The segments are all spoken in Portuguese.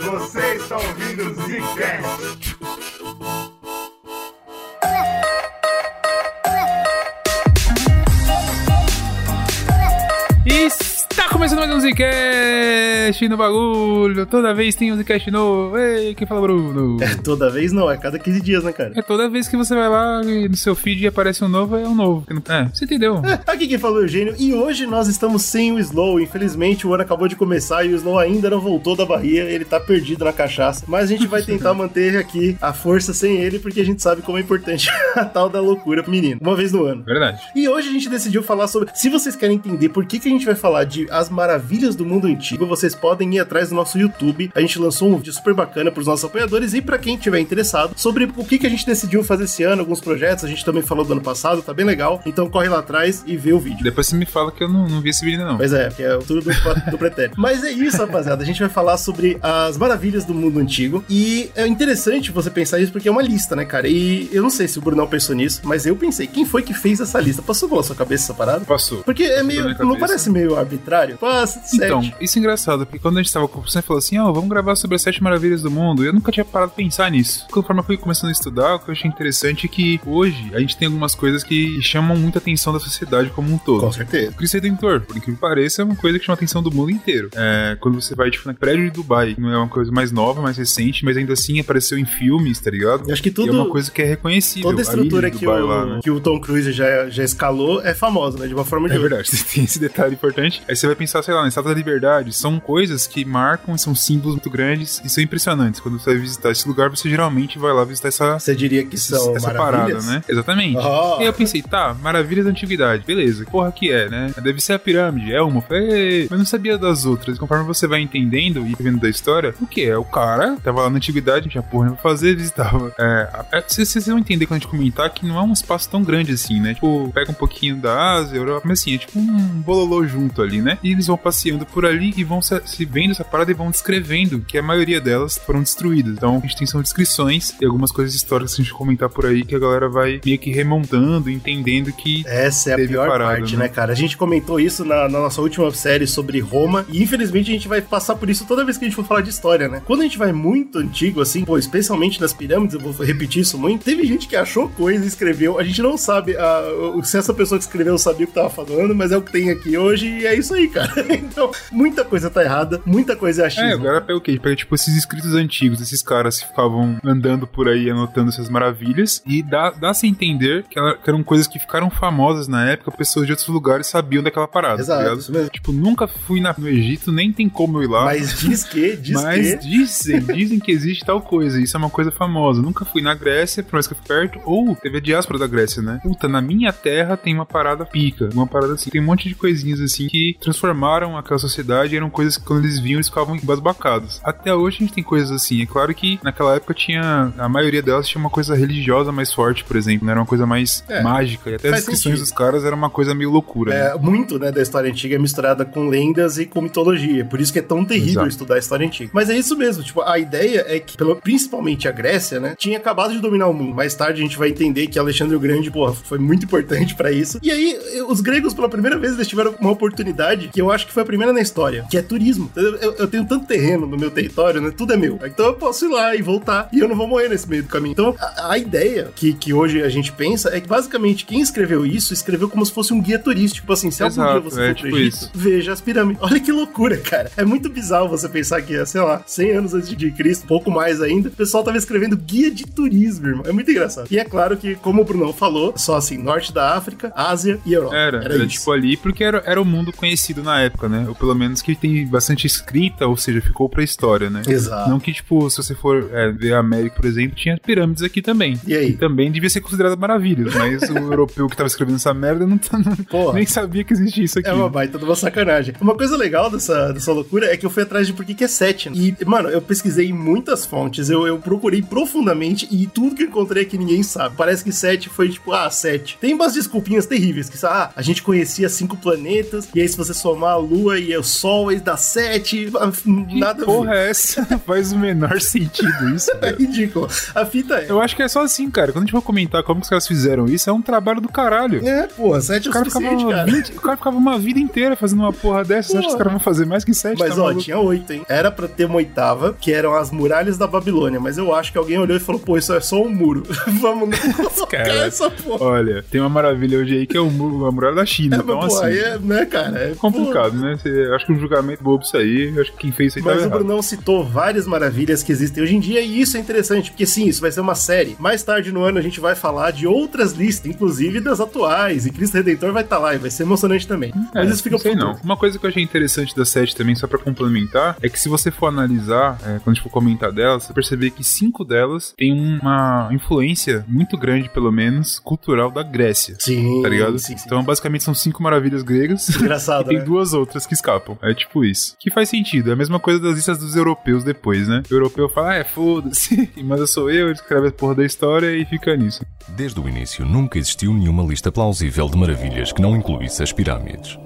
Você está ouvindo o Zcast. Começando mais um Zcast no bagulho. Toda vez tem um Zcast novo. Ei, quem fala Bruno? É toda vez não, é cada 15 dias, né, cara? É toda vez que você vai lá e no seu feed aparece um novo, é um novo. É, você entendeu? É, aqui quem falou é o Eugênio, e hoje nós estamos sem o Slow. Infelizmente, o ano acabou de começar e o Slow ainda não voltou da Bahia, ele tá perdido na cachaça. Mas a gente vai tentar manter aqui a força sem ele, porque a gente sabe como é importante a tal da loucura pro menino. Uma vez no ano. Verdade. E hoje a gente decidiu falar sobre. Se vocês querem entender por que, que a gente vai falar de As Maravilhas do Mundo Antigo, vocês podem ir atrás do nosso YouTube. A gente lançou um vídeo super bacana pros nossos apoiadores e para quem tiver interessado sobre o que, que a gente decidiu fazer esse ano, alguns projetos. A gente também falou do ano passado, tá bem legal. Então corre lá atrás e vê o vídeo. Depois você me fala que eu não, não vi esse vídeo, não. Pois é, que é tudo do, do pretérito. Mas é isso, rapaziada. A gente vai falar sobre as maravilhas do mundo antigo. E é interessante você pensar isso porque é uma lista, né, cara? E eu não sei se o Brunão pensou nisso, mas eu pensei, quem foi que fez essa lista? Passou pela sua cabeça essa parada? Passou. Porque é meio. Não parece meio arbitrário? Passa, Então, sete. isso é engraçado, porque quando a gente tava conversando, falou assim, ó, vamos gravar sobre as sete maravilhas do mundo, eu nunca tinha parado pra pensar nisso. Conforme eu fui começando a estudar, o que eu achei interessante é que hoje a gente tem algumas coisas que chamam muita atenção da sociedade como um todo. Com certeza. Cristo Redentor, por incrível que pareça, é uma coisa que chama a atenção do mundo inteiro. É, quando você vai, tipo, no prédio de Dubai, não é uma coisa mais nova, mais recente, mas ainda assim apareceu em filmes, tá ligado? Eu acho que E tudo. é uma coisa que é reconhecível. Toda a estrutura de que, Dubai o, lá, né? que o Tom Cruise já, já escalou é famosa, né? De uma forma ou de É outra. verdade, tem esse detalhe importante. Aí você vai pensar, sei lá, na Estátua da Liberdade. São coisas que marcam, são símbolos muito grandes e são impressionantes. Quando você vai visitar esse lugar, você geralmente vai lá visitar essa, Você diria que são essa parada, maravilhas? né? Exatamente. Oh. E aí eu pensei, tá, maravilhas da antiguidade. Beleza, que porra que é, né? Deve ser a pirâmide, é uma. Falei, "Ei", Mas não sabia das outras. E Conforme você vai entendendo e vendo da história, o que é? O cara tava lá na antiguidade, tinha porra pra fazer, visitava. É, é, vocês vocês vão entender quando a gente comentar que não é um espaço tão grande assim, né? Tipo, pega um pouquinho da Ásia, Europa, mas assim, é tipo um bololô junto ali, né? E eles vão passeando por ali e vão se, se vendo essa parada e vão descrevendo que a maioria delas foram destruídas. Então a gente tem são descrições e algumas coisas históricas que a gente comentar por aí que a galera vai meio que remontando, entendendo que Essa é a pior parada, parte, né? né, cara? A gente comentou isso na, na nossa última série sobre Roma, e infelizmente a gente vai passar por isso toda vez que a gente for falar de história, né? Quando a gente vai muito antigo, assim, pô, especialmente nas pirâmides, eu vou repetir isso muito, teve gente que achou coisa e escreveu, a gente não sabe o- se essa pessoa que escreveu sabia o que tava falando, mas é o que tem aqui hoje, e é isso aí, cara. Então, muita coisa tá errada, muita coisa é É, achismo. o cara pega o quê? Pega, tipo, esses escritos antigos, esses caras que ficavam andando por aí anotando essas maravilhas, e dá- dá-se a entender que, ela- que eram coisas que ficaram famosas na época, pessoas de outros lugares sabiam daquela parada, Exato, tá isso mesmo. Tipo, nunca fui na- no Egito, nem tem como eu ir lá. Mas diz que, diz Mas que... dizem, dizem que existe tal coisa, isso é uma coisa famosa. Nunca fui na Grécia, por mais que eu fui perto, ou teve a diáspora da Grécia, né? Puta, na minha terra tem uma parada pica, uma parada assim. Tem um monte de coisinhas assim que transformaram aquela sociedade, eram coisas que quando eles viam eles ficavam embasbacados. Até hoje a gente tem coisas assim. É claro que naquela época tinha, a maioria delas tinha uma coisa religiosa mais forte, por exemplo, né? Era uma coisa mais É, mágica. E até as descrições dos caras era uma coisa meio loucura. né? É, muito né, da história antiga é misturada com lendas e com mitologia. Por isso que é tão terrível Exato. estudar a história antiga. Mas é isso mesmo, tipo, a ideia é que, pelo, principalmente a Grécia, né, tinha acabado de dominar o mundo. Mais tarde a gente vai entender que Alexandre o Grande, porra, foi muito importante pra isso. E aí, os gregos, pela primeira vez, eles tiveram uma oportunidade que eu acho que foi a primeira na história, que é turismo. Eu, eu- eu tenho tanto terreno no meu território, né, tudo é meu. Então eu posso ir lá e voltar, e eu não vou morrer nesse meio do caminho. Então, a, a ideia que, que hoje a gente pensa é que, basicamente, quem escreveu isso, escreveu como se fosse um guia turístico. Tipo assim, se algum Exato, dia você é for tipo Egito, isso. veja as pirâmides. Olha que loucura, cara. É muito bizarro você pensar que, sei lá, 100 anos antes de Cristo, pouco mais ainda, o pessoal tava escrevendo guia de turismo, irmão. É muito engraçado. E é claro que, como o Brunão falou, só assim, norte da África, Ásia e Europa. Era, era, isso. tipo ali, porque era, era o mundo conhecido na época, né? Ou pelo menos que tem bastante escrita, ou seja, ficou pra história, né? Exato. Não que, tipo, se você for é, ver a América, por exemplo, tinha pirâmides aqui também. E aí? também devia ser considerada maravilha, mas o europeu que tava escrevendo essa merda não, tá- não- Porra. nem sabia que existia isso aqui. É uma baita de uma sacanagem. Uma coisa legal dessa, dessa loucura é que eu fui atrás de por que que é 7. E, mano, eu pesquisei em muitas fontes, eu, eu procurei profundamente e tudo que eu encontrei aqui ninguém sabe. Parece que 7 foi tipo, ah, 7. Tem umas desculpinhas terríveis, que ah, a gente conhecia cinco planetas, e aí se você somar a lua e o sol e dá sete. Nada que porra é essa? Faz o menor sentido isso. é ridículo. A fita é. Eu acho que é só assim, cara. Quando a gente for comentar como que os caras fizeram isso, é um trabalho do caralho. É, porra, sete é o, cara ficava cara. 20, o cara ficava uma vida inteira fazendo uma porra dessa. Você acha que os caras vão fazer mais que sete? Mas tá ó, maluco? tinha oito, hein? Era pra ter uma oitava, que eram as muralhas da Babilônia. Mas eu acho que alguém olhou e falou, pô, isso é só um muro. Vamos não colocar Cara, essa porra. Olha, tem uma maravilha hoje aí que é o muro, a muralha da China. É, então, pô, assim, aí é, né, cara? É complicado, né? Você, acho que um julgamento bobo isso aí. Acho que quem fez isso aí Mas tava o errado. Brunão citou várias maravilhas que existem hoje em dia e isso é interessante, porque sim, isso vai ser uma série. Mais tarde no ano a gente vai falar de outras listas, inclusive das atuais, e Cristo Redentor vai estar lá e vai ser emocionante também. É, Mas isso fica não sei não. Uma coisa que eu achei interessante da série também, só pra complementar, é que se você for analisar, é, quando a gente for comentar delas, você perceber que cinco delas têm uma influência muito grande, pelo menos, cultural da Grécia. Sim, Tá ligado? sim, sim. Então, basicamente, são cinco maravilhas gregas. Engraçado, E tem né? duas outras que escapam. É tipo isso. Que faz sentido. É a mesma coisa das listas dos europeus depois, né? O europeu fala, ah, é foda-se. Quem manda sou eu, escreve a porra da história e fica nisso. Desde o início, nunca existiu nenhuma lista plausível de maravilhas que não incluísse as pirâmides.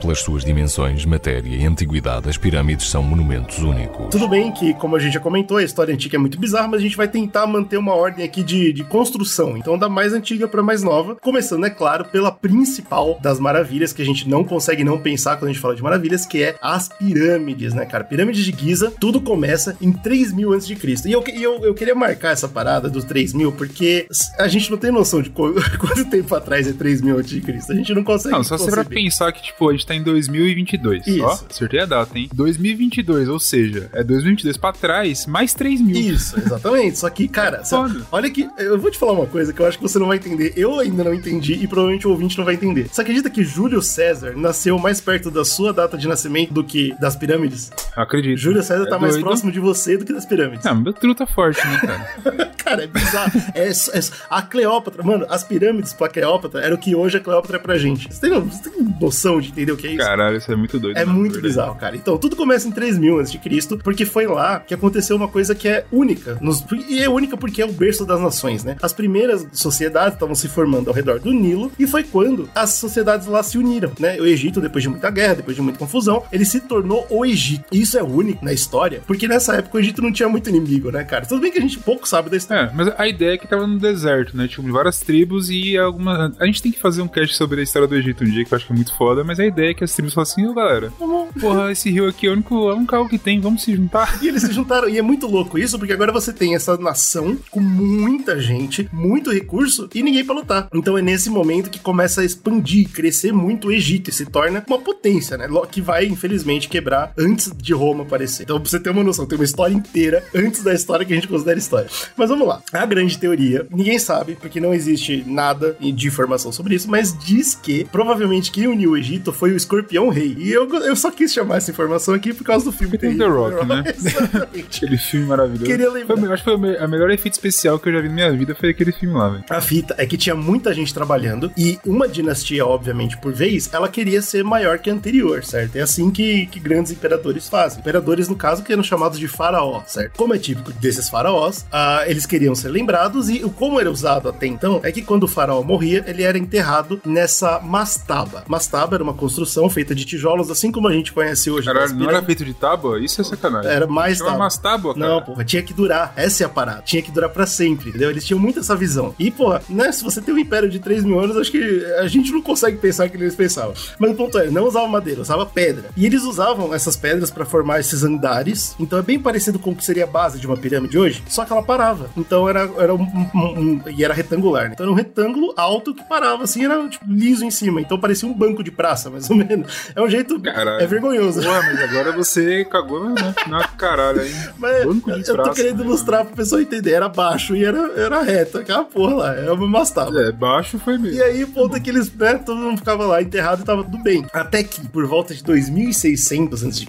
Pelas suas dimensões, matéria e antiguidade, as pirâmides são monumentos únicos. Tudo bem que, como a gente já comentou, a história antiga é muito bizarra, mas a gente vai tentar manter uma ordem aqui de, de construção. Então, da mais antiga pra mais nova, começando, é claro, pela principal das maravilhas, que a gente não consegue não pensar quando a gente fala de maravilhas, que é as pirâmides, né, cara? Pirâmides de Giza, tudo começa em 3000 a.C. E, eu, e eu, eu queria marcar essa parada dos 3000, porque a gente não tem noção de qu- quanto tempo atrás é 3000 a.C. A gente não consegue. Não, só você pra pensar que, tipo, a gente tá em 2022. Isso. Ó, acertei a data, hein? 2022, ou seja, é 2022 pra trás, mais 3 mil. Isso, exatamente. Só que, cara, só- foda. olha que. Eu vou te falar uma coisa que eu acho que você não vai entender. Eu ainda não entendi e provavelmente o ouvinte não vai entender. Você acredita que Júlio César nasceu mais perto da sua data de nascimento do que das pirâmides? Acredito. Júlio César É tá mais doido. próximo de você do que das pirâmides. Ah, meu truta forte, né, cara? Cara, é bizarro. é, é- a Cleópatra, mano, as pirâmides pra Cleópatra era o que hoje a Cleópatra é pra gente. Você tem, você tem noção de entender o que é isso? Caralho, isso é muito doido. É muito verdade. bizarro, cara. Então, tudo começa em 3000 a.C., porque foi lá que aconteceu uma coisa que é única. nos- e é única porque é o berço das nações, né? As primeiras sociedades estavam se formando ao redor do Nilo, e foi quando as sociedades lá se uniram, né? O Egito, depois de muita guerra, depois de muita confusão, ele se tornou o Egito. E isso é único na história, porque nessa época o Egito não tinha muito inimigo, né, cara? Tudo bem que a gente pouco sabe da história. É, mas a ideia é que tava no deserto, né? Tinha várias tribos e alguma. A gente tem que fazer um cast sobre a história do Egito um dia, que eu acho que é muito foda, mas a ideia é que as tribos falam assim, ô galera, porra, esse rio aqui é o único, é um carro que tem, vamos se juntar. E eles se juntaram, e é muito louco isso, porque agora você tem essa nação com muita gente, muito recurso e ninguém pra lutar. Então é nesse momento que começa a expandir, crescer muito o Egito e se torna uma potência, né? Que vai, infelizmente, quebrar antes de Roma aparecer. Então, pra você ter uma noção, tem uma história inteira antes da história que a gente considera história. Mas vamos lá. A grande teoria, ninguém sabe, porque não existe nada de informação sobre isso, mas diz que provavelmente quem uniu o Egito foi o escorpião rei. E eu, eu só quis chamar essa informação aqui por causa do filme Tem The Rock, né? Exatamente. Aquele filme maravilhoso. Queria lembrar. Foi, acho que foi a melhor efeito especial que eu já vi na minha vida foi aquele filme lá, velho. A fita é que tinha muita gente trabalhando e uma dinastia, obviamente, por vez, ela queria ser maior que a anterior, certo? É assim que, que grandes imperadores fazem. Imperadores, no caso, que eram chamados de faraó, certo? Como é típico desses faraós, ah, eles queriam ser lembrados e o como era usado até então é que quando o faraó morria, ele era enterrado nessa mastaba. Mastaba era uma construção feita de tijolos, assim como a gente conhece hoje. Caralho, das não era feito de tábua? Isso é sacanagem. Era mais tábua. mais tábua, cara. Não, porra, tinha que durar. Essa é a parada. Tinha que durar pra sempre, entendeu? Eles tinham muito essa visão. E, porra, né? Se você tem um império de 3 mil anos, acho que a gente não consegue pensar que eles pensavam. Mas o ponto é, não usava madeira, usava pedra. E eles usavam essas pedras pra formar esses andares. Então é bem parecido com o que seria a base de uma pirâmide hoje, só que ela parava. Então era, era um, um- um- E era retangular, né? Então era um retângulo alto que parava, assim, era tipo, liso em cima. Então parecia um banco de praça, mais ou menos. É um jeito. Caralho. É vergonhoso. Ué, mas agora você cagou na, na caralho aí. Mas Banco eu, de eu tô querendo né, mostrar pro pessoal entender. Era baixo e era, era reto. Aquela porra lá. Era uma mastaba. É, baixo foi mesmo. E aí, ponto é que eles, né, todo mundo ficava lá enterrado e tava tudo bem. Até que, por volta de 2600 a.C.,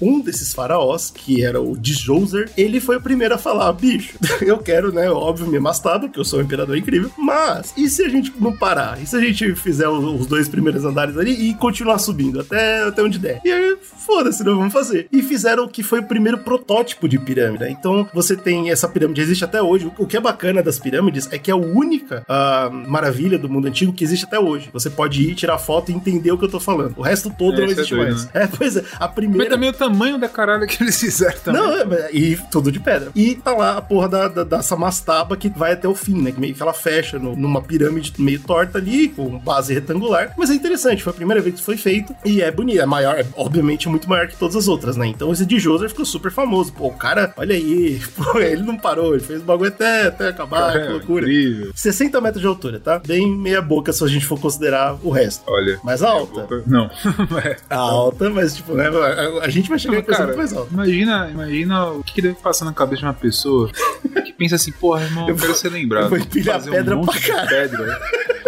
um desses faraós, que era o Djoser, ele foi o primeiro a falar: bicho, eu quero né, óbvio, minha mastaba, porque eu sou um imperador incrível. Mas, e se a gente não parar? E se a gente fizer os dois primeiros andares ali e continuar subindo até, até onde der? E aí, foda-se, não vamos fazer. E fizeram o que foi o primeiro protótipo de pirâmide. Né? Então, você tem essa pirâmide, existe até hoje. O que é bacana das pirâmides é que é a única uh, maravilha do mundo antigo que existe até hoje. Você pode ir, tirar foto e entender o que eu tô falando. O resto todo É, não é existe doido, mais. né? É, pois é. A Mas primeira. também o tamanho da caralho que eles fizeram também. Não, é, mas- e tudo de pedra. E tá lá a porra da, da, dessa mastaba que vai até o fim, né? Que meio que ela fecha no- numa pirâmide meio torta ali, com base retangular. Mas é interessante, foi a primeira vez que foi feito. E é bonito, é maior, é obviamente muito maior que todas as outras, né? Então esse de Joseph ficou super famoso. Pô, o cara, olha aí, pô, ele não parou, ele fez o bagulho até, até acabar, que É, loucura. incrível. 60 metros de altura, tá? Bem meia boca se a gente for considerar o resto. Olha. Mais alta? Não. É. Alta, mas tipo, né? A, a gente vai chegar Cara, mais alta. imagina, imagina o que, que deve passar na cabeça de uma pessoa que pensa assim, porra, irmão, eu quero ser lembrado. eu vou empilhar pedra um pra caralho.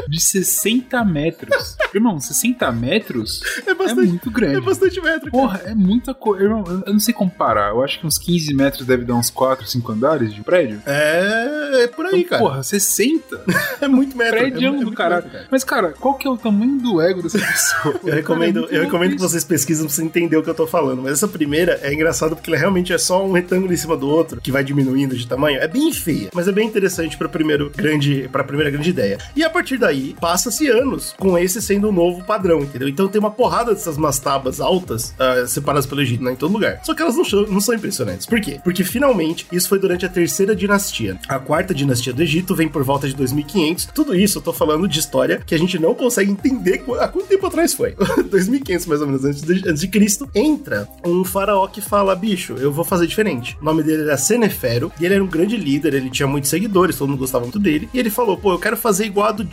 De 60 metros. Irmão, 60 metros É bastante, muito grande. É bastante metro, cara. Porra, é muita coisa. Irmão, eu não sei comparar. Eu acho que uns 15 metros deve dar uns 4, 5 andares de prédio. É, é por aí, Então, cara. porra, 60? É muito metro. é, Prédio é do muito caralho. metro, cara. Mas, cara, qual que é o tamanho do ego dessa pessoa? Eu recomendo, é eu recomendo que vocês pesquisem pra você entender o que eu tô falando. Mas essa primeira é engraçada porque ela realmente é só um retângulo em cima do outro que vai diminuindo de tamanho. É bem feia, mas é bem interessante para primeiro grande, para primeira grande ideia. E a partir daí passa-se anos com esse sendo o novo padrão, entendeu? Então tem uma porrada dessas mastabas altas ah, separadas pelo Egito, né, em todo lugar. Só que elas não, são- não são impressionantes. Por quê? Porque finalmente isso foi durante a terceira dinastia. A quarta dinastia do Egito vem por volta de 2500. Tudo isso eu tô falando de história que a gente não consegue entender há quanto tempo atrás foi. 2500 mais ou menos antes de, antes de Cristo. Entra um faraó que fala: bicho, eu vou fazer diferente. O nome dele era Senefero e ele era um grande líder. Ele tinha muitos seguidores, todo mundo gostava muito dele. E ele falou: pô, eu quero fazer igual a do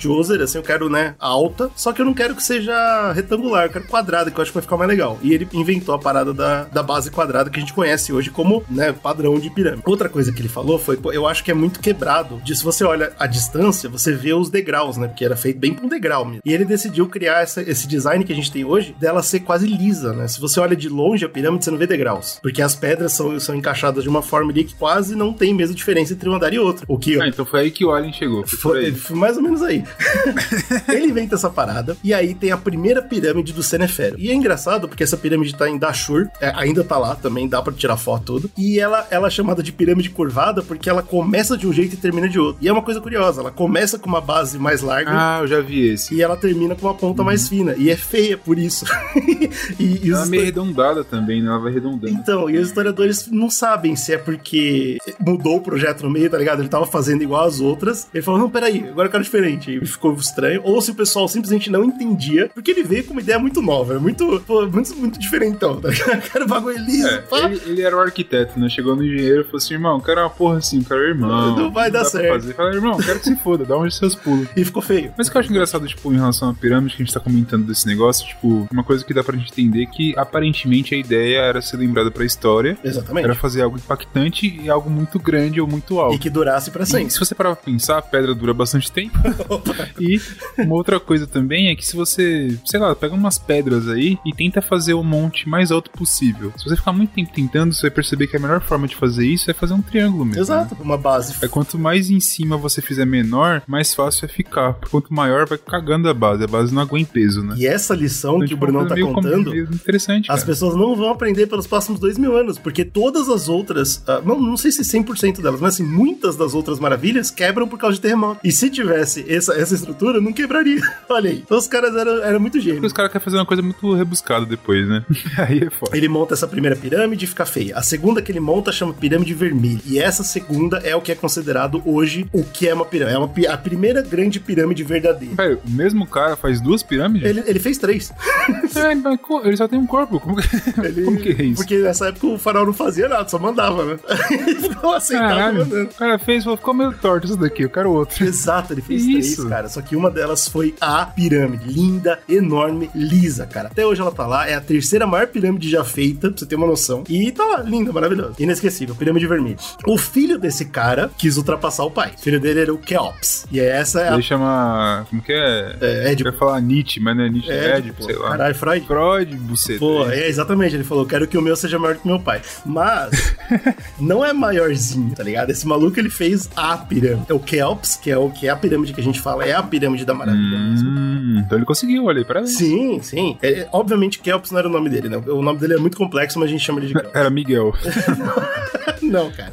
Assim, eu quero, né, alta. Só que eu não quero que seja retangular, eu quero quadrada, que eu acho que vai ficar mais legal. E ele inventou a parada da, da base quadrada que a gente conhece hoje como, né, padrão de pirâmide. Outra coisa que ele falou foi: pô, eu acho que é muito quebrado. De se você olha a distância, você vê os degraus, né? Porque era feito bem um degrau mesmo. E ele decidiu criar essa- esse design que a gente tem hoje, dela ser quase lisa, né? Se você olha de longe a pirâmide, você não vê degraus. Porque as pedras são, são encaixadas de uma forma ali que quase não tem mesmo diferença entre um andar e outro. O que Ah, então foi aí que o Alien chegou. Foi foi mais ou menos aí. ele inventa essa parada, e aí tem a primeira pirâmide do Senefero. E é engraçado porque essa pirâmide tá em Dashur, é, ainda tá lá também, dá pra tirar foto tudo. E ela, ela é chamada de pirâmide curvada porque ela começa de um jeito e termina de outro. E é uma coisa curiosa, ela começa com uma base mais larga. Ah, eu já vi esse. E ela termina com uma ponta mais fina. E é feia por isso. e, e Ela é meio arredondada também, né? Ela vai arredondando. então, e os historiadores não sabem se é porque mudou o projeto no meio, tá ligado? Ele tava fazendo igual as outras. Ele falou: não, peraí, agora eu quero diferente. E ficou estranho. Ou se o pessoal simplesmente não entendia, porque ele veio com uma ideia muito nova, é muito, pô, muito, muito diferentão, tá ligado? Eu quero bagulho liso, É, ele, ele era o arquiteto, né? Chegou no engenheiro e falou assim: irmão, quero uma porra assim, quero irmão. Não vai dar dá pra certo. Fazer. Fala, irmão, quero que se foda, dá uns seus pulos. E ficou feio. Mas o que eu acho engraçado, tipo, em relação à pirâmide que a gente tá comentando desse negócio, tipo, uma coisa que dá pra gente entender é que aparentemente a ideia era ser lembrada pra história, Exatamente. era fazer algo impactante e algo muito grande ou muito E alto. que durasse pra E sempre. se você parar pra pensar, a pedra dura bastante tempo. e uma outra coisa também é que se você, sei lá, pega umas pedras aí e tenta fazer o monte mais alto possível. Se você ficar muito tempo tentando, você vai perceber que a melhor forma de fazer isso é fazer um triângulo mesmo. né? Exato, uma base. É quanto mais em cima você fizer menor, mais fácil é ficar. Quanto maior, vai cagando a base. A base não aguenta peso, né? E essa lição Então, que o tipo, Brunão coisa tá contando. interessante, As cara. pessoas não vão aprender pelos próximos dois mil anos, porque todas as outras, ah, não, não sei se 100% delas, mas assim, muitas das outras maravilhas quebram por causa de terremoto. E se tivesse essa, essa estrutura, não quebraria. Olha aí. Então os caras eram, eram muito gênios. os caras querem fazer uma coisa muito rebuscada depois, né? Aí é foda. Ele monta essa primeira pirâmide e fica feia. A segunda que ele monta chama pirâmide vermelha. E essa segunda é o que é considerado hoje o que é uma pirâmide. É uma, a primeira grande pirâmide verdadeira. Velho, o mesmo cara faz duas pirâmides? Ele, ele fez três. É, ele só tem um corpo. Como que, Ele- Como que é isso? Porque nessa época o faraó não fazia nada, só mandava, né? ele ficou aceitado Caralho, mandando. o cara fez, ficou meio torto isso daqui, eu quero outro. Exato, ele fez Que três, isso? cara. Só que uma delas foi a pirâmide. Linda, enorme, lisa, cara. Até hoje ela tá lá. É a terceira maior pirâmide já feita, pra você ter uma noção. E tá lá, linda, maravilhosa. Inesquecível, pirâmide vermelha. O filho desse cara quis ultrapassar o pai. O filho dele era o Keops. E essa é a. Ele chama. Como que é? É, Eu Édipo. ia falar Nietzsche, mas não é Nietzsche, é tipo, sei lá. Caralho, Freud? Freud, buceta. Pô, é exatamente, ele falou, quero que o meu seja maior que o meu pai. Mas, não é maiorzinho, tá ligado? Esse maluco, ele fez a pirâmide. É o Kelps, que é o que é a pirâmide que a gente fala, é a pirâmide da maravilha mesmo. Hum, então ele conseguiu, olha aí, parabéns. Sim, sim. É, obviamente, Kelps não era o nome dele, né? O nome dele é muito complexo, mas a gente chama ele de Kelps. Era Miguel. Não, cara.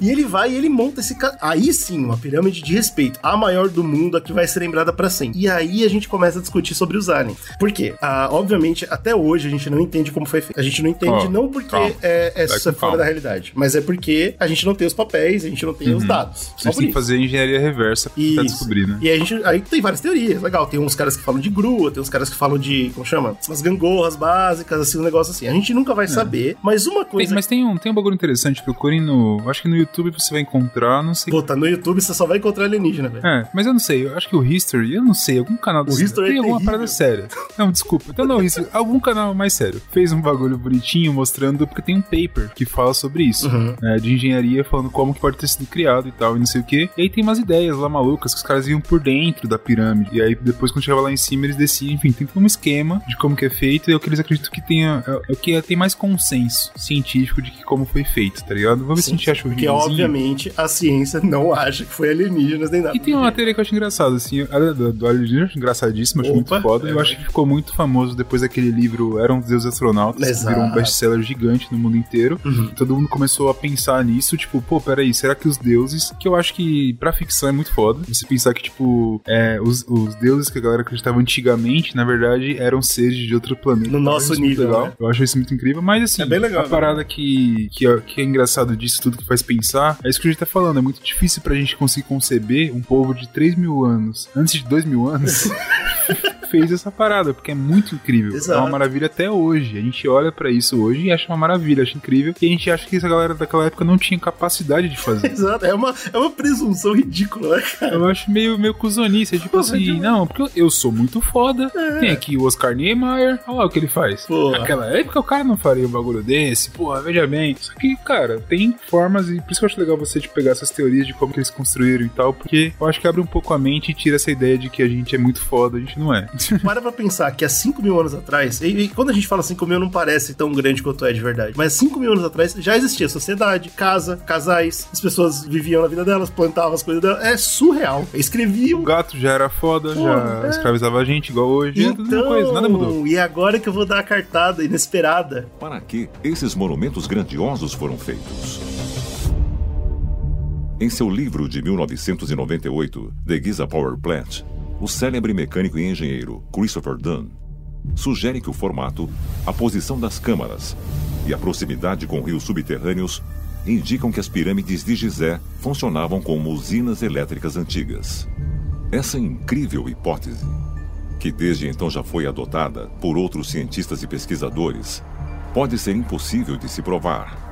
E ele vai e ele monta esse. ca- Aí sim, uma pirâmide de respeito. A maior do mundo, a que vai ser lembrada pra sempre. E aí a gente começa a discutir sobre os aliens. Por quê? Ah, obviamente, até hoje a gente não entende como foi feito. A gente não entende Ó, não porque calma. é, é, é fora calma. da realidade, mas é porque a gente não tem os papéis, a gente não tem os dados. A Só gente por tem que fazer engenharia reversa pra tentar Isso. descobrir, né? E a gente, aí tem várias teorias, legal. Tem uns caras que falam de grua, tem uns caras que falam de, como chama? Umas gangorras básicas, assim, um negócio assim. A gente nunca vai saber, mas uma Tem- coisa... mas tem um, tem um bagulho interessante, procurem no. Acho que no YouTube você vai encontrar, não sei. Puta, no YouTube você só vai encontrar alienígena, velho. É, mas eu não sei, eu acho que o History, eu não sei, algum canal do O History tem é alguma terrível. parada séria. Não, desculpa. Então não, History, algum canal mais sério. Fez um bagulho bonitinho mostrando, porque tem um paper que fala sobre isso. Uhum. é, de engenharia, falando como que pode ter sido criado e tal, e não sei o que. E aí tem umas ideias lá malucas que os caras iam por dentro da pirâmide. E aí depois, quando chegava lá em cima, eles desciam. Enfim, tem todo um esquema de como que é feito. E é o que eles acreditam que tenha. É, é o que tem mais consenso científico de que como foi feito, tá ligado? Vamos ver se a gente acha o Porque, obviamente, a ciência não acha que foi alienígenas nem nada. E tem uma matéria que eu acho engraçada, assim, a do, do alienígena, eu acho engraçadíssima, acho muito foda. é, eu acho que ficou muito famoso depois daquele livro Eram os Deuses Astronautas, que Exato. virou um best-seller gigante no mundo inteiro. Uhum. Todo mundo começou a pensar nisso, tipo, pô, peraí, será que os deuses, que eu acho que pra ficção é muito foda, você pensar que, tipo, é, os, os deuses que a galera acreditava antigamente, na verdade, eram seres de outro planeta. No nosso muito nível, legal. né? Eu acho isso muito incrível, mas assim, É bem legal, a né? parada que, que, é, que é engraçado disso tudo que faz pensar, é isso que a gente tá falando, é muito difícil pra gente conseguir conceber um povo de 3 mil anos, antes de 2 mil anos, fez essa parada, porque é muito incrível. É Exato. uma maravilha até hoje. A gente olha pra isso hoje e acha uma maravilha, acha incrível, e a gente acha que essa galera daquela época não tinha capacidade de fazer. Exato, é uma, é uma presunção ridícula, né, cara? Eu acho meio, meio cuzonice, é tipo assim, não, porque eu, sou muito foda, tem aqui o Oscar Niemeyer, olha lá o que ele faz. Porra. Naquela época o cara não faria um bagulho desse, porra, veja bem. Só que, cara, tem formas, e por isso que eu acho legal você tipo, pegar essas teorias de como que eles construíram e tal, porque eu acho que abre um pouco a mente e tira essa ideia de que a gente é muito foda, a gente não é. Para pra pensar que há 5 mil anos atrás, e, e quando a gente fala 5 mil não parece tão grande quanto é de verdade, mas 5 mil anos atrás já existia sociedade, casa, casais, as pessoas viviam na vida delas, plantavam as coisas delas, é surreal. O Escreviam. gato já era foda, já é. escravizava a gente igual hoje, é a mesma coisa, nada mudou. Então, e agora que eu vou dar a cartada inesperada. Para que esses monumentos grandiosos foram feitos? Em seu livro de 1998, The Giza Power Plant, o célebre mecânico e engenheiro Christopher Dunn sugere que o formato, a posição das câmaras e a proximidade com rios subterrâneos indicam que as pirâmides de Gizé funcionavam como usinas elétricas antigas. Essa incrível hipótese, que desde então já foi adotada por outros cientistas e pesquisadores, pode ser impossível de se provar.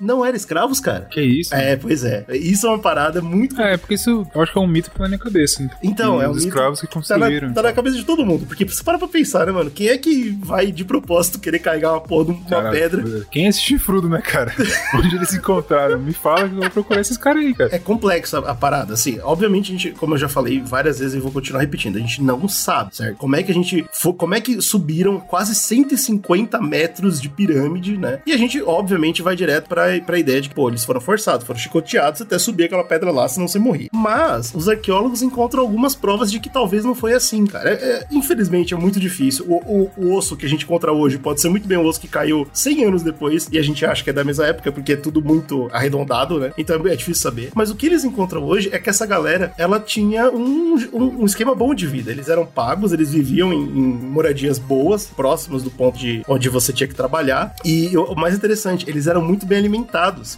Não eram escravos, cara? Que isso? É, pois é. Isso é uma parada muito. É, porque isso eu acho que é um mito que tá na minha cabeça. né? Então, E é um os mito escravos que Tá na, construíram. tá na cabeça de todo mundo. Porque você para pra pensar, né, mano? Quem é que vai de propósito querer carregar uma porra de uma pedra? Quem é esse chifrudo, né, cara? Onde eles se encontraram? Me fala que eu vou procurar esses caras aí, cara. É complexa a parada, assim. Obviamente, a gente, como eu já falei várias vezes e vou continuar repetindo, a gente não sabe, certo? Como é que a gente. fo- Como é que subiram quase 150 metros de pirâmide, né? E a gente, obviamente, vai direto pra, pra ideia de pô, eles foram forçados, foram chicoteados até subir aquela pedra lá, senão você morria. Mas os arqueólogos encontram algumas provas de que talvez não foi assim, cara. É- é- infelizmente, é muito difícil. O, o- o osso que a gente encontra hoje pode ser muito bem um osso que caiu 100 anos depois e a gente acha que é da mesma época, porque é tudo muito arredondado, né? Então é difícil saber. Mas o que eles encontram hoje é que essa galera, ela tinha um, um, um esquema bom de vida. Eles eram pagos, eles viviam em, em moradias boas, próximas do ponto de onde você tinha que trabalhar. E o o mais interessante, eles eram muito bem alimentados.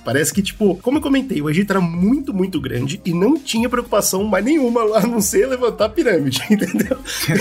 Parece que, tipo, como eu comentei, o Egito era muito, muito grande e não tinha preocupação mais nenhuma a não ser levantar a pirâmide, entendeu?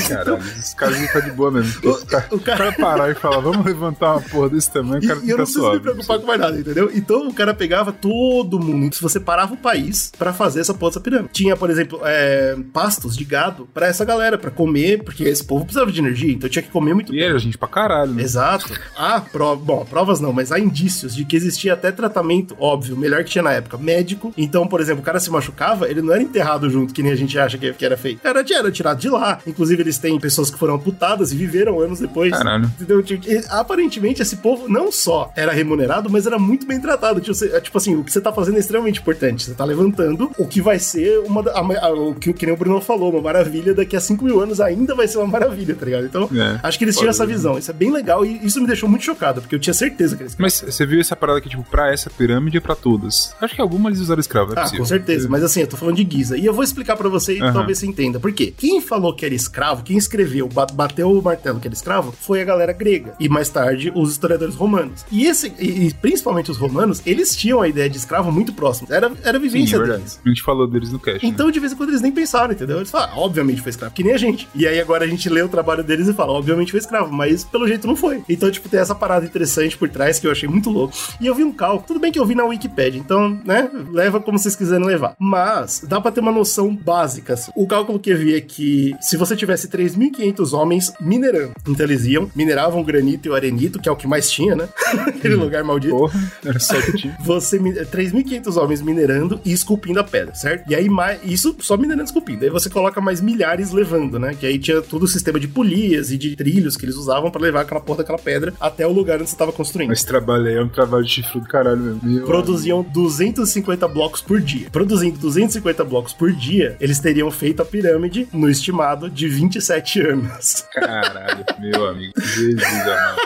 Caralho, esses caras ficam de boa mesmo. O cara, o cara- o cara parar e falar, vamos levantar uma porra desse tamanho, o cara E, eu não preciso suave. me preocupar com mais nada, entendeu? Então o cara pegava todo mundo. Se você parava o país pra fazer essa porra dessa pirâmide. Tinha, por exemplo, é, pastos de gado pra essa galera, pra comer, porque esse povo precisava de energia, então tinha que comer muito E era gente pra caralho, né? Exato. Há prov... bom, provas não, mas há indícios de que existia até até tratamento, óbvio, melhor que tinha na época, médico. Então, por exemplo, o cara se machucava, ele não era enterrado junto, que nem a gente acha que, que era feito. Era, era tirado de lá. Inclusive, eles têm pessoas que foram amputadas e viveram anos depois. Caralho. Entendeu? E, aparentemente, esse povo não só era remunerado, mas era muito bem tratado. Tipo, tipo assim, o que você tá fazendo é extremamente importante. Você tá levantando o que vai ser uma. a- a- o que, que nem o Bruno falou, uma maravilha. Daqui a 5 mil anos ainda vai ser uma maravilha, tá ligado? Então, É. acho que eles tinham essa visão. Isso é bem legal e isso me deixou muito chocado, porque eu tinha certeza que eles. Mas você viu essa parada aqui, tipo, pra essa pirâmide e pra todas? Acho que alguma eles usaram escravo, é Ah, possível. com certeza. Mas assim, eu tô falando de Giza. E eu vou explicar pra você e Aham. talvez você entenda. Por quê? Quem falou que era escravo, quem escreveu, ba- bateu o martelo que era escravo, foi a galera grega. E mais tarde, os historiadores romanos. E esse, e, principalmente os romanos, eles tinham a ideia de escravo muito próxima. Era, era a Sim, vivência é verdade. deles. A gente falou deles no cast. né? Então, de vez em quando, eles nem pensaram, entendeu? Eles falam, ah, obviamente foi escravo, que nem a gente. E aí agora a gente lê o trabalho deles e fala, obviamente foi escravo, mas pelo jeito não foi. Então, tipo, tem essa parada interessante por trás que eu achei muito louco. E eu vi um cálculo, tudo bem que eu vi na Wikipedia, então, né, leva como vocês quiserem levar. Mas dá pra ter uma noção básica. assim. O cálculo que eu vi é que se você tivesse 3.500 homens minerando, então eles iam, mineravam o granito e o arenito, que é o que mais tinha, né? Aquele lugar maldito Porra, era só que tinha. você mi- 3.500 homens minerando e esculpindo a pedra, certo? E aí mais isso só minerando e esculpindo. Aí você coloca mais milhares levando, né? Que aí tinha todo o sistema de polias e de trilhos que eles usavam pra levar aquela porra daquela pedra até o lugar onde você tava construindo. Mas esse trabalho aí é um trabalho de chifre do caralho. Meu Produziam 250 blocos por dia. Produzindo 250 blocos por dia, eles teriam feito a pirâmide no estimado de 27 anos. Caralho, meu amigo. Jesus amado.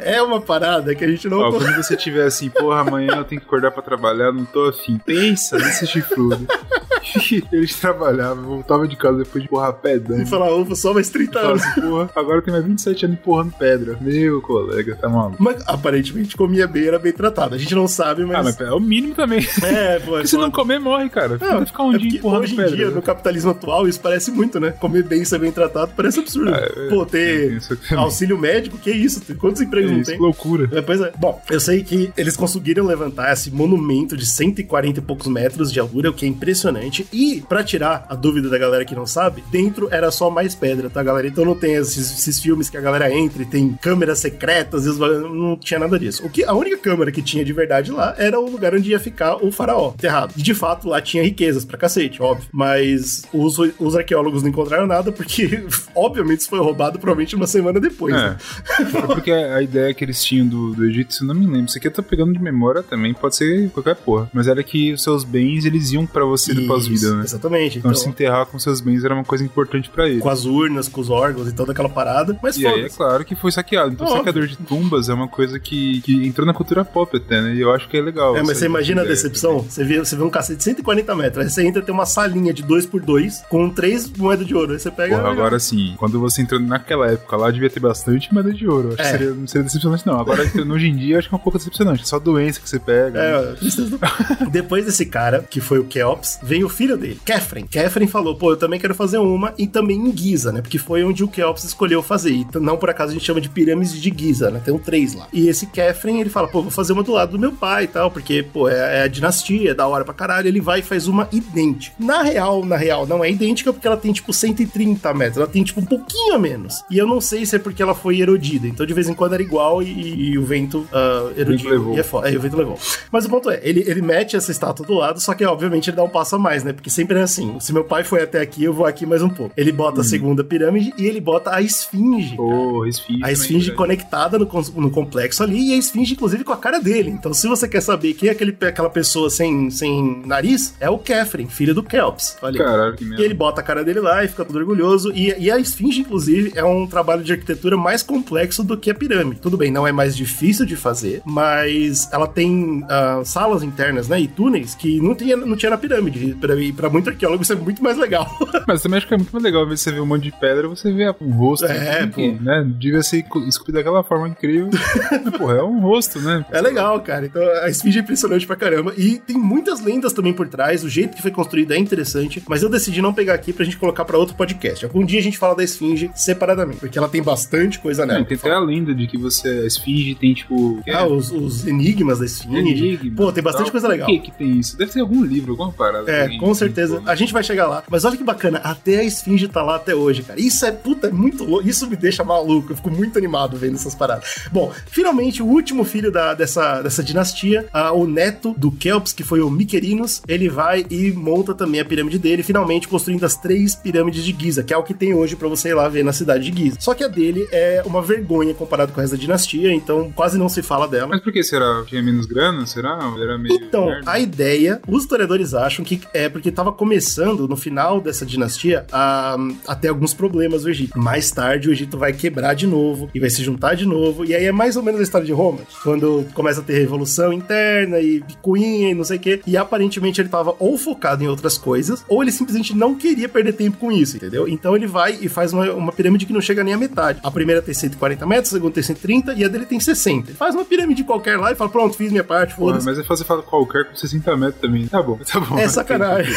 É uma parada que a gente não Ó, quando você tiver assim, porra, amanhã eu tenho que acordar pra trabalhar, não tô afim. Pensa nesse chifrudo. Eles trabalhavam, voltava de casa depois de empurrar pedra. e falar, ufa, só mais 30 Fala anos. assim, porra, agora tem mais 27 anos empurrando pedra. Meu colega, tá maluco. Mas aparentemente comia bem, era bem tratado. A gente não sabe, mas. Ah, mas é o mínimo também. É, pô, é se não comer, morre, cara. Não, ficar um é dia empurrando hoje em pedra. dia, né? no capitalismo atual, isso parece muito, né? Comer bem e ser bem tratado parece absurdo. é, Pô, ter auxílio médico, que isso? Quantos empregos É não tem? que loucura. É, Pois é. Bom, eu sei que eles conseguiram levantar esse monumento de 140 e poucos metros de altura, o que é impressionante. E, pra tirar a dúvida da galera que não sabe, dentro era só mais pedra, tá, galera? Então não tem esses, esses filmes que a galera entra e tem câmeras secretas, não tinha nada disso. O que, a única câmera que tinha de verdade lá era o lugar onde ia ficar o faraó, enterrado. E de fato, lá tinha riquezas pra cacete, óbvio. Mas os, os arqueólogos não encontraram nada, porque, obviamente, isso foi roubado provavelmente uma semana depois. né? É. É porque a ideia que eles tinham do, do Egito, se eu não me lembro, isso aqui eu tô pegando de memória também, pode ser qualquer porra. Mas era que os seus bens, eles iam pra você Isso, depois vida, né? Exatamente. Então, Então, se enterrar com seus bens era uma coisa importante pra ele. com as urnas, com os órgãos e toda aquela parada. Mas E aí é claro que foi saqueado. Então, Óbvio. saqueador de tumbas é uma coisa que, que entrou na cultura pop até, né? E eu acho que é legal. É, mas você imagina a decepção? Você vê, você vê um cacete de 140 metros, aí você entra tem uma salinha de 2x2 com três moedas de ouro. Aí você pega. Porra, agora sim, quando você entrou naquela época lá, devia ter bastante moeda de ouro. Acho É. que seria, não seria decepcionante, não. Agora, hoje em dia, acho que é um pouco decepcionante. É só doença que você pega. né? É, tristeza do- Depois desse cara, que foi o Keops, veio o filho dele, Kefren. Kefren falou, pô, eu também quero fazer uma, e também em Giza, né? Porque foi onde o Keops escolheu fazer. E t- não por acaso a gente chama de pirâmides de Giza, né? Tem um três lá. E esse Kefren, ele fala, pô, vou fazer uma do lado do meu pai e tal, porque, pô, é, é a dinastia, é da hora pra caralho. Ele vai e faz uma idêntica. Na real, na real, não é idêntica porque ela tem, tipo, 130 metros. Ela tem, tipo, um pouquinho a menos. E eu não sei se é porque ela foi erodida. Então, de vez em quando era igual e, e o vento ah, erodiu. E é foda. É, o vento levou. Mas o ponto é, ele, ele mete essa estátua do lado, só que obviamente ele dá um passo a mais, né? Porque sempre é assim: se meu pai foi até aqui, eu vou aqui mais um pouco. Ele bota a segunda pirâmide e ele bota a esfinge. Porra, esfinge. A esfinge velho. conectada no, no complexo ali e a esfinge, inclusive, com a cara dele. Então, se você quer saber quem é aquele, aquela pessoa sem, sem nariz, é o Kefren, filho do Kelps. Olha. Caralho, que E merda. ele bota a cara dele lá e fica todo orgulhoso. E, e a esfinge, inclusive, é um trabalho de arquitetura mais complexo do que a pirâmide. Tudo bem, não é mais difícil de fazer, mas ela tem ah, salas internas, né? E túneis que não tinha, não tinha na pirâmide. E pra, e pra muito arqueólogo isso é muito mais legal. Mas também acho que é muito mais legal ver você ver um monte de pedra, você vê um rosto. É, pô. né? Devia ser esculpido daquela forma incrível. Porra, é um rosto, né? É legal, cara. Então a esfinge é impressionante pra caramba. E tem muitas lendas também por trás. O jeito que foi construída é interessante. Mas eu decidi não pegar aqui pra gente colocar pra outro podcast. Algum dia a gente fala da esfinge separadamente. Porque ela tem bastante coisa nela. Não, tem até a lenda de que você, a esfinge tem tipo. Ah, os, os enigmas da esfinge. enigma Pô, tem bastante tal. coisa legal. Por que que tem isso? Deve ter algum livro, alguma parada. É, com certeza. que- A gente vai chegar lá. Mas olha que bacana, até a esfinge tá lá até hoje, cara. Isso é, puta, é muito louco. Isso me deixa maluco. Eu fico muito animado vendo essas paradas. Bom, finalmente, o último filho da, dessa dessa, dessa dinastia, ah, o neto do Kelps, que foi o Miquerinos, ele vai e monta também a pirâmide dele, finalmente construindo as três pirâmides de Giza, que é o que tem hoje para você ir lá ver na cidade de Giza. Só que a dele é uma vergonha comparado com a resto da dinastia, então quase não se fala dela. Mas por que será? Tinha menos grana? Será? Era meio. Então, merda? a ideia, os historiadores acham que é porque estava começando, no final dessa dinastia, a, a ter alguns problemas no Egito. Mais tarde, o Egito vai quebrar de novo e vai se juntar de novo. E aí é mais ou menos a história de Roma, quando começa a ter revolução interna e picuinha e não sei o quê. E aparentemente ele estava ou focado em outras coisas, ou ele simplesmente não queria perder tempo com isso, entendeu? Então ele vai e faz uma, uma pirâmide que não chega nem à metade. A primeira tem 140 metros, a segunda tem 130 e a dele tem 60. Ele faz uma pirâmide qualquer lá e fala: pronto, fiz minha parte, Pô, foda-se. mas é fácil falar qualquer com 60 metros também. Tá bom, tá bom. É sacanagem.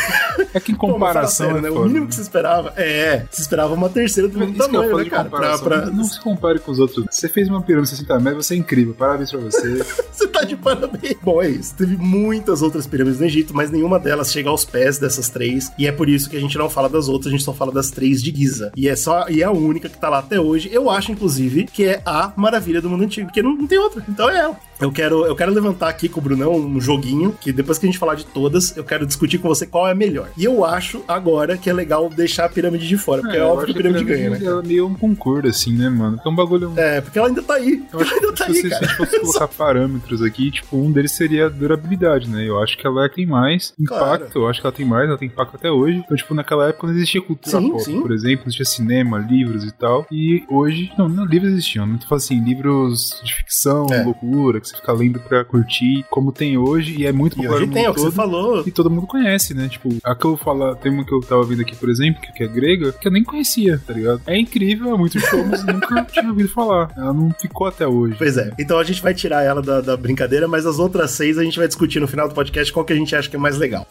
É que em Pô, fala comparação. sério, é né? O mínimo que se esperava é. Se esperava uma terceira do mesmo tamanho, né, cara? Pra, pra- Não se compare com os outros. Você fez uma pirâmide de 60 metros, você é incrível. Parabéns pra você. so tá de parabéns. Bom, é isso. Teve muitas outras pirâmides no Egito, mas nenhuma delas chega aos pés dessas três. E é por isso que a gente não fala das outras, a gente só fala das três de Giza. E é só e é a única que tá lá até hoje. Eu acho, inclusive, que é a maravilha do mundo antigo, porque não, não tem outra. Então é ela. Eu quero, eu quero levantar aqui com o Brunão um joguinho, que depois que a gente falar de todas, eu quero discutir com você qual é a melhor. E eu acho agora que é legal deixar a pirâmide de fora, porque é, eu óbvio acho que a pirâmide ganha, né? É meio um concurso, assim, né, mano? É um bagulho. É, porque ela ainda tá aí. Eu acho Ela ainda que tá se, aí, você, se a cara. gente fosse colocar parâmetros aqui, tipo, um deles seria a durabilidade, né? Eu acho que ela tem mais impacto, Claro. eu acho que ela tem mais, ela tem impacto até hoje. Então, tipo, naquela época não existia cultura Sim, pop, sim. por exemplo, não existia cinema, livros e tal. E hoje, não, não livros existiam, não tô assim, livros de ficção, É. loucura, que você fica lendo pra curtir, como tem hoje, e é muito E popular hoje no tem, é o que você todo. falou. E todo mundo conhece, né? Tipo, a que eu falo, tem uma que eu tava vendo aqui, por exemplo, que, é grega, que eu nem conhecia, tá ligado? É incrível, é muito show, mas nunca tinha ouvido falar. Ela não ficou até hoje. Pois é. Então a gente vai tirar ela da, da brincadeira, mas as outras seis a gente vai discutir no final do podcast qual que a gente acha que é mais legal.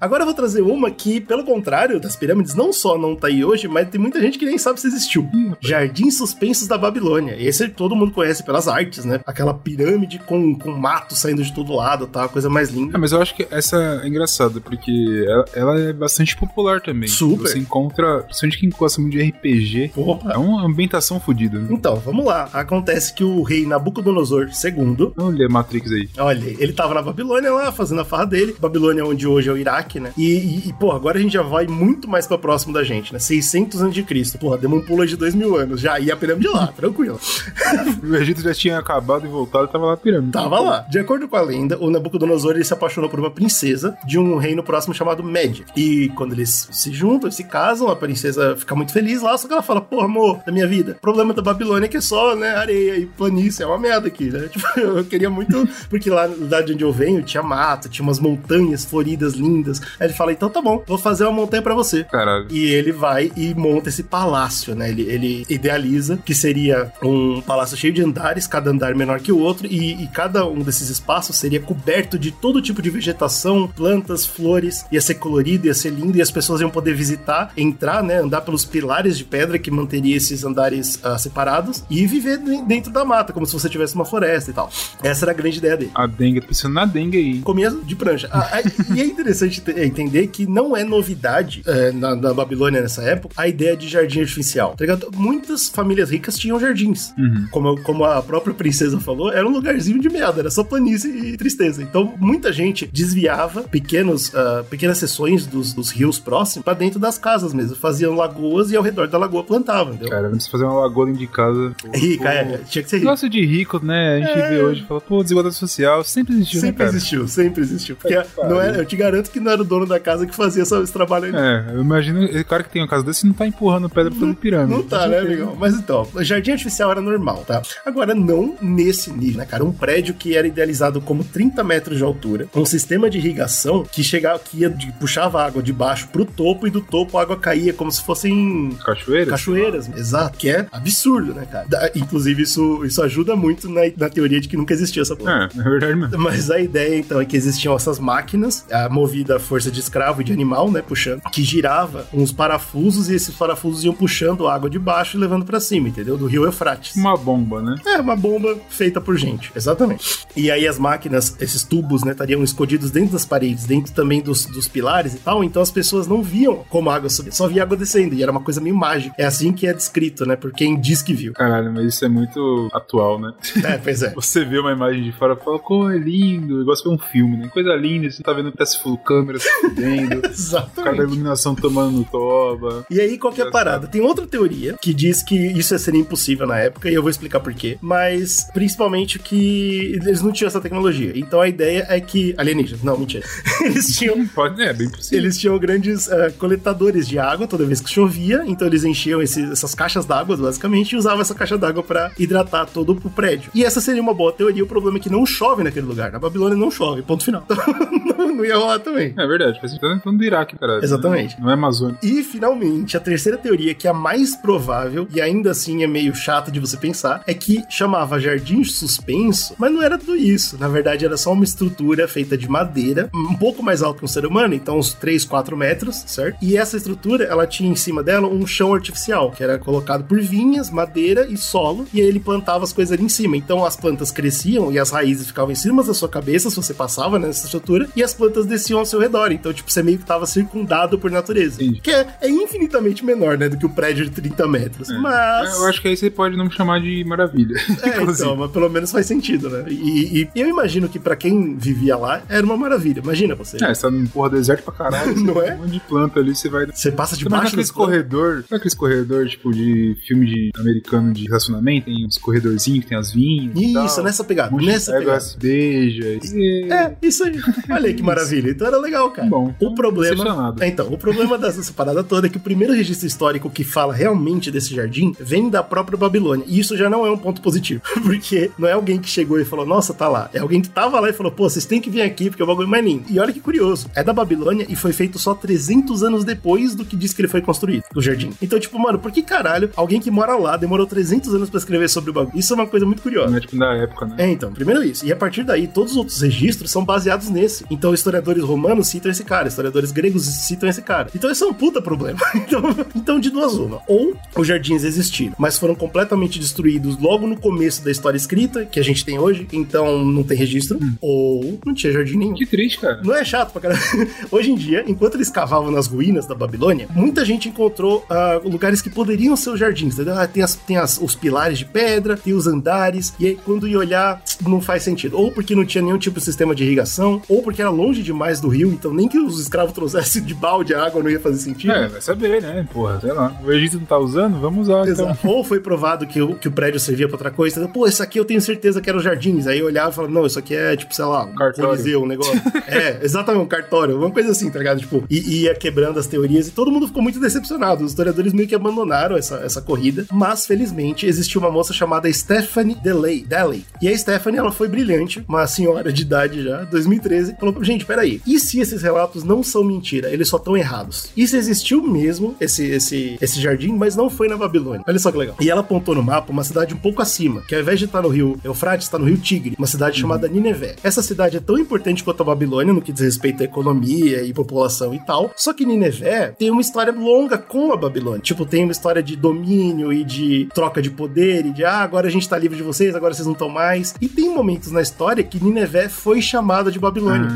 Agora eu vou trazer uma que, pelo contrário das pirâmides, não só não tá aí hoje, mas tem muita gente que nem sabe se existiu. Jardins Suspensos da Babilônia. Esse todo mundo conhece pelas artes, né? Aquela pirâmide com, com mato saindo de todo lado, tá? A coisa mais É, linda. mas eu acho que essa é engraçada, porque ela, ela é bastante popular também. Super. Você encontra, principalmente quem gosta muito de RPG, Opa. é uma ambientação fodida. Né? Então, vamos lá. Acontece que o rei Nabucodonosor II Olha a Matrix aí. Olha, ele tava na Babilônia lá, fazendo a farra dele. Babilônia, onde hoje é o Iraque, né? E, e, e, pô, agora a gente já vai muito mais pra próximo da gente, né? 600 anos de Cristo. Porra, demos um pulo de 2 mil anos. Já ia a pirâmide lá, tranquilo. O Egito já tinha acabado e voltado, tava lá a pirâmide. Tava lá. De acordo com a lenda, o Nabucodonosor ele se apaixonou por uma princesa de um reino próximo chamado Média. E quando eles se juntam, se casam, a princesa fica muito feliz lá, só que ela fala, pô, amor da minha vida, o problema da Babilônia é que é só, né, areia e planície, é uma merda aqui, né? Tipo, eu queria muito, porque lá da de onde eu venho tinha mato, tinha umas montanhas floridas lindas. Aí ele fala, então tá bom, vou fazer uma montanha pra você. Caralho. E ele vai e monta esse palácio, né? Ele, ele idealiza que seria um palácio cheio de andares, cada andar menor que o outro, e, e cada um desses espaços seria coberto de todo tipo de vegetação, plantas, flores, ia ser colorido, ia ser lindo, e as pessoas iam poder visitar, entrar, né? Andar pelos pilares de pedra que manteria esses andares ah, separados e viver de- dentro da mata, como se você tivesse uma floresta e tal. Essa era a grande ideia dele A dengue, pensando na dengue aí. comia de prancha. Ah, ah, e é interessante te- entender que não é novidade é, na, na Babilônia nessa época a ideia de jardim artificial. Tá ligado? Muitas famílias ricas tinham jardins. Como, como a própria princesa falou, era um lugarzinho de merda, era só planície e tristeza. Então muita gente desviava pequenos, ah, pequenas seções dos, dos rios próximos pra dentro das casas mesmo. Faziam lagoas e ao redor da lagoa plantavam, entendeu? Cara, não precisa fazer uma lagoa dentro de casa. Pô, Rica, pô. é, tinha que ser rico. Negócio de rico, né? A gente vê hoje e fala, pô, desigualdade social sempre existiu, né, Sempre cara? existiu, sempre existiu. Porque Pariu. não era, eu te garanto que não era o dono da casa que fazia esse trabalho aí. É, eu imagino, o cara que tem uma casa desse não tá empurrando pedra pelo pirâmide. Não tá, né, amigão? Mas então, jardim artificial era normal, tá? Agora, não nesse nível, né, cara? Um prédio que era idealizado como 30 metros de altura, um sistema de irrigação que chegava, que ia, de- puxava água de baixo pro topo e do topo a água caía como se fossem Cachoeira? cachoeiras, exato, que é absurdo, né, cara? Da- inclusive, isso, isso ajuda muito na, na teoria de que nunca existiu essa porra. É, é verdade mesmo. Mas a ideia, então, é que existiam essas máquinas, a movida força de escravo e de animal, né, puxando, que girava uns parafusos e esses parafusos iam puxando água de baixo e levando pra cima, entendeu? Do rio Eufrates. Uma bomba, né? É, uma bomba feita por gente, exatamente. E aí as máquinas, esses tubos, né, estariam escondidos dentro das paredes, dentro também dos, dos pilares e tal, então as pessoas não viam como a água subia, só via água descendo, e era uma coisa meio mágica. É assim que é descrito, né, por quem diz que viu. Caralho, mas isso é muito atual, né? É, pois é. Você vê uma imagem de fora e fala, pô, é lindo, igual você vê um filme, né? Coisa linda, você tá vendo que tá se full câmera se fudendo, Exatamente. iluminação tomando toba. E aí, qual que é a parada? Tem outra teoria que diz que isso seria impossível na época, e eu vou explicar por quê. Mas, principalmente, que eles não tinham essa tecnologia. Então a ideia é que. Alienígenas, não, mentira. Eles tinham. Pode, é, bem possível. Eles tinham grandes eh, coletadores de água toda vez que chovia, então eles enchiam esse- essas caixas d'água, basicamente, e usavam essa caixa d'água pra hidratar todo o prédio. E essa seria uma boa teoria, o problema é que não chove naquele lugar. Na Babilônia não chove, ponto final. Então, não, não ia rolar também. É verdade, faz sentido. Tá falando do Iraque, cara. Exatamente. Não é Amazônia. E, finalmente, a terceira teoria, que é a mais provável, e ainda assim é meio chata de você pensar, é que chamava Jardim Suspenso, mas não era tudo isso. Na verdade, era só uma estrutura feita de madeira, um pouco mais alto que um ser humano, então uns 3, 4 metros, certo? E essa estrutura, ela tinha em cima dela um chão artificial, que era colocado por vinhas, madeira e solo, e aí ele plantava as coisas ali em cima. Então as plantas cresciam e as raízes ficavam em cima da sua cabeça, se você passava nessa estrutura, e as plantas desciam ao seu redor. Então, tipo, você meio que tava circundado por natureza. Entendi. Que é, é infinitamente menor, né, do que o prédio de 30 metros. Mas. É, Eu acho que aí você pode não me chamar de maravilha. É, então, mas pelo menos faz sentido, né? E, e eu imagino que pra quem vivia lá era uma maravilha. Imagina você. É, você tá num porra deserto pra caralho. Não você é? Um monte de planta ali, você vai. Você passa debaixo plantas. corredor, sabe aqueles corredor, tipo, de filme de americano de relacionamento? Tem uns corredorzinhos que tem as vinhas. Isso, nessa pegada. Um Nessa pega, pegada. se beija. E... É, isso aí. Olha aí que maravilha. Então era legal, cara. Bom, o problema. É, Então, o problema dessa parada toda é que o primeiro registro histórico que fala realmente desse jardim vem da própria Babilônia. E isso já não é um ponto positivo. Porque não é alguém que chegou e falou, nossa, tá lá. É alguém que tava lá e falou, pô, vocês têm que vir aqui porque o bagulho é mais lindo. E olha que curioso. É da Babilônia e foi feito só 300 anos depois do que diz que ele foi construído, o jardim. Então, tipo, mano, por que caralho alguém que mora lá demorou 300 anos pra escrever sobre o bagulho? Isso é uma coisa muito curiosa. Não é tipo da época, né? É, então, primeiro isso. E a partir daí, todos os outros registros são baseados nesse. Então, historiadores romanos citam esse cara, historiadores gregos citam esse cara. Então, isso é um puta problema. Então, então de duas uma. Ou os jardins existiram, mas foram completamente destruídos logo no começo da história escrita, que a gente tem hoje, então não tem registro. Ou não tinha jardim nenhum. Que triste, cara. Não é chato pra caramba. Hoje em dia, enquanto eles cavavam nas ruínas da Babilônia, muita gente encontrou ah, lugares que poderiam ser os jardins, entendeu? Ah, tem as- tem as- os pilares de pedra, tem os andares, e aí quando ia olhar, não faz sentido. Ou porque não tinha nenhum tipo de sistema de irrigação, ou porque era longe demais do rio, então nem que os escravos trouxessem de balde a água não ia fazer sentido. É, vai saber, né? Porra, sei lá. O Egito não tá usando? Vamos usar, então. Exato. Ou foi provado que o, que o prédio servia pra outra coisa. entendeu? Pô, isso aqui eu tenho certeza que era os jardins. Aí eu olhava e falava, não, isso aqui é, tipo, sei lá, um Cartório. coliseu, um negócio. é, exatamente, um cartório, uma coisa assim, tá ligado? Tipo, e ia quebrando as teorias e todo mundo ficou muito decepcionado. Os historiadores meio que abandonaram essa, essa corrida. Mas, felizmente, existiu uma moça chamada Stephanie Delay. Delay. E a Stephanie, ela foi brilhante, uma senhora de idade já, 2013, falou, gente, peraí, e se esses relatos não são mentira? Eles só estão errados. Se existiu mesmo esse, esse, esse jardim, mas não foi na Babilônia? Olha só que legal. E ela apontou no mapa uma cidade um pouco acima, que ao invés de estar no rio Eufrates, está no rio Tigre, uma cidade chamada Ninevé. Essa cidade é tão importante quanto a Babilônia no que diz respeito à economia e população e tal. Só que Ninevé tem uma história longa com a Babilônia. Tipo, tem uma história de domínio e de troca de poder e de ah, agora a gente tá livre de vocês, agora vocês não estão mais. E tem momentos na história que Ninevé foi chamada de Babilônia.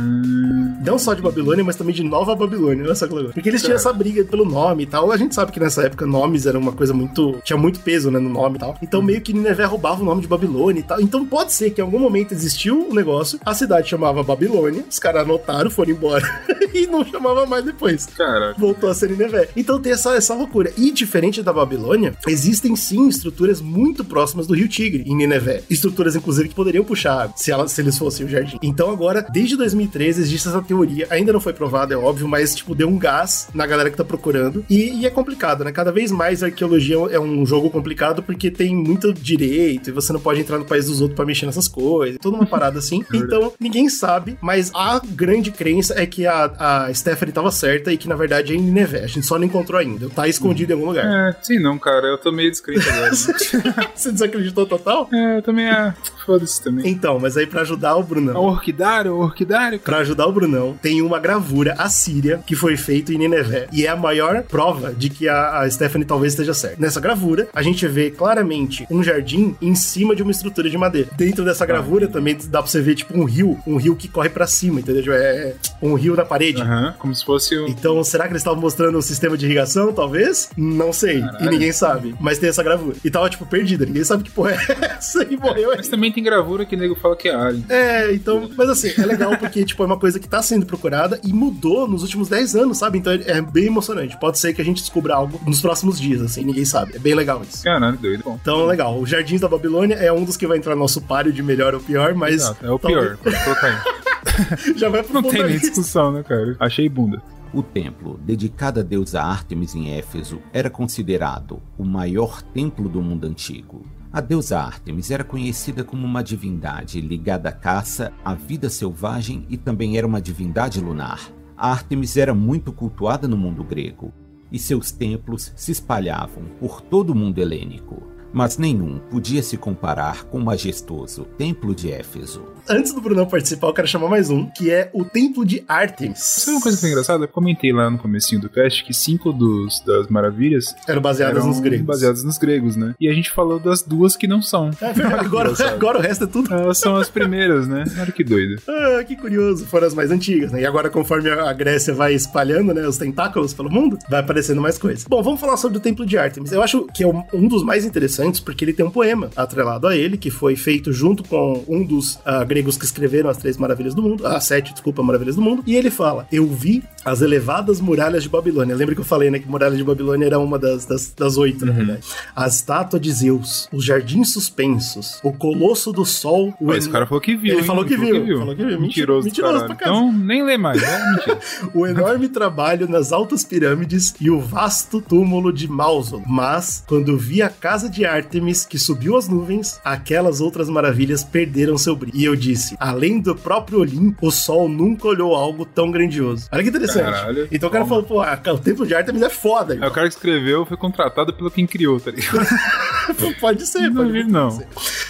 Não só de Babilônia, mas também de Nova Babilônia. Olha só que legal. Porque eles tinham essa briga pelo nome e tal. A gente sabe que nessa época nomes eram uma coisa muito. tinha muito peso, né, no nome e tal. Então meio que Ninevé roubava o nome de Babilônia e tal. Então pode ser que em algum momento existiu um negócio, a cidade chamava Babilônia, os caras anotaram, foram embora e não chamava mais depois Cara, voltou a ser Ninevé. Então tem essa, essa loucura. E diferente da Babilônia, existem sim estruturas muito próximas do Rio Tigre, em Ninevé. Estruturas, inclusive, que poderiam puxar se, se eles fossem o jardim. Então agora, desde 2013, existe essa teoria. Ainda não foi provada, é óbvio, mas, tipo, deu um gás na galera que tá procurando. E, e é complicado, né? Cada vez mais a arqueologia é um jogo complicado porque tem muito direito e você não pode entrar no país dos outros pra mexer nessas coisas. Toda uma parada assim. Então, ninguém sabe, mas a grande crença é que a, a Stephanie tava certa e que, na verdade, é em Ninevé. A gente só não encontrou ainda. Tá escondido em algum lugar. é, sim, não, cara. Eu tô meio descrente agora. né? Você desacreditou total? é, eu também é. foda-se também. Então, mas aí pra ajudar o É o Brunão. orquidário, o orquidário. Pra ajudar o Brunão, tem uma gravura assíria que foi feita em Nineveh. E é a maior prova de que a, a Stephanie talvez esteja certa. Nessa gravura, a gente vê claramente um jardim em cima de uma estrutura de madeira. Dentro dessa gravura também dá pra você ver, tipo, um rio. Um rio que corre pra cima, entendeu? É um rio na parede. Aham, como se fosse o. Então, será que eles estavam mostrando um sistema de irrigação, talvez? Não sei. Caralho. E ninguém sabe. Mas tem essa gravura. E tava, tipo, perdida. Ninguém sabe que porra é essa. E morreu aí. Mas também tem gravura que o nego fala que é alien. É, então. Mas assim, é legal porque, tipo, é uma coisa que tá sendo procurada e mudou nos últimos 10 anos, sabe? Então é bem emocionante. Pode ser que a gente descubra algo nos próximos dias, assim, ninguém sabe. É bem legal isso. Caralho, doido. Bom. Então, legal. Os Jardins da Babilônia é um dos que vai entrar no nosso páreo de melhor ou pior, mas. Exato, é o talvez- pior. Pode colocar aí. Já vai pro Não tem nem discussão, né, cara? Achei bunda. O templo, dedicado à deusa Ártemis em Éfeso, era considerado o maior templo do mundo antigo. A deusa Ártemis era conhecida como uma divindade ligada à caça, à vida selvagem e também era uma divindade lunar. A Ártemis era muito cultuada no mundo grego e seus templos se espalhavam por todo o mundo helênico. Mas nenhum podia se comparar com o majestoso Templo de Éfeso. Antes do Brunão participar, eu quero chamar mais um, que é o Templo de Artemis. Sabe uma coisa que foi engraçada? Eu comentei lá no comecinho do cast que cinco dos, das maravilhas Eram baseadas eram nos gregos. baseadas nos gregos, né? E a gente falou das duas que não são. É agora, agora o resto é tudo. Elas são as primeiras, né? Olha que doido. Ah, que curioso. Foram as mais antigas, né? E agora, conforme a Grécia vai espalhando, né, os tentáculos pelo mundo, vai aparecendo mais coisas. Bom, vamos falar sobre o Templo de Ártemis. Eu acho que é um dos mais interessantes, porque ele tem um poema atrelado a ele, que foi feito junto com um dos ah, gregos que escreveram as Três Maravilhas do Mundo, as Sete, desculpa, Maravilhas do Mundo. E ele fala: Eu vi as elevadas muralhas de Babilônia. Lembra que eu falei, né, que muralha de Babilônia era uma das, das, das oito, na verdade. A estátua de Zeus, os jardins suspensos, o colosso do sol, o esse cara falou que viu. Ele hein? falou que viu, falou que viu. Mentiroso, Mentiroso pra caralho. Então, nem lê mais. É o enorme trabalho nas altas pirâmides e o vasto túmulo de Mausolon. Mas, quando vi a casa de Ártemis que subiu às nuvens, aquelas outras maravilhas perderam seu brilho. E eu disse: além do próprio Olimpo, o sol nunca olhou algo tão grandioso. Olha que interessante. Caralho. então o cara falou: pô, a- o templo de Ártemis é foda. Aí o cara que escreveu foi contratado pelo quem criou, tá ligado? pode ser, Não pode ser. não. ser.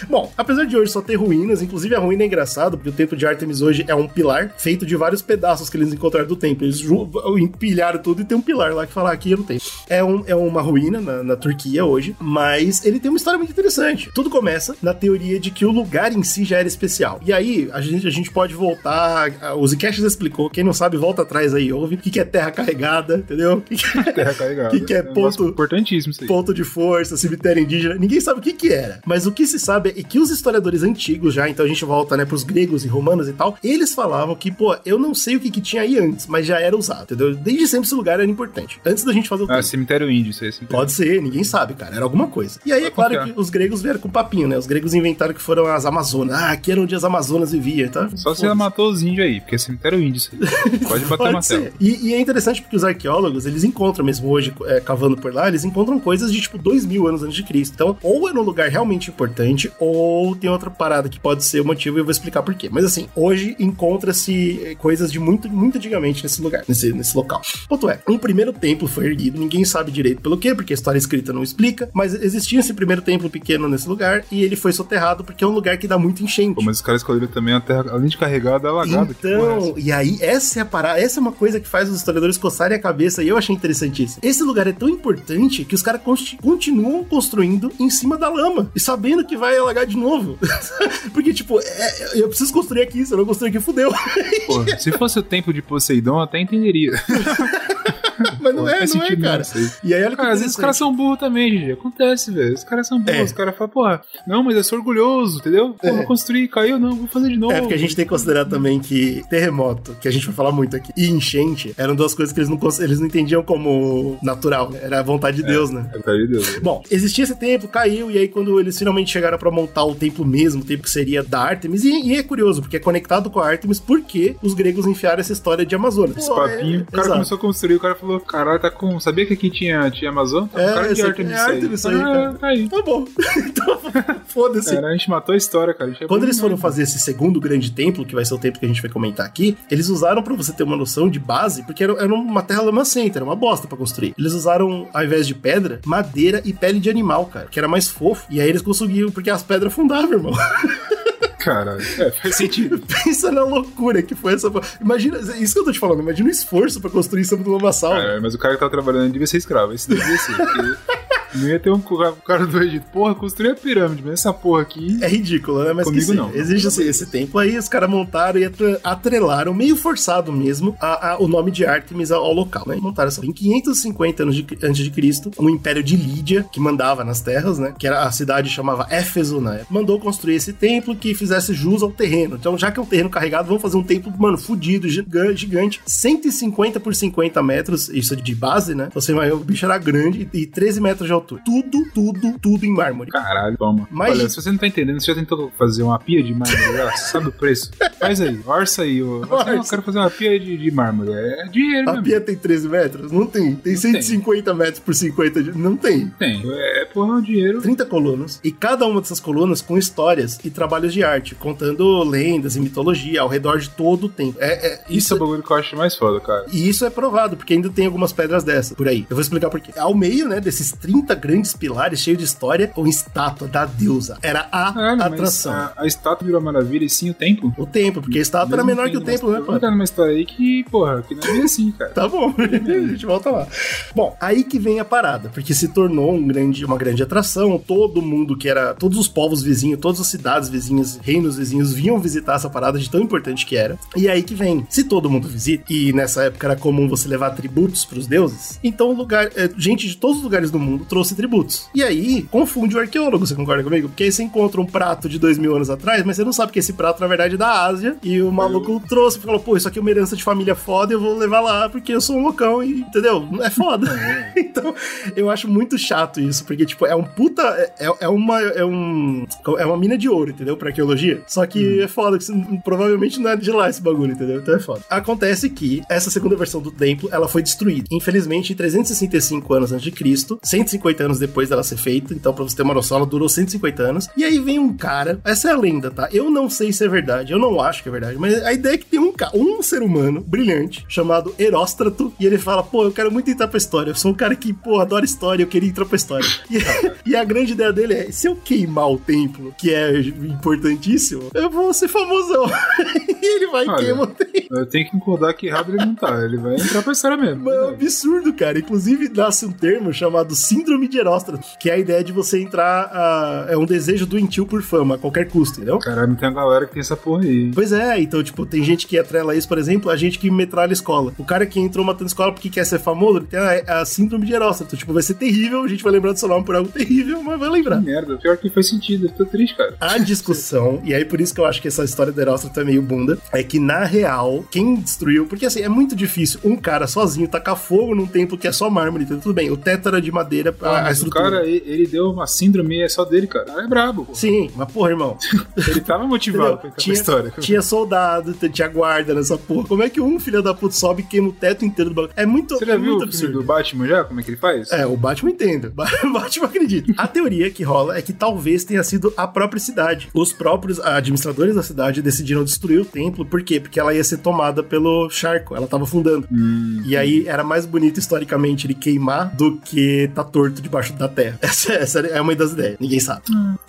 Bom, apesar de hoje só ter ruínas, inclusive a ruína é engraçado, porque o templo de Artemis hoje é um pilar feito de vários pedaços que eles encontraram do templo. Eles empilharam tudo e tem um pilar lá que fala aqui não tem. É, um, é uma ruína na, na Turquia hoje, mas ele tem uma história muito interessante. Tudo começa na teoria de que o lugar em si já era especial. E aí, a gente, a gente pode voltar. O Zcash explicou, quem não sabe, volta atrás aí, ouve. O que, que é terra carregada, entendeu? O que, que é Terra carregada. Que que é negócio ponto- Importantíssimo isso aí. ponto de força, cemitério indígena, ninguém sabe o que que era. Mas o que se sabe é que os historiadores antigos já, então a gente volta, né, pros gregos e romanos e tal, eles falavam que, pô, eu não sei o que que tinha aí antes, mas já era usado, entendeu? Desde sempre esse lugar era importante. Antes da gente fazer o Ah, templo. cemitério índio, isso aí. cemitério. Pode ser, ninguém sabe, cara. Era alguma coisa. E aí é claro que os gregos vieram com papinho, né? Os gregos inventaram que foram as Amazonas. Ah, aqui era onde as Amazonas viviam, tá? Só se ela matou os índios aí, porque é cemitério índio isso aí. Pode bater Pode ser. E, e é interessante porque os arqueólogos, eles encontram mesmo hoje, é, cavando por lá, eles encontram coisas de tipo dois mil anos antes de Cristo. Então, ou é num lugar realmente importante, ou tem outra parada que pode ser o motivo e eu vou explicar por quê. Mas assim, hoje encontra-se eh, coisas de muito, muito antigamente nesse lugar, nesse, nesse local. Ponto é, um primeiro templo foi erguido, ninguém sabe direito pelo quê, porque a história escrita não explica, mas existia esse primeiro templo pequeno nesse lugar e ele foi soterrado porque é um lugar que dá muito enchente. Pô, mas os caras escolheram também a terra, além de carregada, é alagada. Então, e aí, essa é a parada, essa é uma coisa que faz os historiadores coçarem a cabeça e eu achei interessantíssimo. Esse lugar é tão importante que os caras continuam construindo em cima da lama e sabendo que vai alagar de novo. Porque, tipo, é- eu preciso construir aqui, se eu não construir aqui, fudeu. Pô, se fosse o tempo de Poseidon, eu até entenderia. Mas não Pô, é, não é, sentido cara. não. E aí, olha Cara, às vezes os caras são burros também, gente. Acontece, velho. Os caras são burros. É. Os caras falam, porra, não, mas eu sou orgulhoso, entendeu? Pô, É. vou construir, caiu, não, vou fazer de novo. É, porque a gente tem que considerar também que terremoto, que a gente vai falar muito aqui, e enchente eram duas coisas que eles não, eles não entendiam como natural, né? Era a vontade de Deus, né? É, cara de Deus. Bom, existia esse templo, caiu, e aí quando eles finalmente chegaram pra montar o templo mesmo, o templo que seria da Artemis, e, e é curioso, porque é conectado com a Artemis, porque os gregos enfiaram essa história de Amazonas. Esse papinho, é- o cara exato. começou a construir, o cara falou, caralho, tá com. Sabia que aqui tinha, tinha Amazon? Tá É, cara de Artemis é. Artemis aí, Ah, cara. tá aí. Tá bom. então, foda-se. Cara, a gente matou a história, cara. A é Quando eles foram fazer esse segundo grande templo, que vai ser o templo que a gente vai comentar aqui, eles usaram, pra você ter uma noção de base, porque era, era uma terra lamacenta, era uma bosta pra construir. Eles usaram, ao invés de pedra, madeira e pele de animal, cara, que era mais fofo. E aí eles conseguiram, porque as pedras fundavam, irmão. Caralho. É, faz sentido. Pensa na loucura que foi essa. Imagina, isso que eu tô te falando, imagina o esforço pra construir isso do Lamaçal. É, mas o cara que tava trabalhando devia ser escravo. Esse devia ser. porque Não ia ter um ca- cara do Egito. Porra, construir a pirâmide, mas essa porra aqui. É ridículo, né? Mas Comigo que seja. não. Existe esse, esse templo aí, os caras montaram e atre- atrelaram, meio forçado mesmo, a- a- o nome de Artemis ao, local, né? Montaram essa. Em 550 anos de, antes de Cristo, no Império de Lídia, que mandava nas terras, né? Que era a cidade chamava Éfeso na época, mandou construir esse templo que fizesse jus ao terreno. Então, já que é um terreno carregado, vamos fazer um templo, mano, fudido, giga- gigante, 150 por 50 metros, isso é de base, né? Você vai, o bicho era grande e 13 metros de altura. Tudo, tudo, tudo em mármore. Caralho, toma. Mas- Olha, se você não tá entendendo, você já tentou fazer uma pia de mármore já? Você sabe o preço? Faz aí, orça aí. "Não, eu Orça. quero fazer uma pia de, de mármore. É dinheiro, A pia tem 13 metros? Não tem. Tem 150 metros por 50 de... Não tem. Tem. É, porra, é um dinheiro. 30 colunas. E cada uma dessas colunas com histórias e trabalhos de arte, contando lendas e mitologia ao redor de todo o tempo. É, é- Isso é o bagulho que eu acho mais foda, cara. E isso é provado, porque ainda tem algumas pedras dessas por aí. Eu vou explicar por quê. Ao meio, né, desses 30 grandes pilares cheios de história, uma estátua da deusa. Era a mas atração. a, a estátua virou uma maravilha e sim o templo. O templo, porque a estátua era menor que o tem templo, né, pô? Tá numa história aí que, porra, que não é assim, cara. Tá bom, a gente volta lá. Bom, aí que vem a parada, porque se tornou um grande, uma grande atração, todo mundo que era, todos os povos vizinhos, todas as cidades vizinhas, reinos vizinhos vinham visitar essa parada de tão importante que era. E aí que vem, se todo mundo visita, e nessa época era comum você levar tributos pros deuses, então lugar, é, gente de todos os lugares do mundo trouxe tributos. E aí confunde o arqueólogo, você concorda comigo? Porque aí você encontra um prato de dois mil anos atrás, mas você não sabe que esse prato na verdade é da Ásia, e o maluco trouxe e falou, pô, isso aqui é uma herança de família foda, eu vou levar lá porque eu sou um loucão e, entendeu? É foda. então, eu acho muito chato isso, porque, tipo, é um puta. É, é uma. É um. É uma mina de ouro, entendeu? Pra arqueologia. Só que é foda, que provavelmente não é de lá esse bagulho, entendeu? Então é foda. Acontece que essa segunda versão do templo, ela foi destruída. Infelizmente, em 365 anos antes de Cristo, 150 anos depois dela ser feita. Então, pra você ter uma noção, ela durou 150 anos. E aí vem um cara. Essa é a lenda, tá? Eu não sei se é verdade, eu não acho que é verdade, mas a ideia é que tem um, um ser humano brilhante chamado Heróstrato e ele fala: pô, eu quero muito entrar pra história. Eu sou um cara que, pô, adora história, eu queria entrar pra história. E, e a grande ideia dele é: se eu queimar o templo, que é importantíssimo, eu vou ser famosão. e ele vai Olha, queima o templo. Eu tenho que concordar que errado ele não tá. Ele vai entrar pra história mesmo. Mano, é um absurdo, cara. Inclusive, nasce um termo chamado Síndrome de Heróstrato, que é a ideia de você entrar. a- é um desejo doentio por fama, a qualquer custo, entendeu? Caralho, tem uma galera que tem essa porra aí. Pois é, então, tipo, tem gente que atrela isso, por exemplo, a gente que metralha a escola. O cara que entrou matando escola porque quer ser famoso, ele tem a, a síndrome de Heróstrato. Tipo, vai ser terrível, a gente vai lembrar do seu nome por algo terrível, mas vai lembrar. Que merda, pior que faz sentido. Eu tô triste, cara. A discussão, e aí por isso que eu acho que essa história do Heróstrato é meio bunda, é que na real, quem destruiu, porque assim, é muito difícil um cara sozinho tacar fogo num templo que é só mármore, então tudo bem, o teto era de madeira, a, Ah, a mas o cara, ele, deu uma síndrome, é só dele, cara. O cara é brabo, pô. Sim, mas porra, irmão. Ele tava motivado pra Tinha, história. tinha soldado, tinha guarda nessa porra. Como é que um filho da puta sobe e queima o teto inteiro do bagulho? É muito, Você já é viu muito o absurdo. do Batman já? Como é que ele faz? É, o Batman entende. O Batman acredita. A teoria que rola é que talvez tenha sido a própria cidade. Os próprios administradores da cidade decidiram destruir o templo. Por quê? Porque ela ia ser tomada pelo charco. Ela tava afundando. Hum. E aí era mais bonito historicamente ele queimar do que tá torto debaixo da terra. Essa, essa é uma das ideias. Ninguém sabe.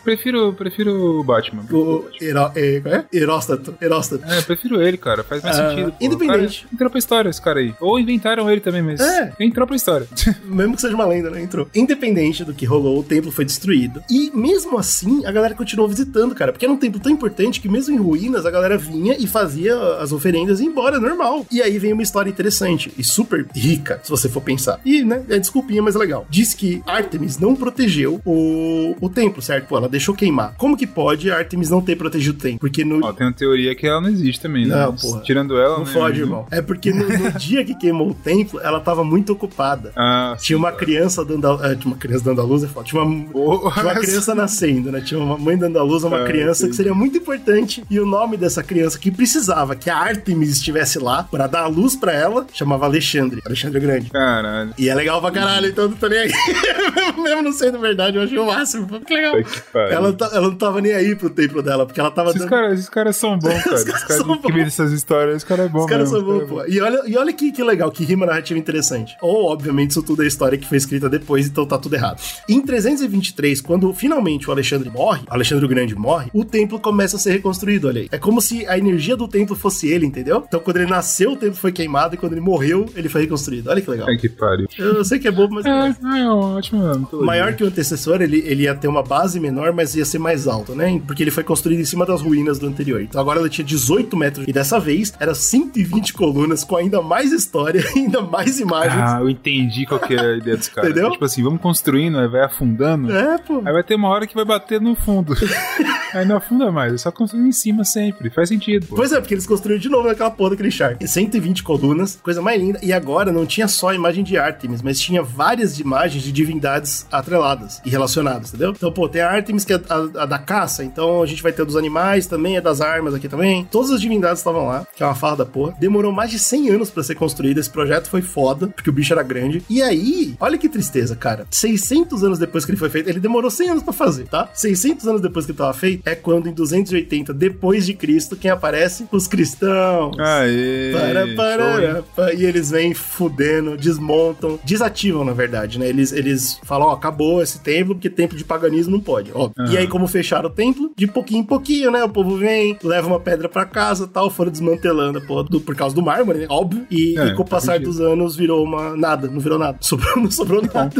Prefiro, prefiro o Batman. O Heró, é, é? Heróstato. Heróstato. É, prefiro ele, cara. Faz mais Ah, sentido. pô. independente. Cara entrou pra história, esse cara aí. Ou inventaram ele também, mas É. entrou pra história. Mesmo que seja uma lenda, né? Entrou. Independente do que rolou, o templo foi destruído. E mesmo assim, a galera continuou visitando, cara. Porque era um templo tão importante que mesmo em ruínas, a galera vinha e fazia as oferendas e ia embora, normal. E aí vem uma história interessante e super rica, se você for pensar. E, né, é desculpinha, mas é legal. Diz que Artemis não protegeu o, o templo, certo? Pô, ela deixou queimar. Como que pode Artemis não ter protegido o templo? Porque no, Ó, tem uma teoria que ela não existe também, né? Não, porra. Tirando ela, Não né? fode, irmão. É porque no, no dia que queimou o templo, ela tava muito ocupada. Ah, Tinha uma criança dando a, é, tinha uma criança dando a luz, é foda. Tinha uma, tinha uma criança nascendo, né? Tinha uma mãe dando a luz a uma Ah, criança entendi. que seria muito importante. E o nome dessa criança que precisava, que a Artemis estivesse lá pra dar a luz pra ela, chamava Alexandre, Alexandre Grande. Caralho. E é legal pra caralho, então eu não tô nem aí. Mesmo não sendo verdade, eu achei o máximo. Que legal. Que. Ela, tá- ela não tava nem aí pro templo dela, porque ela tava Esses dando. caras, esses caras são bons, cara. Os caras caras são que bons. vêm dessas histórias, os caras é bom Os caras são bons, pô. E olha, e olha que, que legal, que rima narrativa interessante. Ou, obviamente, isso tudo é história que foi escrita depois, então tá tudo errado. Em 323, quando finalmente o Alexandre morre, o Alexandre o Grande morre, o templo começa a ser reconstruído, olha aí. É como se a energia do templo fosse ele, entendeu? Então, quando ele nasceu, o templo foi queimado, e quando ele morreu, ele foi reconstruído. Olha que legal. Ai, que pariu. Eu sei que é bobo, mas... É, é ótimo, mano. Tô Maior que o antecessor, ele, ele ia ter uma base menor, mas ia ser mais alto, né? Porque ele foi construído em cima das ruínas do anterior. Então agora ele tinha 18 metros. E dessa vez era 120 colunas com ainda mais história, ainda mais imagens. Ah, eu entendi qual que é a ideia dos caras. Entendeu? É Tipo assim, vamos construindo, aí vai afundando. É, pô. Aí vai ter uma hora que vai bater no fundo. aí não afunda mais, é só construir em cima sempre. Faz sentido. Pô. Pois é, porque eles construíram de novo naquela porra daquele shark. 120 colunas, coisa mais linda. E agora não tinha só a imagem de Artemis, mas tinha várias imagens de divindades atreladas e relacionadas, entendeu? Então, pô, tem a Artemis, que é a, a da caça, então a gente vai ter a dos animais também, a das armas aqui também. Todas as divindades estavam lá, que é uma farra da porra. Demorou mais de 100 anos pra ser construído. Esse projeto foi foda, porque o bicho era grande. E aí, olha que tristeza, cara. 600 anos depois que ele foi feito, ele demorou 100 anos pra fazer, tá? 600 anos depois que ele tava feito, é quando em 280 depois de Cristo, quem aparece? Os cristãos. Aê! Para, para, hein? pa- e eles vêm fudendo, desmontam, desativam, na verdade, né? Eles, eles falam, ó, acabou esse templo, porque templo de paganismo não pode, ó. E aí, como fecharam o templo, de pouquinho em pouquinho, né? O povo vem, leva uma pedra pra casa tal, foram desmantelando a porra do- por causa do mármore, né? Óbvio. E, É, e com o passar sentido. dos anos virou uma. nada, não virou nada. Sobrou, não sobrou nada.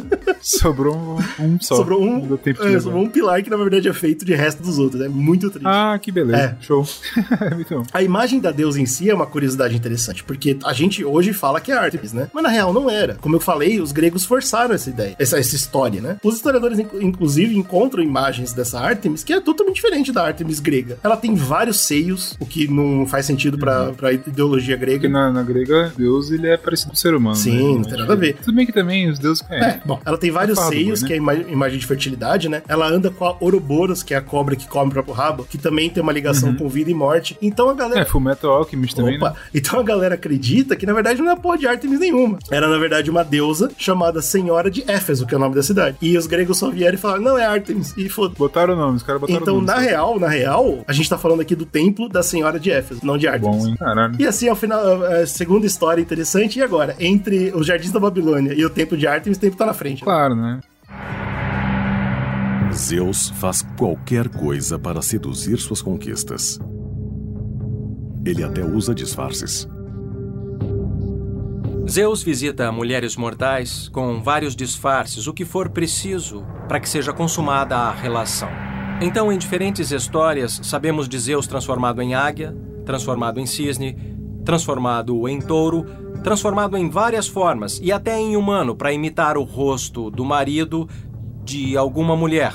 Sobrou um, um só. sobrou um. É, sobrou um pilar que na verdade é feito de resto dos outros. É muito triste. Ah, que beleza. É. Show. Bom. A imagem da deusa em si é uma curiosidade interessante, porque a gente hoje fala que é Artemis, né? Mas na real não era. Como eu falei, os gregos forçaram essa ideia, essa, essa história, né? Os historiadores, inc- inclusive, encontram imagens dessa Artemis que é totalmente diferente da Artemis grega. Ela tem vários seios, o que não faz sentido pra, pra ideologia Porque grega. na, na grega, Deus ele é parecido com o ser humano. Sim, né? não tem nada a ver. Tudo bem que também os deuses. É. É, bom, ela tem vários É seios, né? que é a ima- imagem de fertilidade, né? Ela anda com a Ouroboros, que é a cobra que come o próprio rabo, que também tem uma ligação com vida e morte. Então a galera É, Fullmetal Alchemist também, Opa, né? então a galera acredita que na verdade não é porra de Artemis nenhuma. Era na verdade uma deusa chamada Senhora de Éfeso, que é o nome da cidade. E os gregos só vieram e falaram, não é Artemis. E foda Botaram o nome, os caras botaram o Então, nome. na sabe? real, na real, a gente tá falando aqui do templo da Senhora de Éfeso, não de Artemis. Bom, hein? Caralho. E assim, ao final, a segunda história interessante. E agora? Entre os jardins da Babilônia e o templo de Artemis, o templo tá na frente. Claro, né? Zeus faz qualquer coisa para seduzir suas conquistas. Ele até usa disfarces. Zeus visita mulheres mortais com vários disfarces, o que for preciso para que seja consumada a relação. Então, em diferentes histórias, sabemos de Zeus transformado em águia, transformado em cisne, transformado em touro, transformado em várias formas e até em humano para imitar o rosto do marido de alguma mulher,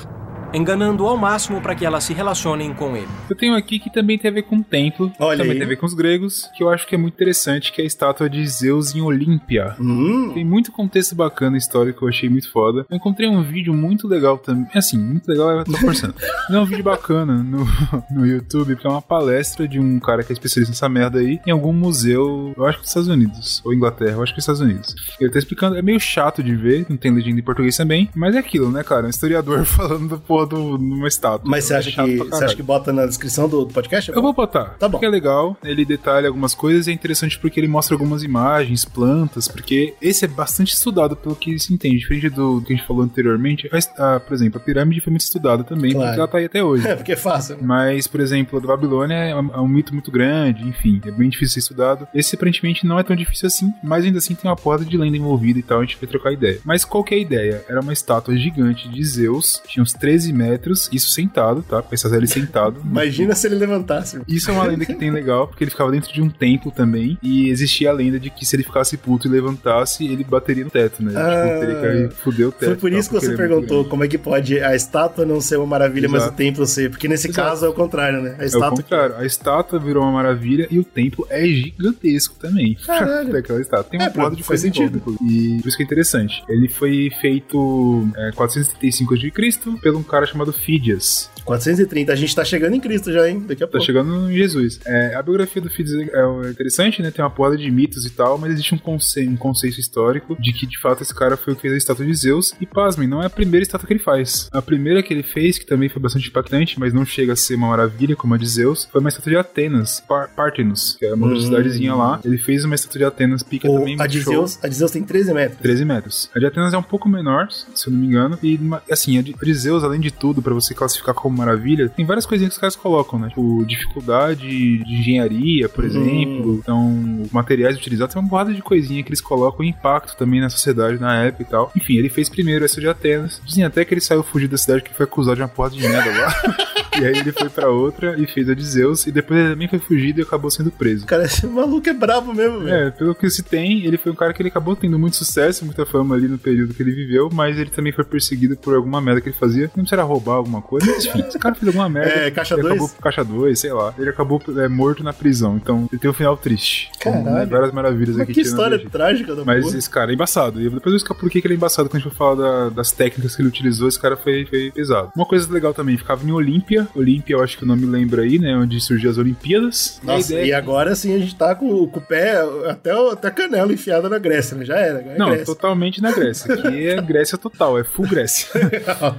enganando ao máximo para que elas se relacionem com ele. Eu tenho aqui que também tem a ver com o templo, Olha também aí. tem a ver com os gregos, que eu acho que é muito interessante, que é a estátua de Zeus em Olímpia. Hum, Tem muito contexto bacana histórico que eu achei muito foda. Eu encontrei um vídeo muito legal também. Assim, muito legal, eu tô forçando. Não, é um vídeo bacana no, no YouTube, que é uma palestra de um cara que é especialista nessa merda aí, em algum museu, eu acho que dos Estados Unidos, ou Inglaterra, eu acho que dos Estados Unidos. Ele tá explicando, é meio chato de ver, não tem legenda em português também, mas é aquilo, né, cara? Um historiador falando da porra do, numa estátua. mas você É acha, que, você acha que bota na descrição do, do podcast? Eu vou botar. Tá bom. Porque é legal, ele detalha algumas coisas e é interessante porque ele mostra algumas imagens, plantas, porque esse é bastante estudado pelo que se entende. Diferente do que a gente falou anteriormente, a- a- por exemplo, a pirâmide foi muito estudada também, Claro. porque ela tá aí até hoje. É, porque é fácil. né? Mas, por exemplo, a da Babilônia é um, é um mito muito grande, enfim, é bem difícil ser estudado. Esse aparentemente não é tão difícil assim, mas ainda assim tem uma porta de lenda envolvida e tal, a gente vai trocar ideia. Mas qual que é a ideia? Era uma estátua gigante de Zeus, tinha uns 13 metros, isso sentado, tá? Pensar ele sentado. Imagina se ele levantasse. Isso é uma lenda que tem legal, porque ele ficava dentro de um templo também, e existia a lenda de que se ele ficasse puto e levantasse, ele bateria no teto, né? Ah. tipo, teria que fuder o teto. Foi por tal, isso que você é perguntou como é que pode a estátua não ser uma maravilha, mas o Exato. templo ser. Porque nesse Exato. caso é o contrário, né? A É o estátua. contrário, a estátua virou uma maravilha e o templo é gigantesco também. Caralho. Daquela estátua. Tem uma É, porrada de faz sentido. E por isso que é interessante. Ele foi feito é, 435 a.C. por um cara chamado Fídias. 430. A gente tá chegando em Cristo já, hein? Daqui a Tá pouco. chegando em Jesus. É, a biografia do Fides é interessante, né? Tem uma porrada de mitos e tal, mas existe um, conce um conceito histórico de que, de fato, esse cara foi o que fez a estátua de Zeus. E, pasmem, não é a primeira estátua que ele faz. A primeira que ele fez, que também foi bastante impactante, mas não chega a ser uma maravilha como a de Zeus, foi uma estátua de Atenas, Par Parthenos, que é uma Hum. cidadezinha lá. Ele fez uma estátua de Atenas, pica O- também, a, de. Zeus, a de Zeus tem 13 metros. 13 metros. A de Atenas é um pouco menor, se eu não me engano. E, assim, a de, a de Zeus, além de tudo, pra você classificar como maravilha, tem várias coisinhas que os caras colocam, né? Tipo, dificuldade de engenharia, por exemplo. Então, materiais utilizados. Tem uma porrada de coisinha que eles colocam impacto também na sociedade na época e tal. Enfim, ele fez primeiro essa de Atenas. Dizem até que ele saiu fugido da cidade que foi acusado de uma porrada de merda lá. e aí ele foi pra outra e fez a de Zeus. E depois ele também foi fugido e acabou sendo preso. Cara, esse maluco é brabo mesmo, velho. É, pelo que se tem, ele foi um cara que ele acabou tendo muito sucesso, muita fama ali no período que ele viveu, mas ele também foi perseguido por alguma merda que ele fazia. Não sei se era roubar alguma coisa, mas enfim, esse cara fez alguma merda. É, caixa ele dois? acabou caixa 2, sei lá. Ele acabou é, morto na prisão, então ele tem um final triste. Caralho. né, várias maravilhas Mas aqui que história trágica da Mas porra. esse cara é embaçado. E depois eu vou explicar por que ele é embaçado quando a gente for falar da- das técnicas que ele utilizou. Esse cara foi, foi pesado. Uma coisa legal também, ficava em Olímpia. Olímpia, eu acho que o nome lembra aí, né? Onde surgiu as Olimpíadas. Nossa, e é que- agora sim a gente tá com, com o pé até, até a canela enfiada na Grécia, né? Já era. é Não, Grécia. totalmente na Grécia. Aqui é Grécia total, é full Grécia.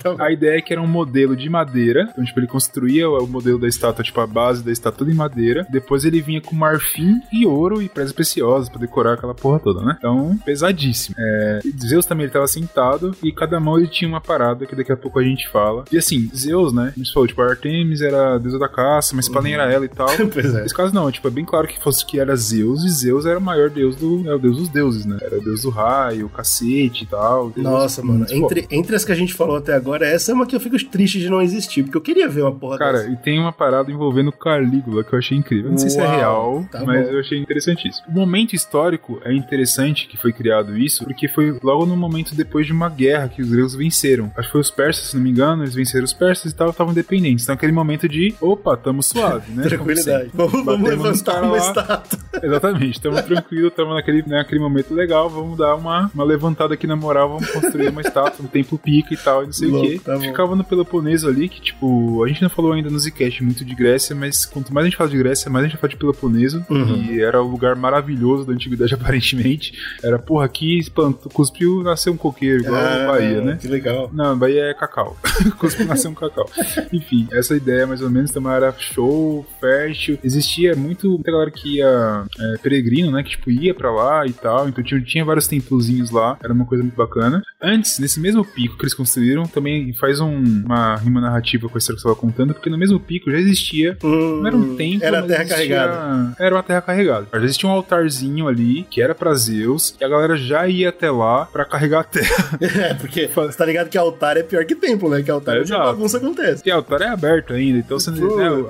Tá a ideia é que era um modelo de madeira. Então, tipo, ele construía o modelo da estátua, tipo, a base da estátua toda em madeira. Depois ele vinha com marfim e ouro e pedras preciosas pra decorar aquela porra toda, né? Então, pesadíssimo. É, Zeus também ele tava sentado e cada mão ele tinha uma parada que daqui a pouco a gente fala. E assim, Zeus, né? A gente falou, tipo, a Artemis era a deusa da caça, mas pá, nem era ela e tal. Pois é. Nesse caso, não, tipo, é bem claro que fosse que era Zeus, e Zeus era o maior deus do. É o deus dos deuses, né? Era o deus do raio, o cacete e tal. Nossa, mano, foda. entre, entre as que a gente falou até agora, essa é uma que eu fico triste de não existir, porque eu queria ver uma porra Cara, dessa. e tem uma parada envolvendo Calígula que eu achei incrível. Eu não sei se é Uau, real, tá mas bom. eu achei interessantíssimo. O momento histórico é interessante que foi criado isso, porque foi logo no momento depois de uma guerra que os gregos venceram. Acho que foi os persas, se não me engano, eles venceram os persas e tal, estavam independentes. Então aquele momento de, opa, tamo suave, né? Tranquilidade. Vamos, levantar uma lá. estátua. Exatamente, estamos tranquilos, estamos naquele, né, naquele momento legal, vamos dar uma, uma levantada aqui na moral, vamos construir uma estátua, um templo pica e tal, e não sei Louco, o quê. tá. Ficava no Peloponeso ali, que tipo, a gente não falou ainda no Zcast muito de Grécia, mas quanto mais a gente fala de Grécia, mais a gente fala de Peloponeso, Uhum. e era o lugar maravilhoso da antiguidade aparentemente. Era, porra, aqui espanto, cuspiu, nasceu um coqueiro, igual Ah, a Bahia, né? Que legal. Não, Bahia é cacau. Cuspiu nasceu um cacau. Enfim, essa ideia mais ou menos também era show, fértil. Existia muito, muita galera que ia é, peregrino, né? Que tipo ia pra lá e tal. Então tinha, tinha vários templozinhos lá. Era uma coisa muito bacana. Antes, nesse mesmo pico que eles construíram, também faz um- uma rima narrativa com a história que você estava contando, porque no mesmo pico já existia. Hum, Não era um templo, Era mas terra existia- carregada. Era uma terra carregada. Já existia um altarzinho ali que era pra Zeus, e a galera já ia até lá pra carregar a terra. É, porque você tá ligado que altar é pior que templo, né? Que altar é a Exato. bagunça acontece. Porque altar é aberto ainda, então você, né,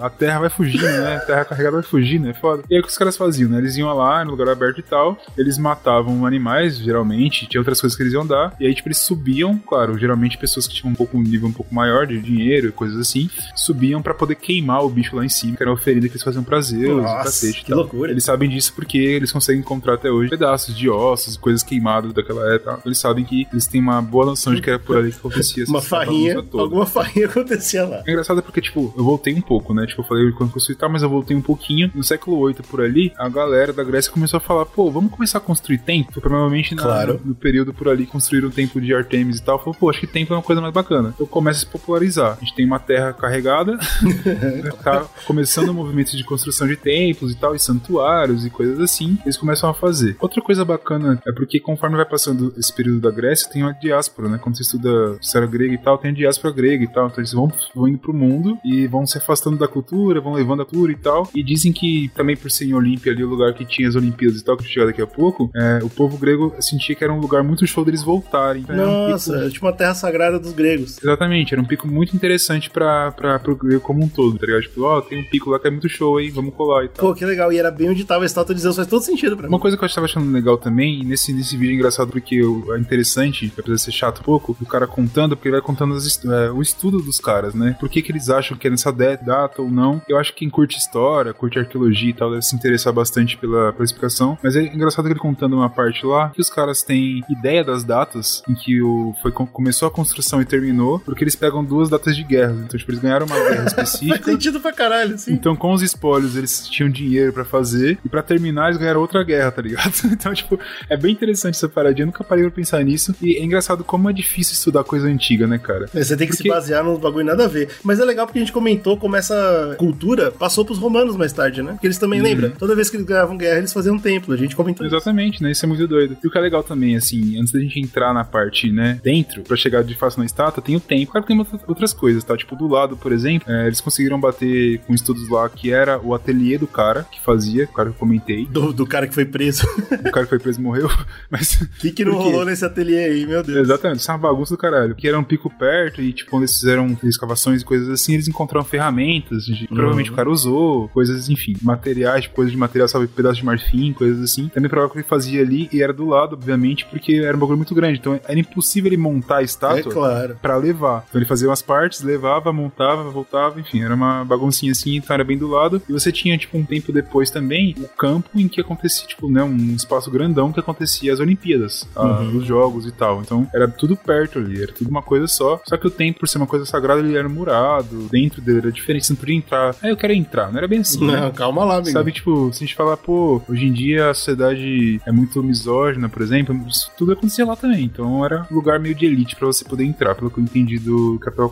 a terra vai fugindo, né? A terra carregada vai fugindo, é foda. E aí o que os caras faziam, né? Eles iam lá no lugar aberto e tal, eles matavam animais, geralmente, tinha outras coisas que eles iam dar, e aí, tipo, eles subiam, claro, geralmente pessoas que tinham um pouco um nível um pouco maior de dinheiro coisas assim, subiam pra poder queimar o bicho lá em cima, que era uma oferenda que eles faziam pra Zeus, Nossa, cacete que tal. loucura. Eles sabem disso porque eles conseguem encontrar até hoje pedaços de ossos, coisas queimadas daquela época. Eles sabem que eles têm uma boa noção de que era por ali que acontecia Uma farrinha, alguma farrinha acontecia lá. É engraçado porque, tipo, eu voltei um pouco, né? Tipo, eu falei quando construí tal, mas eu voltei um pouquinho. No século 8 por ali, a galera da Grécia começou a falar, pô, vamos começar a construir templo? Provavelmente na- Claro. no período por ali construíram o templo de Artemis e tal. Falou, pô, acho que templo é uma coisa mais bacana. Então começa a se popularizar. A gente tem uma terra carregada, tá começando o movimento de construção de templos e tal, e santuários e coisas assim. Eles começam a fazer. Outra coisa bacana é porque conforme vai passando esse período da Grécia, tem uma diáspora, né? Quando você estuda história grega e tal, tem a diáspora grega e tal. Então eles vão, vão indo pro mundo e vão se afastando da cultura, vão levando a cultura e tal. E dizem que também por ser em Olímpia ali, o lugar que tinha as Olimpíadas e tal, que chegar daqui a pouco, é, o povo grego sentia que era um lugar muito show deles voltarem. Então, era um Nossa, pico- é tipo uma terra sagrada dos gregos. Exatamente, era um pico muito interessante pra, pra, pro como um todo, tá ligado? Tipo, ó, tem um pico lá que é muito show aí, vamos colar e tal. Pô, que legal. E era bem onde tava a estátua de Zeus. Faz todo sentido pra mim. Uma coisa que eu estava achando legal também, nesse, nesse vídeo é engraçado porque é interessante, apesar de ser chato um pouco, o cara contando, porque ele vai contando as é, o estudo dos caras, né? Por que, que eles acham que é nessa data ou não. Eu acho que quem curte história, curte arqueologia e tal, deve se interessar bastante pela, pela explicação. Mas é engraçado que ele contando uma parte lá, que os caras têm ideia das datas em que o, foi, com- começou a construção e terminou, porque eles pegam duas datas de guerra guerras. Então, tipo, eles ganharam uma guerra Faz específica. sentido pra caralho, sim. Então, com os espólios, eles tinham dinheiro pra fazer. E pra terminar, eles ganharam outra guerra, tá ligado? Então, tipo, é bem interessante essa paradinha. Eu nunca parei pra pensar nisso. E é engraçado como é difícil estudar coisa antiga, né, cara? É, Você tem que Porque- se basear num bagulho nada a ver. Mas é legal porque a gente comentou como essa cultura passou pros romanos mais tarde, né? Porque eles também Uhum. lembram. Toda vez que eles ganhavam guerra, eles faziam um templo. A gente comentou isso. Exatamente, né? Isso é muito doido. E o que é legal também, assim, antes da gente entrar na parte, né, dentro, pra chegar de fato na estátua, tem o tempo. Claro que tem outras- outras coisas, tá? Tipo, do lado, por exemplo, é, eles conseguiram bater com estudos lá que era o ateliê do cara que fazia, o cara que eu comentei. Do, do cara que foi preso. O cara que foi preso morreu, mas. O que, que não rolou nesse ateliê aí, meu Deus? Exatamente, isso é uma bagunça do caralho. Que era um pico perto e, tipo, quando eles fizeram escavações e coisas assim, eles encontraram ferramentas, de- provavelmente o cara usou, coisas, enfim, materiais, tipo, coisas de material, sabe, pedaço de marfim, coisas assim. Também provavelmente que ele fazia ali e era do lado, obviamente, porque era um bagulho muito grande. Então era impossível ele montar a É estátua claro. pra levar. Então ele fazia umas partes, levava, montava, voltava, enfim, era uma baguncinha assim, então era bem do lado. E você tinha, tipo, um tempo depois também, o campo em que acontecia, tipo, né, um espaço grandão que acontecia as Olimpíadas, ah, Uhum. os jogos e tal. Então era tudo perto ali, era tudo uma coisa só. Só que o templo, por ser uma coisa sagrada, ele era murado, dentro dele era diferente, você não podia entrar. Ah, eu quero entrar, não era bem assim, né? Não, calma lá, amigo. Sabe, tipo, se a gente falar, pô, hoje em dia a sociedade é muito misógina, por exemplo, isso tudo acontecia lá também. Então era um lugar meio de elite pra você poder entrar, pelo que eu entendi do que eu tava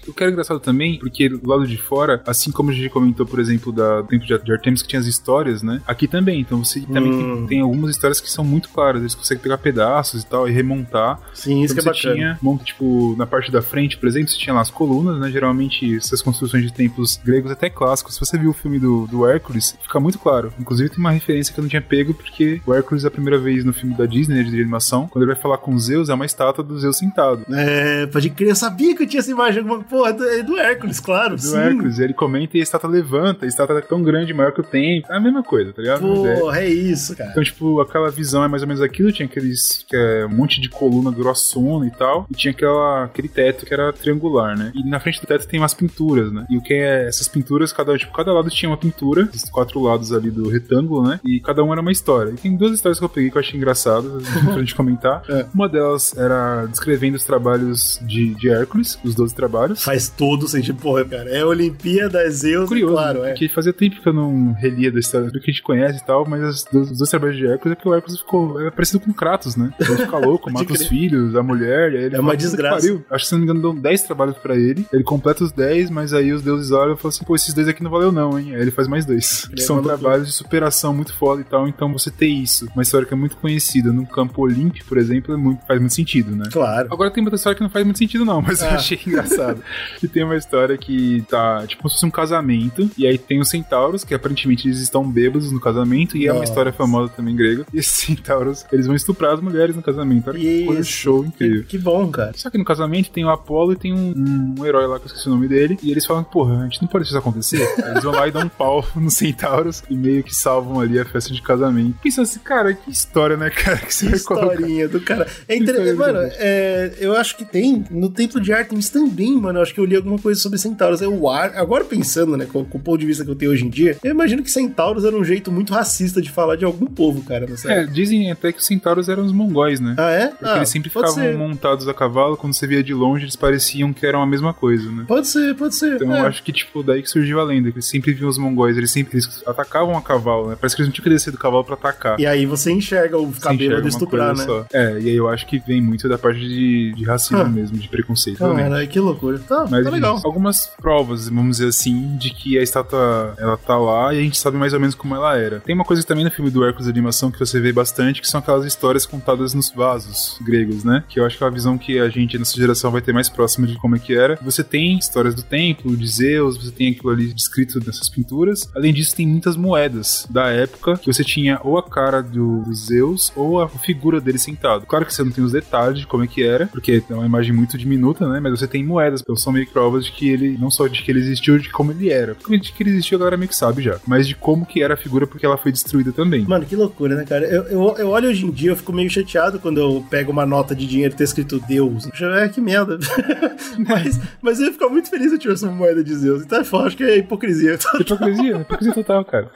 comentando. Eu quero engraçado também, porque do lado de fora, assim como a gente comentou, por exemplo, da do tempo de Artemis, que tinha as histórias, né? Aqui também. Então você também Hum. tem, tem algumas histórias que são muito claras. Eles conseguem pegar pedaços e tal e remontar. Sim, isso Então que é você bacana. tinha, monta, tipo, na parte da frente, por exemplo, você tinha lá as colunas, né? Geralmente essas construções de templos gregos até clássicos. Se você viu o filme do, do Hércules, fica muito claro. Inclusive tem uma referência que eu não tinha pego, porque o Hércules, a primeira vez no filme da Disney, né, de animação, quando ele vai falar com Zeus, é uma estátua do Zeus sentado. É, pode crer, eu sabia que eu tinha essa imagem. alguma- Porra, do, é do Hércules, claro. Do sim. Hércules, ele comenta e a estátua levanta, a estátua é tão grande, maior que o tempo. É a mesma coisa, tá ligado? É- Porra, é isso, cara. Então, tipo, aquela visão é mais ou menos aquilo. Tinha aqueles. Que é um monte de coluna grossona e tal. E tinha aquela, aquele teto que era triangular, né? E na frente do teto tem umas pinturas, né? E o que é. Essas pinturas, cada, tipo, cada lado tinha uma pintura. Os quatro lados ali do retângulo, né? E cada um era uma história. E tem duas histórias que eu peguei que eu achei engraçadas pra gente comentar. É. Uma delas era descrevendo os trabalhos de, de Hércules, os 12 trabalhos. Faz todo sentido. Porra, cara. É Olimpíada, é Zeus, Curioso, claro, é. porque fazia tempo que eu não relia da história do que a gente conhece e tal, mas as- dos, os dois trabalhos de Hércules é que o Hércules ficou é parecido com Kratos, né? Ele fica louco, mata os filhos, a mulher, ele É uma fala, "Puta que desgraça." pariu." Acho que se não me engano dão 10 trabalhos pra ele, ele completa os 10, mas aí os deuses olham e falam assim, pô, esses dois aqui não valeu não, hein? Aí ele faz mais dois. Que é são trabalhos de superação muito foda e tal, então você ter isso, uma história que é muito conhecida num campo olímpico, por exemplo, é muito, faz muito sentido, né? Claro. Agora tem outra história que não faz muito sentido, não, mas eu Ah. achei engraçado. Que tem uma história que tá, tipo, como se fosse um casamento, e aí tem os centauros, que aparentemente eles estão bêbados no casamento, e é uma Nossa. história famosa também grega. E esses centauros, eles vão estuprar as mulheres no casamento. Olha que coisa show incrível. Que, que bom, cara. Só que no casamento tem o Apolo e tem um, um herói lá que eu esqueci o nome dele. E eles falam, porra, a gente não pode deixar isso acontecer. Aí eles vão lá e dão um pau nos centauros e meio que salvam ali a festa de casamento. Pensa assim, cara, que história, né, cara? Que você Que vai colocar. do cara. É interessante, mano, é, eu acho que tem no Templo de Artemis também, mano. Eu acho que eu li alguma coisa sobre centauros. Eu, ar- agora pensando, né, com, com o ponto de vista que eu tenho hoje em dia, eu imagino que centauros era um jeito muito racista de falar de algum povo, cara. É, dizem até que os centauros eram os mongóis, né? Ah, é? Porque Ah, eles sempre ficavam ser. montados a cavalo, quando você via de longe, eles pareciam que eram a mesma coisa, né? Pode ser, pode ser. Então é. eu acho que, tipo, daí que surgiu a lenda, que eles sempre viam os mongóis, eles sempre eles atacavam a cavalo, né? Parece que eles não tinham que descer do cavalo pra atacar. E aí você enxerga o cabelo de estuprar, né? só. É, e aí eu acho que vem muito da parte de, de racismo Ah. mesmo, de preconceito. Caralho, que loucura. Tá, Mas tá legal. algumas provas, vamos dizer assim, de que a estátua ela tá lá e a gente sabe mais ou menos como ela era. Tem uma coisa também no filme do Hércules de animação que você vê bastante, que são aquelas histórias contadas nos vasos gregos, né? Que eu acho que é a visão que a gente, nessa geração, vai ter mais próxima de como é que era. Você tem histórias do templo, de Zeus, você tem aquilo ali descrito nessas pinturas. Além disso, tem muitas moedas da época que você tinha ou a cara do Zeus ou a figura dele sentado. Claro que você não tem os detalhes de como é que era, porque é uma imagem muito diminuta, né? Mas você tem moedas, então são meio que provas de que ele, não só de que ele existiu, de como ele era. Porque de que ele existiu, a galera meio que sabe já. Mas de como que era a figura, porque ela foi destruída também. Mano, que loucura, né, cara? Eu, eu, eu olho hoje em dia, eu fico meio chateado quando eu pego uma nota de dinheiro e tá escrito Deus. Eu, É, que merda. mas, mas eu ia ficar muito feliz se eu tivesse uma moeda de Zeus. Então é foda, acho que é hipocrisia. Hipocrisia, hipocrisia total, cara.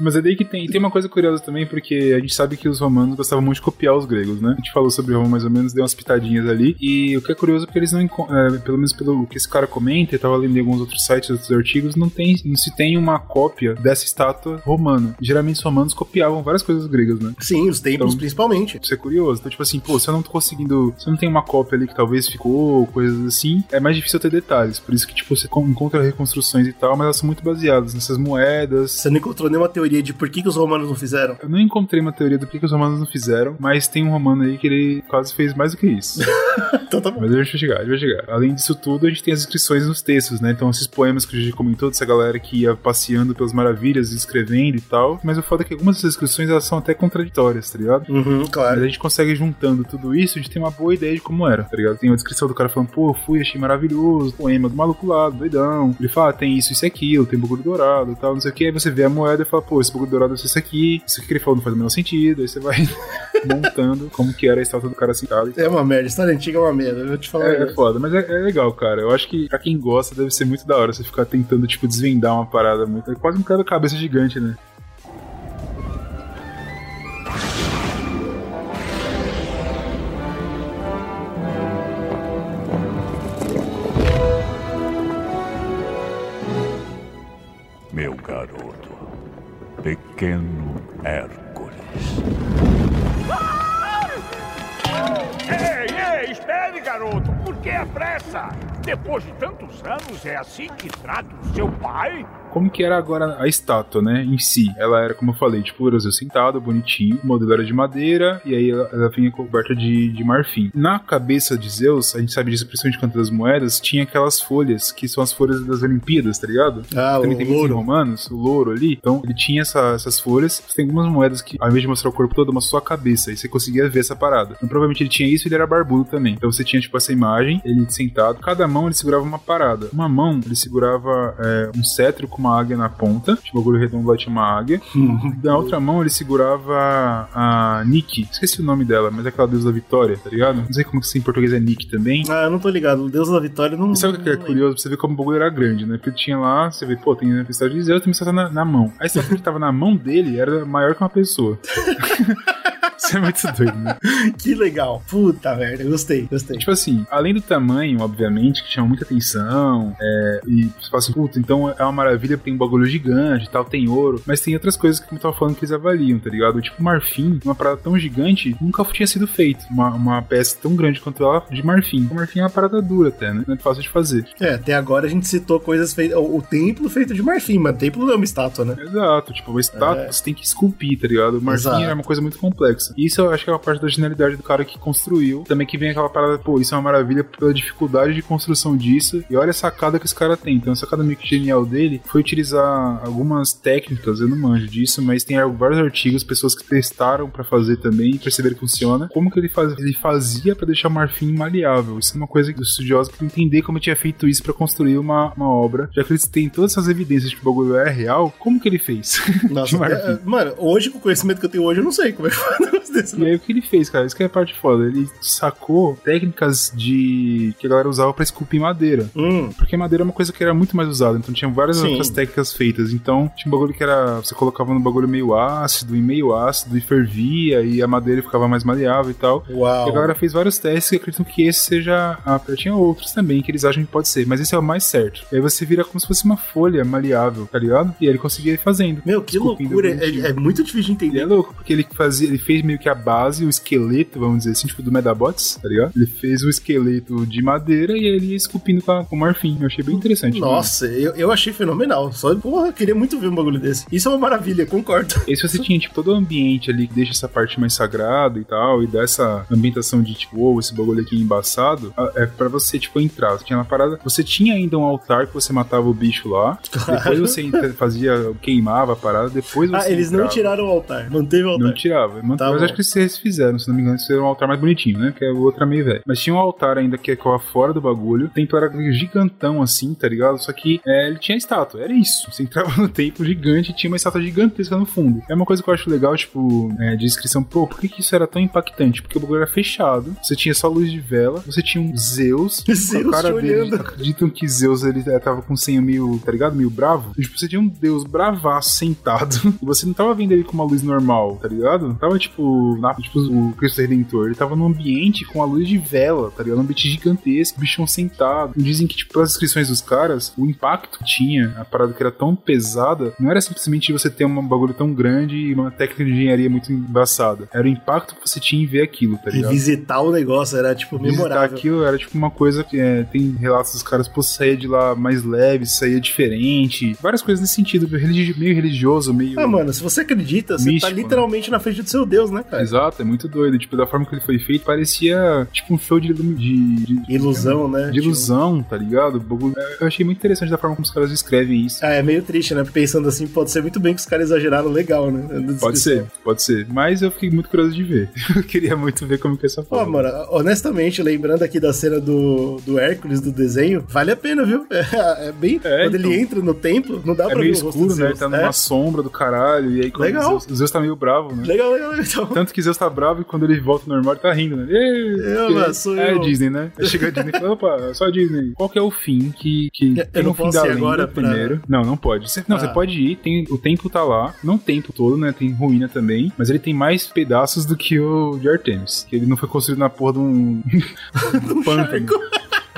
Mas é daí que tem. Tem uma coisa curiosa também, porque a gente sabe que os romanos gostavam muito de copiar os gregos, né? A gente falou sobre Roma mais ou menos, deu umas pitadinhas ali. E o que é curioso é que eles não é, pelo menos pelo que esse cara comenta, eu tava lendo em alguns outros sites, outros artigos, não tem, não se tem uma cópia dessa estátua romana. Geralmente os romanos copiavam várias coisas gregas, né? Sim, os templos Então- principalmente. Isso é curioso. Então, tipo assim, pô, se eu não tô conseguindo. Se eu não tenho uma cópia ali que talvez ficou, coisas assim, é mais difícil ter detalhes. Por isso que, tipo, você con- encontra reconstruções e tal, mas elas são muito baseadas nessas moedas. Você não encontrou nenhuma teoria de por que, que os romanos não fizeram? Eu não encontrei uma teoria do que, que os romanos não fizeram, mas tem um romano aí que ele quase fez mais do que isso. Então tá bom. Mas a gente vai chegar, a gente vai chegar. Além disso tudo, a gente tem as inscrições nos textos, né? Então, esses poemas que a gente comentou, dessa galera que ia passeando pelas maravilhas, escrevendo e tal. Mas o foda é que algumas dessas inscrições elas são até contraditórias, tá ligado? Uhum, Mas claro. a gente consegue juntando tudo isso, a gente tem uma boa ideia de como era, tá ligado? Tem uma descrição do cara falando, pô, fui, achei maravilhoso, poema do maluco lá, do doidão. Ele fala, ah, tem isso, isso e aquilo, tem bagulho dourado e tal, não sei o que. Aí você vê a moeda e fala, pô, esse bagulho dourado é isso aqui, isso aqui que ele falou não faz o menor sentido. Aí você vai montando como que era a estátua do cara sentado. É uma merda, história antiga é uma merda, eu vou te falar. é, é foda, mas é, é legal, cara. Eu acho que pra quem gosta deve ser muito da hora você ficar tentando, tipo, desvendar uma parada muito. É quase um quebra-cabeça gigante, né? Meu garoto, pequeno Hércules. Ei, ei, espere, garoto. Por que a pressa? Depois de tantos anos, é assim que trata o seu pai? Como que era agora a estátua, né, em si. Ela era, como eu falei, tipo, o Brasil sentado, bonitinho, o modelo era de madeira, e aí ela, ela vinha coberta de, de marfim. Na cabeça de Zeus, a gente sabe disso principalmente quanto das moedas, tinha aquelas folhas, que são as folhas das Olimpíadas, tá ligado? Ah, Também o tem louro. romanos, o louro ali. Então, ele tinha essa- essas folhas. Tem algumas moedas que, ao invés de mostrar o corpo todo, só a cabeça. E você conseguia ver essa parada. Então, provavelmente ele tinha isso e ele era barbudo também. Então, você tinha, tipo, essa imagem, ele sentado. Cada mão ele segurava uma parada. Uma mão ele segurava é, um cetro com uma águia na ponta. Tipo, o bagulho redondo lá tinha uma águia. Da outra mão ele segurava a Nick. Esqueci o nome dela, mas é aquela deusa da vitória, tá ligado? Não sei como que isso em português é Nick também. Ah, eu não tô ligado. O Deus da Vitória não. E sabe o que é curioso? Pra você ver como o bagulho era grande, né? Porque tinha lá, você vê, pô, tem a estátua de Zeus, tem estátua na, na mão. A estátua que tava na mão dele era maior que uma pessoa. Isso é muito doido, né? Que legal. Puta merda, gostei, gostei. Tipo assim, além do tamanho, obviamente, que chama muita atenção, é, e você fala assim, puta, então é uma maravilha porque tem um bagulho gigante e tal, tem ouro, mas tem outras coisas que eu tava falando que eles avaliam, tá ligado? Tipo, marfim, uma parada tão gigante, nunca tinha sido feito. Uma, uma peça tão grande quanto ela de marfim. O marfim é uma parada dura até, né? Não é fácil de fazer. É, até agora a gente citou coisas feitas. O, o templo feito de marfim, mas o templo não é uma estátua, né? Exato, tipo, uma estátua É. você tem que esculpir, tá ligado? O marfim Exato. é uma coisa muito complexa. Isso eu acho que é uma parte da genialidade do cara que construiu. Também que vem aquela parada, pô, isso é uma maravilha pela dificuldade de construção disso. E olha a sacada que esse cara tem. Então, a sacada meio que genial dele foi utilizar algumas técnicas, eu não manjo disso, mas tem vários artigos, pessoas que testaram pra fazer também e perceberam que funciona. Como que ele, faz, ele fazia pra deixar o marfim maleável? Isso é uma coisa que os estudiosos queriam entender como ele tinha feito isso pra construir uma, uma obra. Já que eles têm todas essas evidências de que o bagulho é real, como que ele fez? Nossa, marfim. é, mano, hoje, com o conhecimento que eu tenho hoje, eu não sei como é que desse. E aí o que ele fez, cara? Isso que é a parte foda. Ele sacou técnicas de que a galera usava pra esculpir madeira. Hum, Porque madeira é uma coisa que era muito mais usada, então tinha várias Sim. outras técnicas feitas. Então tinha um bagulho que era. Você colocava no bagulho meio ácido e meio ácido e fervia, e a madeira ficava mais maleável e tal. uau. E a galera fez vários testes e acreditam que esse seja. Ah, tinha outros também que eles acham que pode ser, mas esse é o mais certo. E aí você vira como se fosse uma folha maleável, tá ligado? E aí ele conseguia ir fazendo. Meu, que loucura. É, é muito difícil de é entender. louco, porque ele fazia, ele fez meio que a base, o esqueleto, vamos dizer assim, tipo do Medabots, tá ligado? Ele fez o esqueleto de madeira e ele ia esculpindo com, a- com marfim. Eu achei bem interessante. né? Nossa, eu, eu achei fenomenal. Só, porra, eu queria muito ver um bagulho desse. Isso é uma maravilha, concordo. E se você tinha, tipo, todo o ambiente ali que deixa essa parte mais sagrada e tal, e dá essa ambientação de, tipo, ô, esse bagulho aqui é embaçado, é pra você, tipo, entrar. Você tinha uma parada. Você tinha ainda um altar que você matava o bicho lá. Depois você fazia, queimava a parada, depois você. Ah, eles não entrava. tiraram o altar. Manteve o altar. Não tirava. Man- Tá mas. Acho que vocês fizeram, se não me engano, esse era um altar mais bonitinho, né? Que é o outro é meio velho. Mas tinha um altar ainda que ficava fora do bagulho. O templo era gigantão assim, tá ligado? Só que é, ele tinha estátua. Era isso. Você entrava no templo gigante e tinha uma estátua gigantesca no fundo. É uma coisa que eu acho legal, tipo, é, de descrição. Pô, por que, que isso era tão impactante? Porque o bagulho era fechado. Você tinha só luz de vela. Você tinha um Zeus. Zeus o cara te dele, olhando. acreditam que Zeus ele é, tava com um senho meio, tá ligado? Meio bravo. Tipo, você tinha um deus bravaço sentado. E você não tava vendo ele com uma luz normal, tá ligado? Tava tipo, na, tipo o Cristo Redentor. Ele tava num ambiente com a luz de vela, tá ligado? Um ambiente gigantesco, bichão sentado. Dizem que, tipo, pelas descrições dos caras, o impacto que tinha, a parada que era tão pesada, não era simplesmente você ter um bagulho tão grande e uma técnica de engenharia muito embaçada. Era o impacto que você tinha em ver aquilo, tá E ligado? visitar o negócio era, tipo, Visitar memorável. aquilo era tipo uma coisa que é, tem relatos dos caras, pô, saía de lá mais leve, saía diferente. Várias coisas nesse sentido, meio religioso, meio. Ah, mano, se você acredita, você Místico, tá literalmente na frente do seu Deus, né, cara? Exato, é muito doido. Tipo, da forma que ele foi feito, parecia tipo um show de, de, de- Ilusão, né? de ilusão, tá ligado? Eu achei muito interessante da forma como os caras escrevem isso. Ah, é meio triste, né? Pensando assim, pode ser muito bem que os caras exageraram legal, né? Pode ser, pode ser. Mas eu fiquei muito curioso de ver. Eu queria muito ver como que é essa Pô, forma. mano, honestamente, lembrando aqui da cena do, do Hércules, do desenho, vale a pena, viu? É, é bem. É, quando então. ele entra no templo, não dá É pra meio ver o rosto escuro, do né? Ele tá numa É. sombra do caralho. E aí Legal. Zeus, Zeus tá meio bravo, né? Legal, legal, então. Tanto que Zeus tá bravo e quando ele volta ao normal ele tá rindo, né? Eu, mas sou é eu. Disney, né? Aí chega a Disney e fala, opa, só a Disney. Qual que é o fim que, que Eu tem não o fim posso da ir lenda agora pra- primeiro? Não, não pode. Você, não, Ah. você pode ir, tem, o templo tá lá, não o templo todo, né? Tem ruína também, mas ele tem mais pedaços do que o de Artemis, que ele não foi construído na porra de um, um pântano.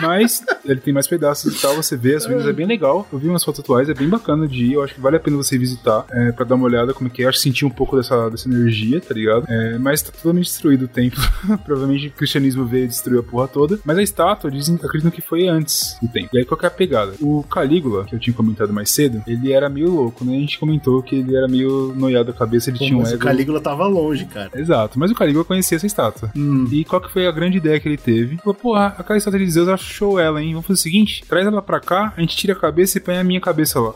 Mas ele tem mais pedaços e tal, você vê, as ruínas é bem legal. Eu vi umas fotos atuais, é bem bacana de ir. Eu acho que vale a pena você visitar é, pra dar uma olhada como é que é. Eu acho que sentir um pouco dessa, dessa energia, tá ligado? É, mas tá totalmente destruído o templo. Provavelmente o cristianismo veio e destruiu a porra toda. Mas a estátua, dizem, acreditam que foi antes do templo. E aí qual que é a pegada? O Calígula, que eu tinha comentado mais cedo, ele era meio louco, né? A gente comentou que ele era meio noiado da cabeça, ele Pô, tinha um mas o ego. Calígula tava longe, cara. Exato, mas o Calígula conhecia essa estátua. E qual que foi a grande ideia que ele teve? Falou, porra, aquela estátua de Zeus achou ela, hein? Vamos fazer o seguinte: traz ela pra cá, a gente tira a cabeça e põe a minha cabeça lá.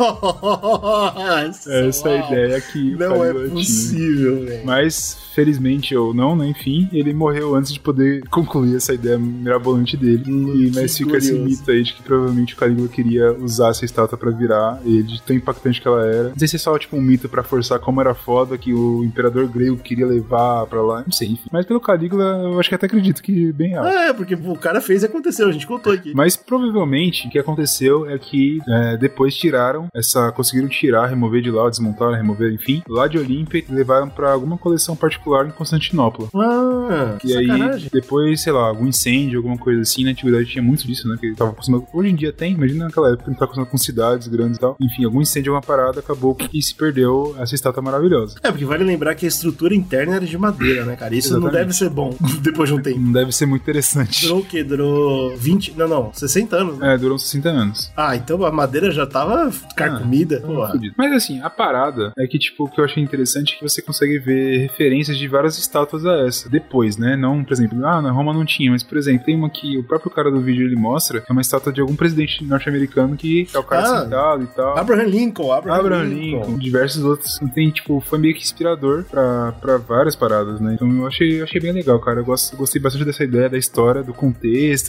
Nossa, Essa é a uau. ideia que Não é possível, velho. Mas, felizmente ou não, né? Enfim, ele morreu antes de poder concluir essa ideia mirabolante dele. e, mas fica esse curioso. mito aí de que provavelmente o Calígula queria usar essa estátua pra virar ele, de tão impactante que ela era. Não sei se é só tipo um mito pra forçar como era foda que o imperador grego queria levar pra lá. Não sei, enfim. Mas pelo Calígula, eu acho que até acredito que bem real. É, porque o cara fez e aconteceu, a gente contou aqui. Mas provavelmente o que aconteceu é que é, depois tiraram essa. conseguiram tirar, remover de lá, desmontaram, remover, enfim, lá de Olímpia e levaram pra alguma coleção particular em Constantinopla. Ah, E aí, depois, sei lá, algum incêndio, alguma coisa assim, na antiguidade tinha muito disso, né? Que tava acostumado. Hoje em dia tem, imagina naquela época, ele tava acostumado com cidades grandes e tal. Enfim, algum incêndio, alguma parada, acabou e se perdeu essa estátua maravilhosa. É, porque vale lembrar que a estrutura interna era de madeira, né, cara? Isso não Exatamente. deve ser bom depois de um tempo. Não deve ser muito interessante. Durou quê? Durou 20. Não, não, 60 anos, né? É, durou uns 60 anos. Ah, então a madeira já tava carcomida. Fudido. Mas assim, a parada é que, tipo, o que eu achei interessante é que você consegue ver referências de várias estátuas a essa. Depois, né? Não, por exemplo, ah, na Roma não tinha, mas, por exemplo, tem uma que o próprio cara do vídeo ele mostra, que é uma estátua de algum presidente norte-americano que é o cara Ah, sentado e tal. Abraham Lincoln, Abraham, Abraham Lincoln. Lincoln, diversos outros. Tem, tipo, foi meio que inspirador pra, pra várias paradas, né? Então eu achei, achei bem legal, cara. Eu gosto, gostei bastante dessa ideia da história, do contexto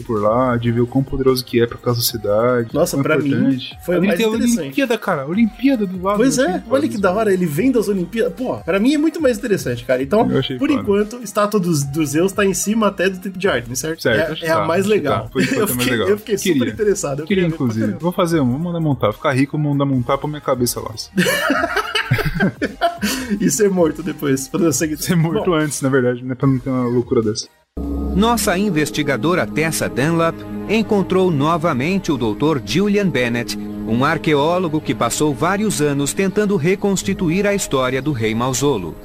por lá, de ver o quão poderoso que é pra aquela sociedade. Nossa, pra mim, importante. foi Ali mais tem a interessante. Olimpíada, cara. Olimpíada do lado. Pois é, olha que da hora, ele vem das Olimpíadas. Pô, pra mim é muito mais interessante, cara. Então, por foda. enquanto, estátua dos, dos Zeus tá em cima até do tipo de arte, certo? Certo, é é que a tá, mais que legal. tá. Enquanto eu, é mais fiquei, legal. eu fiquei super Queria. interessado. Eu Queria, pra inclusive. Vou fazer uma, vou mandar montar. Ficar rico, vou mandar montar pra minha cabeça lá. E ser morto depois. Pra seguir. Ser morto Bom, antes, na verdade, né? Pra não ter uma loucura dessa. Nossa investigadora Tessa Dunlap encontrou novamente o Dr. Julian Bennett, um arqueólogo que passou vários anos tentando reconstituir a história do rei Mausolo.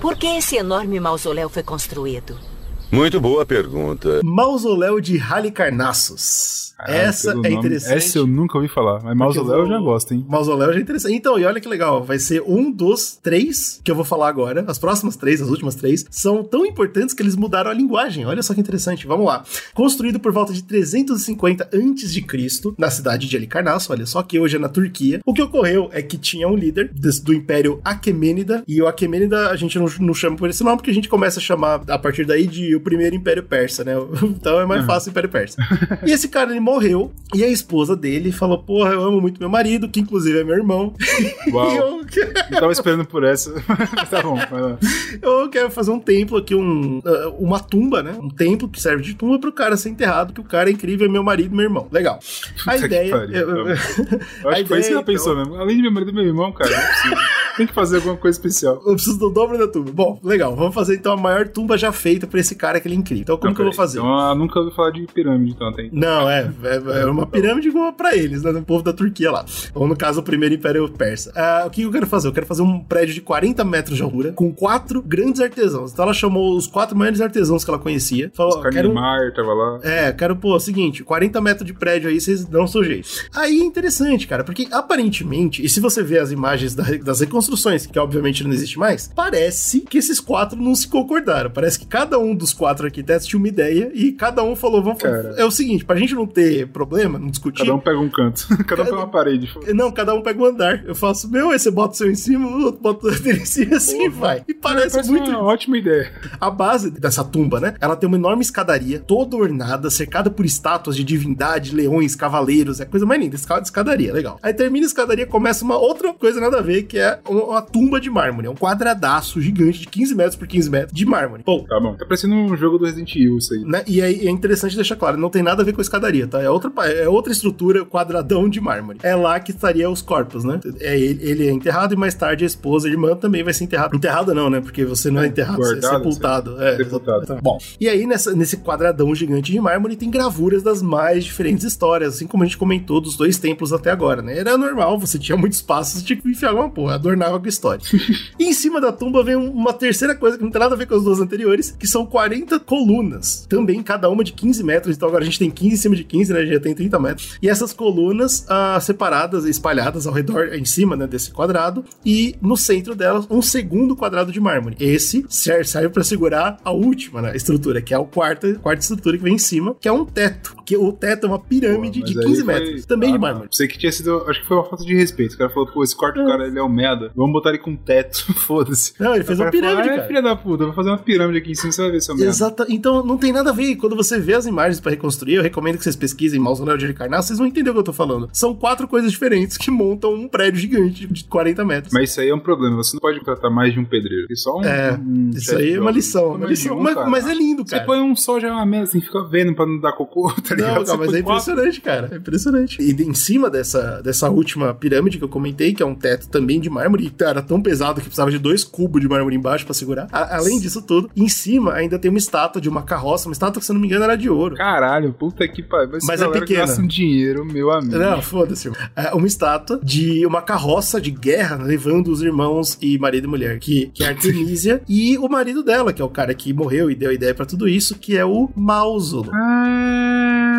Por que esse enorme mausoléu foi construído? Muito boa pergunta. Mausoléu de Halicarnassus. Essa é nome. interessante. Essa eu nunca ouvi falar, mas mausoléu eu já gosto, hein? Mausoléu já é interessante. Então, e olha que legal, vai ser um dos três que eu vou falar agora. As próximas três, as últimas três, são tão importantes que eles mudaram a linguagem. Olha só que interessante. Vamos lá. Construído por volta de 350 a.C. na cidade de Halicarnasso, olha só que hoje é na Turquia. O que ocorreu é que tinha um líder do Império Aquemênida, e o Aquemênida a gente não, não chama por esse nome, porque a gente começa a chamar a partir daí de o primeiro Império Persa, né? Então é mais fácil o Império Persa. e esse cara, ele morreu, e a esposa dele falou, porra, eu amo muito meu marido, que inclusive é meu irmão. Uau. Eu, Não tava esperando por essa. tá bom, vai lá. eu quero fazer um templo aqui, um, uh, uma tumba, né? Um templo que serve de tumba pro cara ser enterrado, que o cara é incrível, é meu marido e meu irmão. Legal. A Puta que ideia... pariu, eu- tá. Eu a acho que foi isso que ela ideia, pensou então- mesmo. Além de meu marido e meu irmão, cara, não é possível. Tem que fazer alguma coisa especial. Eu preciso do dobro da tumba. Bom, legal. Vamos fazer então a maior tumba já feita por esse cara que ele é incrível. Então, como Não, que eu vou fazer? Então, ela nunca ouviu falar de pirâmide, então tem. Não, é, é, é uma pirâmide igual pra eles, né? Do povo da Turquia lá. Ou no caso, o primeiro Império Persa. Ah, o que eu quero fazer? Eu quero fazer um prédio de 40 metros de altura com quatro grandes artesãos. Então ela chamou os quatro maiores artesãos que ela conhecia. Falou, Oscar quero Niemeyer tava lá. É, quero, pô, seguinte, 40 metros de prédio aí, vocês dão seu jeito. Aí é interessante, cara, porque aparentemente, e se você vê as imagens da- das reconstruções, que obviamente não existe mais, parece que esses quatro não se concordaram. Parece que cada um dos quatro arquitetos tinha uma ideia e cada um falou, vamos Cara. É o seguinte, pra gente não ter problema, não discutir. Cada um pega um canto. Cada um pega uma parede. Não, cada um pega um andar. Eu faço meu, aí você bota o seu em cima, o outro bota o dele em cima e assim vai. E parece, Parece muito. uma ótima ideia. A base dessa tumba, né? Ela tem uma enorme escadaria, toda ornada, cercada por estátuas de divindade, leões, cavaleiros. É a coisa mais linda. esca- Escadaria, legal. Aí termina a escadaria, começa uma outra coisa nada a ver, que é uma tumba de mármore. É um quadradaço gigante de 15 metros por 15 metros de mármore. Pô, Tá bom. Tá parecendo um jogo do Resident Evil isso aí. né? E aí é interessante deixar claro, não tem nada a ver com a escadaria, tá? É outra, é outra estrutura, quadradão de mármore. É lá que estaria os corpos, né? É, ele, ele é enterrado e mais tarde a esposa, a irmã também vai ser enterrada. Enterrada não, né? Porque você não é enterrado, você é Guardado, sepultado. É, Sepultado. exatamente. Bom, e aí nessa, nesse quadradão gigante de mármore tem gravuras das mais diferentes histórias, assim como a gente comentou dos dois templos até agora, né? Era normal, você tinha muito espaço, você tinha que enfiar alguma porra, com a história. e em cima da tumba vem um- uma terceira coisa que não tem nada a ver com as duas anteriores, que são 40 colunas, também cada uma de 15 metros, então agora a gente tem 15 em cima de 15, né? A gente já tem 30 metros. E essas colunas ah, separadas, espalhadas ao redor, em cima, né, desse quadrado, e no centro delas um segundo quadrado de mármore. Esse serve, para segurar a última né, estrutura, que é a quarta, quarta estrutura que vem em cima, que é um teto. Que o teto é uma pirâmide de aí 15 foi- metros, também de Ah, mármore. Sei que tinha sido. Acho que foi uma falta de respeito. O cara falou, pô, esse quarto do cara ele é um merda. Vamos botar ele com teto. Foda-se. Não, ele fez uma pirâmide, "Ah, cara. filha da puta, vou fazer uma pirâmide aqui em cima, você vai ver seu merda. Exata, então não tem nada a ver. Quando você vê as imagens pra reconstruir, eu recomendo que vocês pesquisem Mausoléu de Halicarnasso, vocês vão entender o que eu tô falando. São quatro coisas diferentes que montam um prédio gigante de 40 metros. Mas isso aí é um problema. Você não pode contratar mais de um pedreiro. É só um. É, um isso aí é uma lição, uma lição. um, mas, mas é lindo, Você cara. põe um só já é uma merda, assim, fica vendo pra não dar cocô, tá ligado? Não, Você não, mas é quatro- impressionante, cara. É impressionante. E em cima dessa, dessa última pirâmide que eu comentei, que é um teto também de mármore, e era tão pesado que precisava de dois cubos de mármore embaixo pra segurar. A- além disso tudo, em cima ainda tem uma estátua de uma carroça, uma estátua que, se eu não me engano, era de ouro. Caralho, puta que pariu. Esse Mas é pequena. um dinheiro, meu amigo. Não, foda-se. É uma estátua de uma carroça de guerra levando os irmãos e marido e mulher, que, que é a Artemisia, e o marido dela, que é o cara que morreu e deu a ideia pra tudo isso, que é o Mausulo. Ah,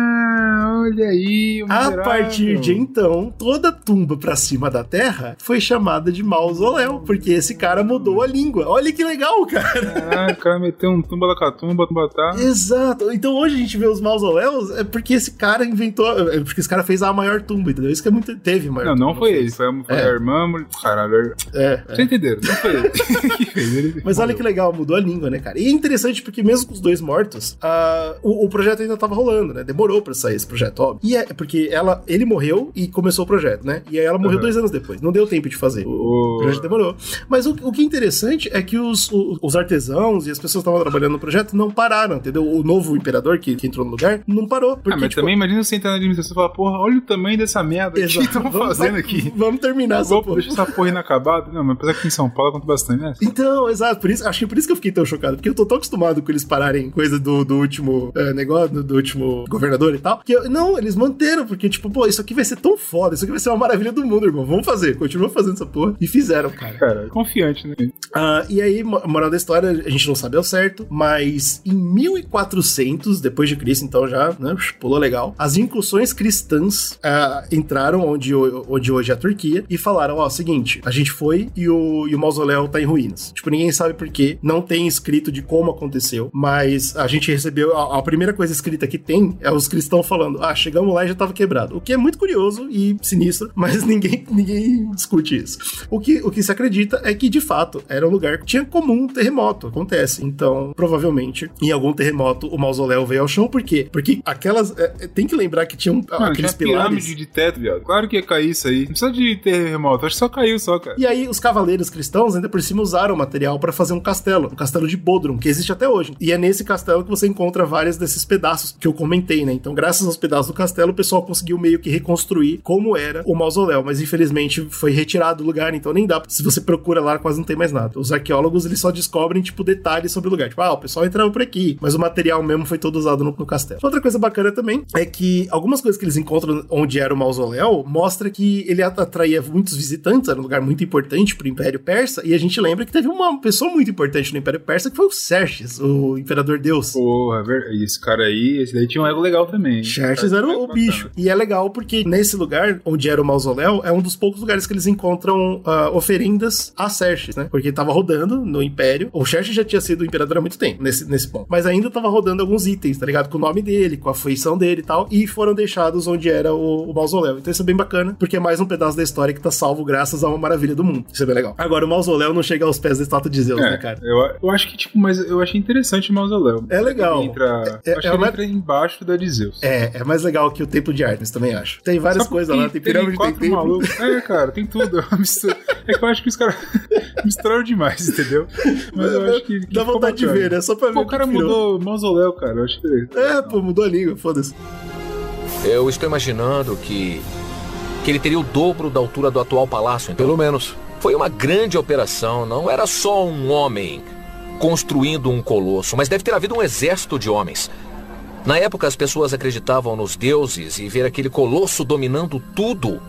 olha aí. o A partir de então, toda tumba pra cima da terra foi chamada de mausoléu, porque esse cara mudou a língua. Olha que legal, cara. Ah, o cara meteu um tumba da catumba, tumba tá. Exato. Então hoje a gente vê os mausoléus é porque esse cara inventou, é porque esse cara fez a maior tumba, entendeu? Isso que é muito teve maior Não, não tumba, foi fez. ele, foi a, foi É. a irmã. Caralho, É, vocês entenderam? Não foi ele. Mas olha que legal, mudou a língua, né, cara? E é interessante porque mesmo com os dois mortos, ah, o, o projeto ainda tava rolando, né? Demorou pra sair esse projeto, óbvio. E é porque ela, ele morreu e começou o projeto, né? E aí ela morreu Uhum. dois anos depois. Não deu tempo de fazer. O O- projeto demorou. Mas o, o que é interessante é que os, o- os artesãos e as pessoas que estavam trabalhando no projeto não pararam, entendeu? O novo imperador que, que entrou no lugar não parou. Porque, ah, mas tipo, também imagina você entrar na administração e falar, porra, olha o tamanho dessa merda que estão fazendo aqui. Vamos terminar essa porra. deixar essa porra inacabada. Não, mas apesar que em São Paulo conta bastante, né? Então, exato, por isso, acho que por isso que eu fiquei tão chocado, porque eu tô tão acostumado com eles pararem coisa do, do último eh, negócio, do, do último governador e tal, que eu, não, não, eles manteram, porque, tipo, pô, isso aqui vai ser tão foda, isso aqui vai ser uma maravilha do mundo, irmão. Vamos fazer. Continua fazendo essa porra. E fizeram, cara. Cara, confiante, né? Ah, e aí, mo- moral da história, a gente não sabe ao certo, mas em 1400 depois de Cristo, então já, né, pulou legal, as incursões cristãs ah, entraram onde, onde hoje é a Turquia e falaram, ó, seguinte, a gente foi e o, e o mausoléu tá em ruínas. Tipo, ninguém sabe por quê, não tem escrito de como aconteceu, mas a gente recebeu, a, a primeira coisa escrita que tem é os cristãos falando, ah, chegamos lá e já tava quebrado. O que é muito curioso e sinistro, mas ninguém, ninguém discute isso. O que, o que se acredita é que, de fato, era um lugar que tinha comum um terremoto, acontece. Então, provavelmente, em algum terremoto, o mausoléu veio ao chão, por quê? Porque aquelas... é, é, tem que lembrar que tinham Mano, aqueles pilares... de teto, viado. Claro que ia cair isso aí. Não precisa de terremoto, acho que só caiu só, cara. E aí, os cavaleiros cristãos, ainda por cima, usaram o material para fazer um castelo, um castelo de Bodrum, que existe até hoje. E é nesse castelo que você encontra vários desses pedaços que eu comentei, né? Então, graças aos pedaços do castelo, o pessoal conseguiu meio que reconstruir como era o mausoléu, mas infelizmente foi retirado do lugar, então nem dá. Se você procura lá, quase não tem mais nada. Os arqueólogos, eles só descobrem, tipo, detalhes sobre o lugar. Tipo, ah, o pessoal entrava por aqui, mas o material mesmo foi todo usado no, no castelo. Outra coisa bacana também é que algumas coisas que eles encontram onde era o mausoléu mostra que ele atraía muitos visitantes, era um lugar muito importante pro Império Persa, e a gente lembra que teve uma pessoa muito importante no Império Persa que foi o Xerxes, o Imperador Deus. Porra, ver- esse cara aí, esse daí tinha um ego legal também. Xerxes era o, bicho. E é legal porque nesse lugar, onde era o mausoléu, é um dos poucos lugares que eles encontram ah, oferendas a Xerxes, né? Porque tava rodando no Império. O Xerxes já tinha sido imperador há muito tempo, nesse, nesse ponto. Mas ainda tava rodando alguns itens, tá ligado? Com o nome dele, com a feição dele e tal. E foram deixados onde era o, o mausoléu. Então isso é bem bacana, porque é mais um pedaço da história que tá salvo graças a uma maravilha do mundo. Isso é bem legal. Agora, o mausoléu não chega aos pés da estátua de Zeus, É, né, cara? eu, eu acho que, tipo, mas eu achei interessante o mausoléu. É legal. Ele entra, É- acho é que ele entra embaixo da de Zeus. É, é mais legal que o templo de Artemis, também acho. Tem várias Só coisas lá, tem pirâmide, tem quatro templo. malucos. É, cara, tem tudo. É É que eu acho que os caras misturaram demais, entendeu? Mas eu acho que. que Dá vontade de ver, né? Só pra ver Pô, o o cara mudou mausoléu, cara. Eu acho que. É, pô, mudou a língua, foda-se. Eu estou imaginando que. que ele teria o dobro da altura do atual palácio, então. Pelo menos. Foi uma grande operação, não era só um homem construindo um colosso, mas deve ter havido um exército de homens. Na época, as pessoas acreditavam nos deuses e ver aquele colosso dominando tudo.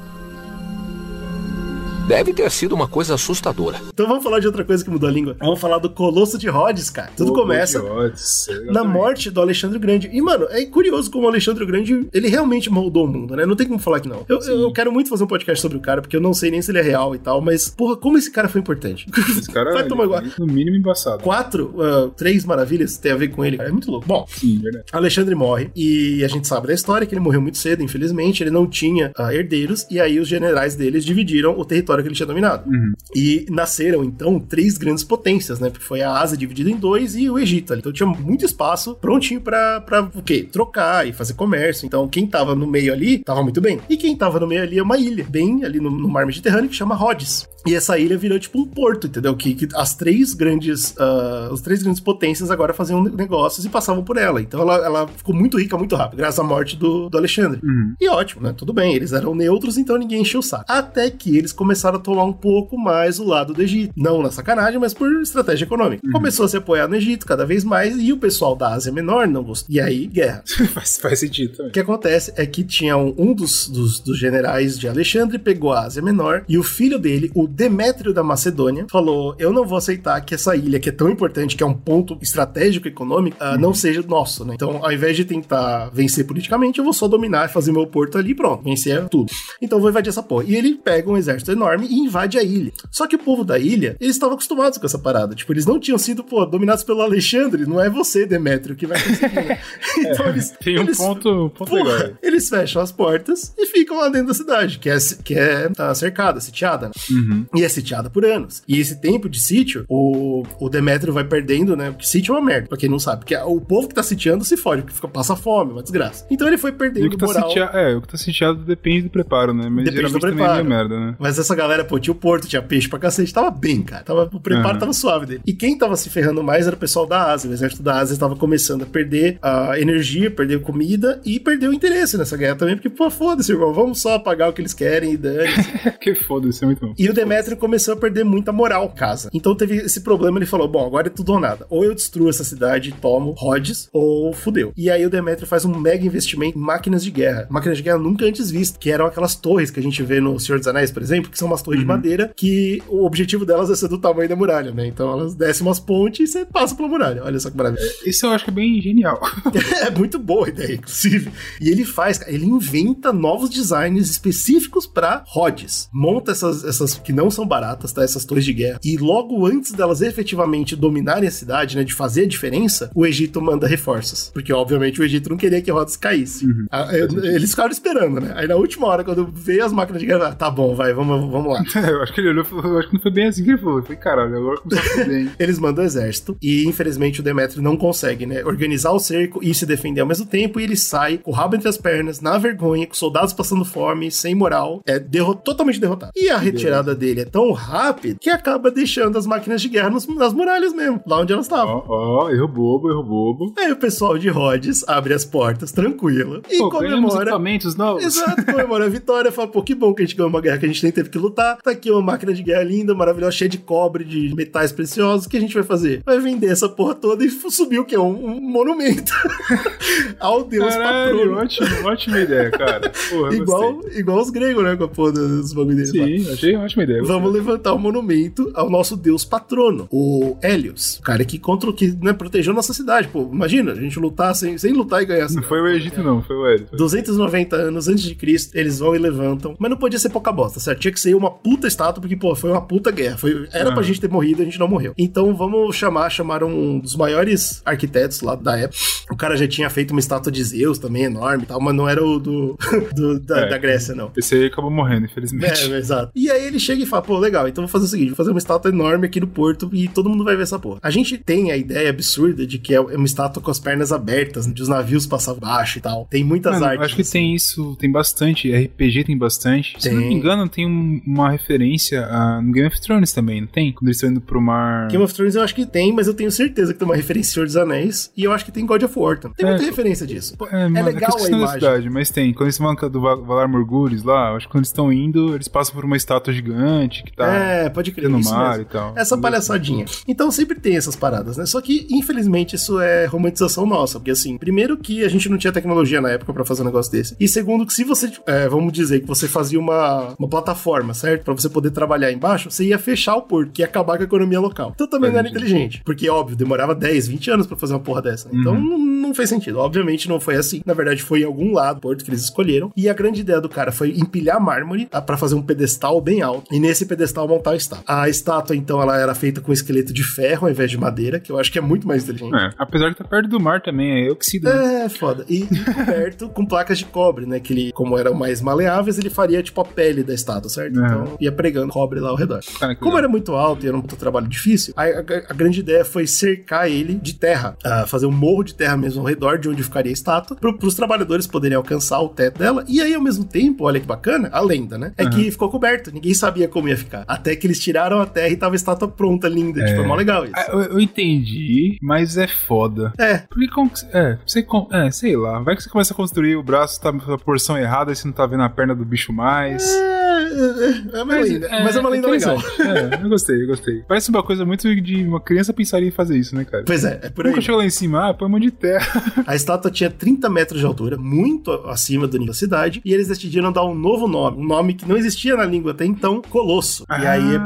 Deve ter sido uma coisa assustadora. Então vamos falar de outra coisa que mudou a língua. Vamos falar do Colosso de Rhodes, cara. Tudo Pô, começa de Rhodes, é na morte do Alexandre o Grande. E, mano, é curioso como o Alexandre o Grande, ele realmente moldou o mundo, né? Não tem como falar que não. Eu, eu, quero muito fazer um podcast sobre o cara, porque eu não sei nem se ele é real e tal, mas, porra, como esse cara foi importante. Esse cara Vai tomar ele- no mínimo embaçado. Quatro, ah, três maravilhas tem a ver com ele, cara. É muito louco. Bom, Sim, verdade. Alexandre morre e a gente sabe da história que ele morreu muito cedo, infelizmente. Ele não tinha ah, herdeiros e aí os generais deles dividiram o território que ele tinha dominado. E nasceram então três grandes potências, né? Porque foi a Ásia dividida em dois e o Egito. ali. Então tinha muito espaço prontinho pra, pra o quê? Trocar e fazer comércio. Então quem tava no meio ali tava muito bem. E quem tava no meio ali é uma ilha, bem ali no, no mar Mediterrâneo, que chama Rhodes. E essa ilha virou tipo um porto, entendeu? Que, que as três grandes, ah, as três grandes potências agora faziam negócios e passavam por ela. Então ela, ela ficou muito rica muito rápido, graças à morte do, do Alexandre. E ótimo, né? Tudo bem, eles eram neutros, então ninguém encheu o saco. Até que eles começaram a tomar um pouco mais o lado do Egito. Não na sacanagem, mas por estratégia econômica. Começou a se apoiar no Egito cada vez mais e o pessoal da Ásia Menor não gostou. E aí, guerra. faz, faz sentido também. O que acontece é que tinha um, um dos, dos, dos generais de Alexandre pegou a Ásia Menor e o filho dele, o Demétrio da Macedônia, falou: Eu não vou aceitar que essa ilha, que é tão importante, que é um ponto estratégico econômico, ah, não seja nosso, né? Então, ao invés de tentar vencer politicamente, eu vou só dominar e fazer meu porto ali, pronto, vencer tudo. Então, eu vou invadir essa porra. E ele pega um exército enorme e invade a ilha. Só que o povo da ilha, eles estavam acostumados com essa parada. Tipo, eles não tinham sido, pô, dominados pelo Alexandre. Não é você, Demétrio, que vai conseguir. né? então, eles, Tem um eles- ponto, ponto. Porra, eles fecham as portas e ficam lá dentro da cidade, que é, que é tá cercada, sitiada. né? Uhum. E é sitiada por anos. E esse tempo de sítio, o, o Demétrio vai perdendo, né? Porque sítio é uma merda, pra quem não sabe. Porque o povo que tá sitiando se fode, porque fica, passa fome, uma desgraça. Então ele foi E o perdendo que tá moral. sitiado, é, o que tá sitiado depende do preparo, né? Mas Depende do é preparo. meio merda, né? Mas essa galera, pô, tinha o porto, tinha peixe pra cacete, tava bem, cara. Tava, o preparo Uhum. tava suave dele. E quem tava se ferrando mais era o pessoal da Ásia. O exército da Ásia estava começando a perder a energia, perder comida e perder o interesse nessa guerra também, porque, pô, foda-se, irmão, vamos só pagar o que eles querem e dane que foda-se, é muito bom. E o Demétrio começou a perder muita moral casa. Então teve esse problema, ele falou: bom, agora é tudo ou nada. Ou eu destruo essa cidade e tomo Rhodes, ou fudeu. E aí o Demétrio faz um mega investimento em máquinas de guerra. Máquinas de guerra nunca antes vistas, que eram aquelas torres que a gente vê no Senhor dos Anéis, por exemplo, que são umas torres de madeira, que o objetivo delas é ser do tamanho da muralha, né? Então elas descem umas pontes e você passa pela muralha. Olha só que maravilha. Isso eu acho que é bem genial. é muito boa a ideia, inclusive. E ele faz, ele inventa novos designs específicos pra Rhodes. Monta essas, essas que não são baratas, tá? Essas torres de guerra. E logo antes delas efetivamente dominarem a cidade, né? De fazer a diferença, o Egito manda reforços. Porque, obviamente, o Egito não queria que Rhodes caísse. Ah, é, Eles ficaram esperando, né? Aí na última hora, quando veio as máquinas de guerra, ah, tá bom, vai, vamos, vamos lá. eu acho que ele olhou e falou, eu acho que não foi bem assim que ele falou. Eu falei, caralho, agora começou a bem. Eles mandam o exército e, infelizmente, o Demétrio não consegue, né? Organizar o cerco e se defender ao mesmo tempo. E ele sai com o rabo entre as pernas, na vergonha, com soldados passando fome, sem moral. É derro totalmente derrotado. E a retirada dele é tão rápida que acaba deixando as máquinas de guerra nos- nas muralhas mesmo, lá onde elas estavam. Ó, ó, erro bobo, erro bobo. Aí o pessoal de Rhodes abre as portas, tranquilo, e Pô, comemora. equipamentos novos. Exato, comemora a vitória. Fala, pô, que bom que a gente ganhou uma guerra que a gente nem teve que lutar. Tá aqui uma máquina de guerra linda, maravilhosa, cheia de cobre, de metais preciosos. O que a gente vai fazer? Vai vender essa porra toda e subir o quê? Um, um monumento ao deus Caralho, patrono. ótimo, ótima ideia, cara. Porra, Igual, igual os gregos, né? Com a porra dos bagulho deles lá. Sim, achei ótima ideia. Vamos levantar um monumento ao nosso deus patrono, o Hélios. O cara que contra que né, protegeu nossa cidade. Pô, imagina, a gente lutar sem, sem lutar e ganhar. Não foi o Egito, não, foi o Hélio. 290 anos antes de Cristo, eles vão e levantam. Mas não podia ser pouca bosta, certo? Tinha que ser uma puta estátua, porque, pô, foi uma puta guerra. Foi, era Ah. pra gente ter morrido, a gente não morreu. Então vamos chamar, chamaram um dos maiores arquitetos lá da época. O cara já tinha feito uma estátua de Zeus também, enorme e tal, mas não era o do, do- da, É. da Grécia, não. Esse aí acabou morrendo, infelizmente. É, exato. E aí ele chega e fala, pô, legal, então vou fazer o seguinte, vou fazer uma estátua enorme aqui no porto e todo mundo vai ver essa porra. A gente tem a ideia absurda de que é uma estátua com as pernas abertas, onde os navios passavam baixo e tal. Tem muitas Mano, artes. acho que tem isso, tem bastante. RPG tem bastante. Se não me Tem. engano, tem um- uma referência a, no Game of Thrones também, não tem? Quando eles estão indo pro mar. Game of Thrones eu acho que tem, mas eu tenho certeza que tem uma referência em Senhor dos Anéis e eu acho que tem God of War também. Tem É, muita referência disso. É, É, mano, legal eu a imagem. cidade, mas tem. Quando eles vão do Va- Valar Morgulhos lá, eu acho que quando eles estão indo, eles passam por uma estátua gigante que tá É, pode crer. no mar mesmo. e tal. Essa palhaçadinha. Então sempre tem essas paradas, né? Só que, infelizmente, isso é romantização nossa. Porque, assim, primeiro que a gente não tinha tecnologia na época pra fazer um negócio desse. E segundo, que se você, é, vamos dizer, que você fazia uma, uma plataforma, certo? Pra você poder trabalhar embaixo, você ia fechar o porto, ia acabar com a economia local. Então também não era inteligente. Porque, óbvio, demorava 10, 20 anos pra fazer uma porra dessa. Então Uhum. não, não fez sentido. Obviamente não foi assim. Na verdade, foi em algum lado do porto que eles escolheram. E a grande ideia do cara foi empilhar mármore ah, pra fazer um pedestal bem alto. E nesse pedestal montar a estátua. A estátua, então, ela era feita com esqueleto de ferro ao invés de madeira, que eu acho que é muito mais inteligente. É, apesar de estar perto do mar também, é oxida. né? É, foda. E, e coberto com placas de cobre, né? Que ele, como eram mais maleáveis, ele faria tipo a pele da estátua, certo? É. Então ia pregando cobre lá ao redor. Cara, Como legal. era muito alto e era um trabalho difícil, a, a- a grande ideia foi cercar ele de terra, ah, fazer um morro de terra mesmo ao redor de onde ficaria a estátua, para os trabalhadores poderem alcançar o teto dela. E aí, ao mesmo tempo, olha que bacana, a lenda, né? É que ficou coberto, ninguém sabia como ia ficar. Até que eles tiraram a terra e tava a estátua pronta, linda. Tipo, é mó legal isso. Ah, Eu, eu entendi, mas é foda. É. Porque como que, é, você, é, sei lá, vai que você começa a construir o braço, tá na porção errada, e você não tá vendo a perna do bicho mais. É, é, é uma lenda, mas é uma lenda legal. interessante. É, eu gostei, eu gostei. Parece uma coisa muito de uma criança pensaria em fazer isso, né, cara? Pois é, é por aí. Nunca chegou lá em cima, ah, põe um monte de terra. A estátua tinha 30 metros de altura, muito acima do nível da cidade, e eles decidiram dar um novo nome, um nome que não existia na língua até então, Colosso. E aí é,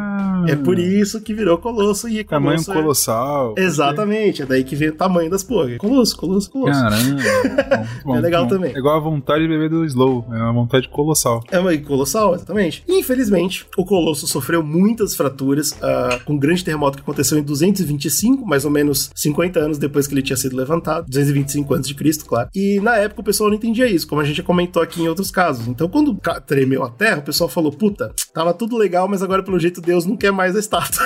é por isso que virou Colosso e Ah. Tamanho Colosso é- colossal. Exatamente, é daí que vem o tamanho das porras. Colosso, Colosso, Colosso. Caramba. Bom, É legal bom. também. É igual a vontade de beber do Slow, é uma vontade colossal. É uma colossal, exatamente. E, infelizmente, o Colosso sofreu muitas fraturas ah, com um grande terremoto que aconteceu em 225, mais ou menos 50 anos depois que ele tinha sido levantado, 225 antes de Cristo, claro. E na época o pessoal não entendia isso, como a gente já comentou aqui em outros casos. Então, quando tremeu a terra, o pessoal falou: "Puta, tava tudo legal, mas agora pelo jeito Deus não quer mais a estátua".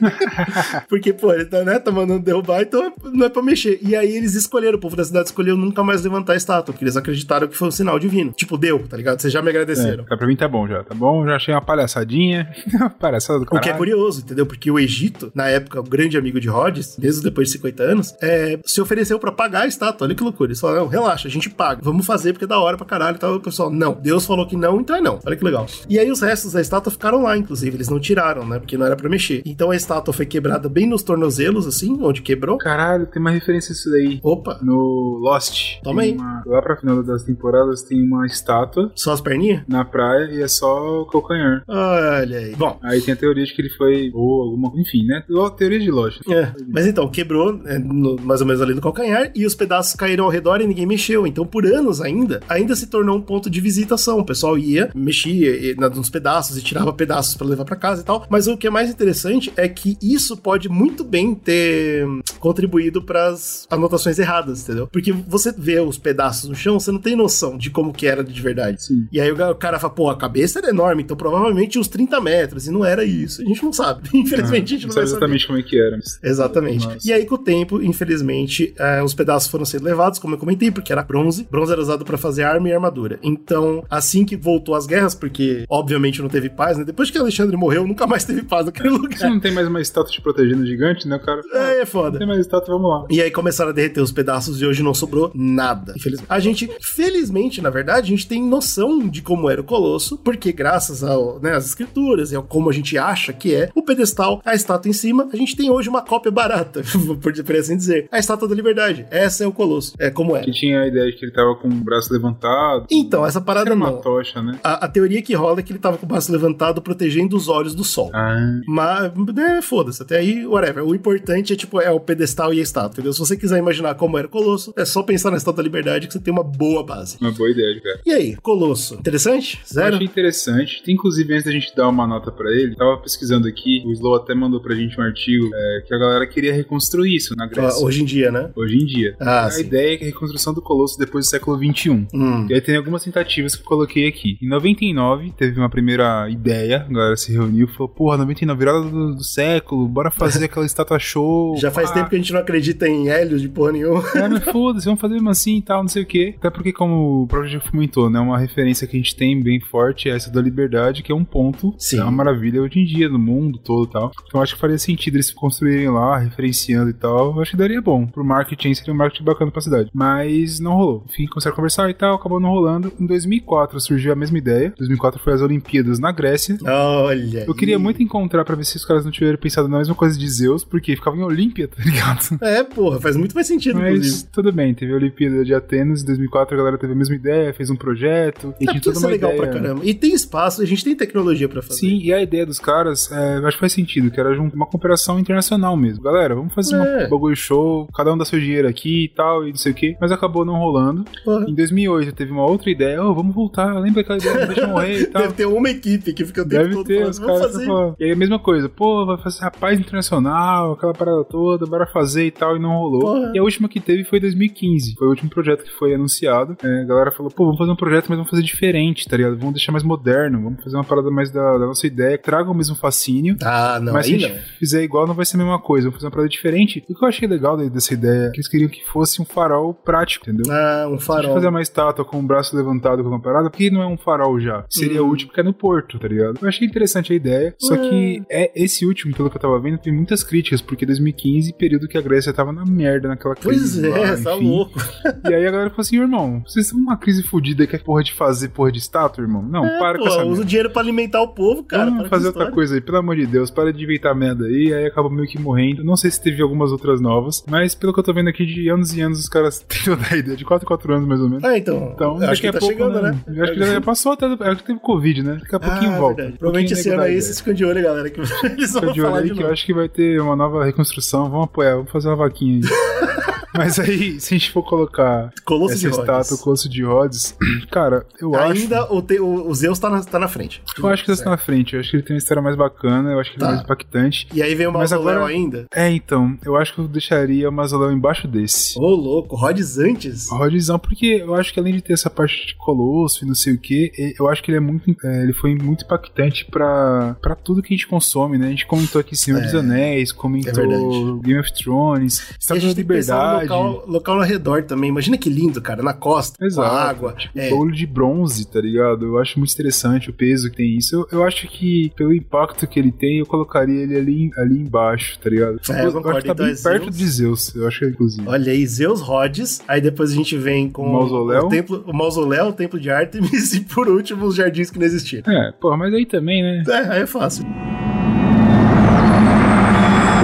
Porque, pô, ele tá, né, tá mandando derrubar, então não é pra mexer. E aí eles escolheram, o povo da cidade escolheu nunca mais levantar a estátua, porque eles acreditaram que foi um sinal divino. Tipo, deu, tá ligado? Vocês já me agradeceram. É, pra mim tá bom já, tá bom? Já achei uma palhaçadinha. palhaçada do O que é caralho. curioso, entendeu? Porque o Egito, na época, o grande amigo de Rhodes, mesmo depois de 50 anos, é, se ofereceu pra pagar a estátua. Olha que loucura. Eles falaram, não, relaxa, a gente paga. Vamos fazer porque é da hora pra caralho e tal. O pessoal, não. Deus falou que não, então é não. Olha que legal. E aí os restos da estátua ficaram lá, inclusive. Eles não tiraram, né? Porque não era pra mexer. Então a estátua foi quebrada bem nos tornozelos, assim, onde quebrou. Caralho, tem uma referência a isso daí. Opa. No Lost. Toma aí. uma- lá pra final das temporadas tem uma estátua Só as perninhas? na praia e é só o calcanhar. Olha aí. Bom, Aí tem a teoria de que ele foi. Ou alguma. Enfim, né? A teoria de Lost. É, mas então, quebrou é, no- mais ou menos ali no calcanhar e os pedaços caíram ao redor e ninguém mexeu. Então, por anos ainda, ainda se tornou um ponto de visitação. O pessoal ia, mexia nos pedaços e tirava pedaços pra levar pra casa e tal. Mas o que é mais interessante é que isso pode muito bem ter contribuído pras anotações erradas, entendeu? Porque você vê os pedaços no chão, você não tem noção de como que era de verdade. Sim. E aí o cara fala, pô, a cabeça era enorme, então provavelmente uns 30 metros. E não era isso. A gente não sabe. Infelizmente, a gente não não sei vai saber. exatamente como é que era. Exatamente. E aí, com o tempo, infelizmente, eh, os pedaços foram sendo levados, como eu comentei, porque era bronze. Bronze era usado pra fazer arma e armadura. Então, assim que voltou às guerras, porque obviamente não teve paz, né? Depois que Alexandre morreu, nunca mais teve paz naquele Você lugar. não tem mais uma estátua te protegendo gigante, né, cara? É, é Não foda. tem mais estátua, vamos lá. E aí começaram a derreter os pedaços e hoje não sobrou nada. Infelizmente. A gente, felizmente, na verdade, a gente tem noção de como era o Colosso, porque graças né, às escrituras e ao como a gente acha que é, o pedestal, a estátua em cima, a gente tem hoje uma cópia barata, por, por assim dizer. A estátua da liberdade. Essa é o Colosso. É como é. Que tinha a ideia de que ele tava com o braço levantado. Então, essa parada Era uma não. tocha, né? A, a teoria que rola é que ele tava com o braço levantado protegendo os olhos do sol. Ah, Mas, né, foda-se, até aí, whatever. O importante é, tipo, é o pedestal e a estátua, entendeu? Se você quiser imaginar como era o Colosso, é só pensar na estátua da liberdade que você tem uma boa base. uma boa ideia, cara. E aí, Colosso? Interessante? Eu Zero? achei interessante. Inclusive, antes da gente dar uma nota pra ele, tava pesquisando aqui, o Slow até mandou pra gente um artigo é, que a galera queria reconstruir isso na Grécia. Ah, Hoje em dia, né? Hoje em dia. Ah, a sim. ideia é que a reconstrução do Colosso depois do século XXI. Hum. E aí tem algumas tentativas que eu coloquei aqui. Em 99, teve uma primeira ideia, a galera se reuniu e falou, porra, 99, virada do, do século, bora fazer aquela estátua show. Já faz tempo que a gente não acredita em Hélios de porra nenhuma. É, mas foda-se, vamos fazer mesmo assim e tal, não sei o quê. Até porque, como o próprio já comentou, né? Uma referência que a gente tem bem forte é essa da liberdade, que é um ponto, Sim. é uma maravilha hoje em dia, no mundo todo e tal. Então acho que faria sentido eles construírem lá, referenciando e tal. Eu acho que daria bom. Pro marketing seria um marketing bacana pra cidade. Mas não rolou. Enfim, começaram a conversar e tal, acabou não rolando. Em 2004 surgiu a mesma ideia. 2004 foi as Olimpíadas na Grécia. Olha. Eu queria aí. Muito encontrar pra ver se os caras não tiveram pensado na mesma coisa de Zeus, porque ficava em Olímpia, tá ligado? É, porra, faz muito mais sentido, Mas inclusive. tudo bem, teve a Olimpíada de Atenas em 2004, a galera teve a mesma ideia, fez um projeto, e É, tinha tudo toda isso é uma legal ideia. pra caramba. E tem espaço, a gente tem tecnologia pra fazer. Sim, e a ideia dos caras, é, acho que faz sentido, que era uma cooperação internacional mesmo. Galera, vamos fazer É. um bagulho show, cada um dá seu dinheiro aqui e tal, e não sei o que, mas acabou não rolando. Porra. Em 2008 teve uma outra ideia, oh, vamos voltar, lembra aquela ideia, não deixa eu morrer e tal. Deve ter uma equipe que fica o tempo Deve todo ter, falando, os vamos caras fazer. falando. E aí a mesma coisa, pô, vai fazer a paz internacional, aquela parada toda, bora fazer e tal, e não rolou. Porra. E a última que teve foi 2015, foi o último projeto que foi anunciado. É, a galera falou, pô, vamos fazer um projeto, mas vamos fazer diferente, tá ligado? Vamos deixar mais moderno, vamos fazer uma parada mais da, da nossa ideia, traga o mesmo fascínio. Ah, não, mas se a gente não. fizer igual, não vai ser a mesma coisa. Vamos fazer uma parada diferente. E o que eu achei legal dessa ideia é que eles queriam que fosse um farol prático, entendeu? Ah, um Se a gente farol. fazer uma estátua com o braço levantado com uma parada, por que não é um farol já? Seria Hum. útil porque é no porto, tá ligado? Eu achei interessante a ideia, só que é esse último, pelo que eu tava vendo, tem muitas críticas, porque 2015, período que a Grécia tava na merda naquela Pois crise. é, lá, tá louco. E aí a galera falou assim, irmão, vocês estão numa crise fodida que é porra de fazer porra de estátua, irmão? Não, É, para pô, com essa usa o dinheiro pra alimentar o povo, cara. Vamos fazer outra coisa aí, pelo amor de Deus, para de inventar merda aí, aí acaba meio que morrendo. Não sei se teve algumas outras novas, mas pelo que eu tô vendo aqui, de anos e anos os caras têm toda a ideia, de 4 em 4 anos mais ou menos. Ah, então. Então, acho daqui que a tá pouco, chegando, né? Eu acho que já passou até. Acho que teve Covid, né? Daqui a pouquinho ah, volta. verdade. Provavelmente esse ano aí, vocês ficam de olho, galera, que eles vão de olho falar aí de que eu acho que vai ter uma nova reconstrução. Vamos apoiar, vamos fazer uma vaquinha aí. Mas aí, se a gente for colocar Colosso essa de Rhodes. estátua, o Colosso de Rhodes, cara, eu acho. Ainda o, te- o, o Zeus tá na, tá na frente. Eu acho que ele tá na frente. Eu acho que ele tem uma história mais bacana, eu acho que ele Tá. é mais impactante. E aí vem o mausoléu agora- ainda. É, então, eu acho que eu deixaria o mausoléu embaixo desse. Ô, louco, Rhodes antes. O Rodzão, porque eu acho que além de ter essa parte de colosso e não sei o que, eu acho que ele é muito. é, ele foi muito impactante pra, pra tudo que a gente consome, né? A gente comentou aqui Senhor É, dos Anéis, é comentou verdade. Game of Thrones, Estátua da Liberdade. Local, local ao redor também. Imagina que lindo, cara, na costa, Exato. com a água. Tipo, É. bolo de bronze, tá ligado? Eu acho muito interessante o peso que tem isso. Eu, eu acho que, pelo impacto que ele tem, eu colocaria ele ali, ali embaixo, tá ligado? É, eu eu concordo, acho que tá então bem é perto Zeus. de Zeus, eu acho, inclusive. Olha aí, Zeus Rhodes. Aí depois a gente vem com O mausoléu. o, templo, o mausoléu, o templo de Artemis e por último os jardins que não existiram. É, pô, mas aí também, né? É, aí é fácil.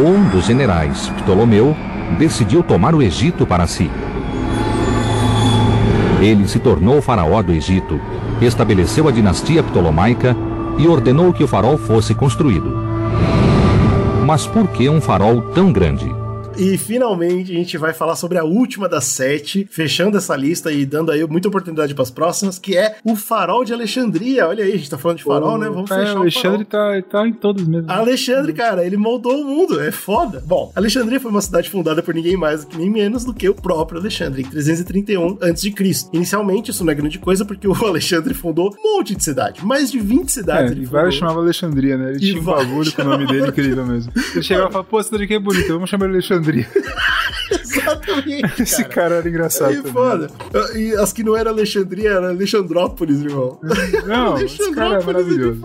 Um dos generais, Ptolomeu, decidiu tomar o Egito para si. Ele se tornou faraó do Egito, estabeleceu a dinastia ptolomaica e ordenou que o farol fosse construído. Mas por que um farol tão grande? E finalmente a gente vai falar sobre a última das sete, fechando essa lista e dando aí muita oportunidade para as próximas, que é o farol de Alexandria. Olha aí, a gente tá falando de farol, né? Vamos É, fechar o o Alexandre farol. tá, tá em todos mesmo. Alexandre, cara, ele moldou o mundo, é foda. Bom, Alexandria foi uma cidade fundada por ninguém mais do que nem menos do que o próprio Alexandre, em 331 a.C. Inicialmente, isso não é grande coisa, porque o Alexandre fundou um monte de cidade, mais de 20 É, cidades ele e vários chamavam Alexandria, né? Ele E tinha um bagulho com o nome dele incrível mesmo. Ele chegava e falava, pô, essa daqui é bonita, vamos chamar ele de Exatamente, Esse cara era engraçado. Aí, também. foda. E as que não era Alexandria, era Alexandrópolis, irmão. Não, esse cara é maravilhoso.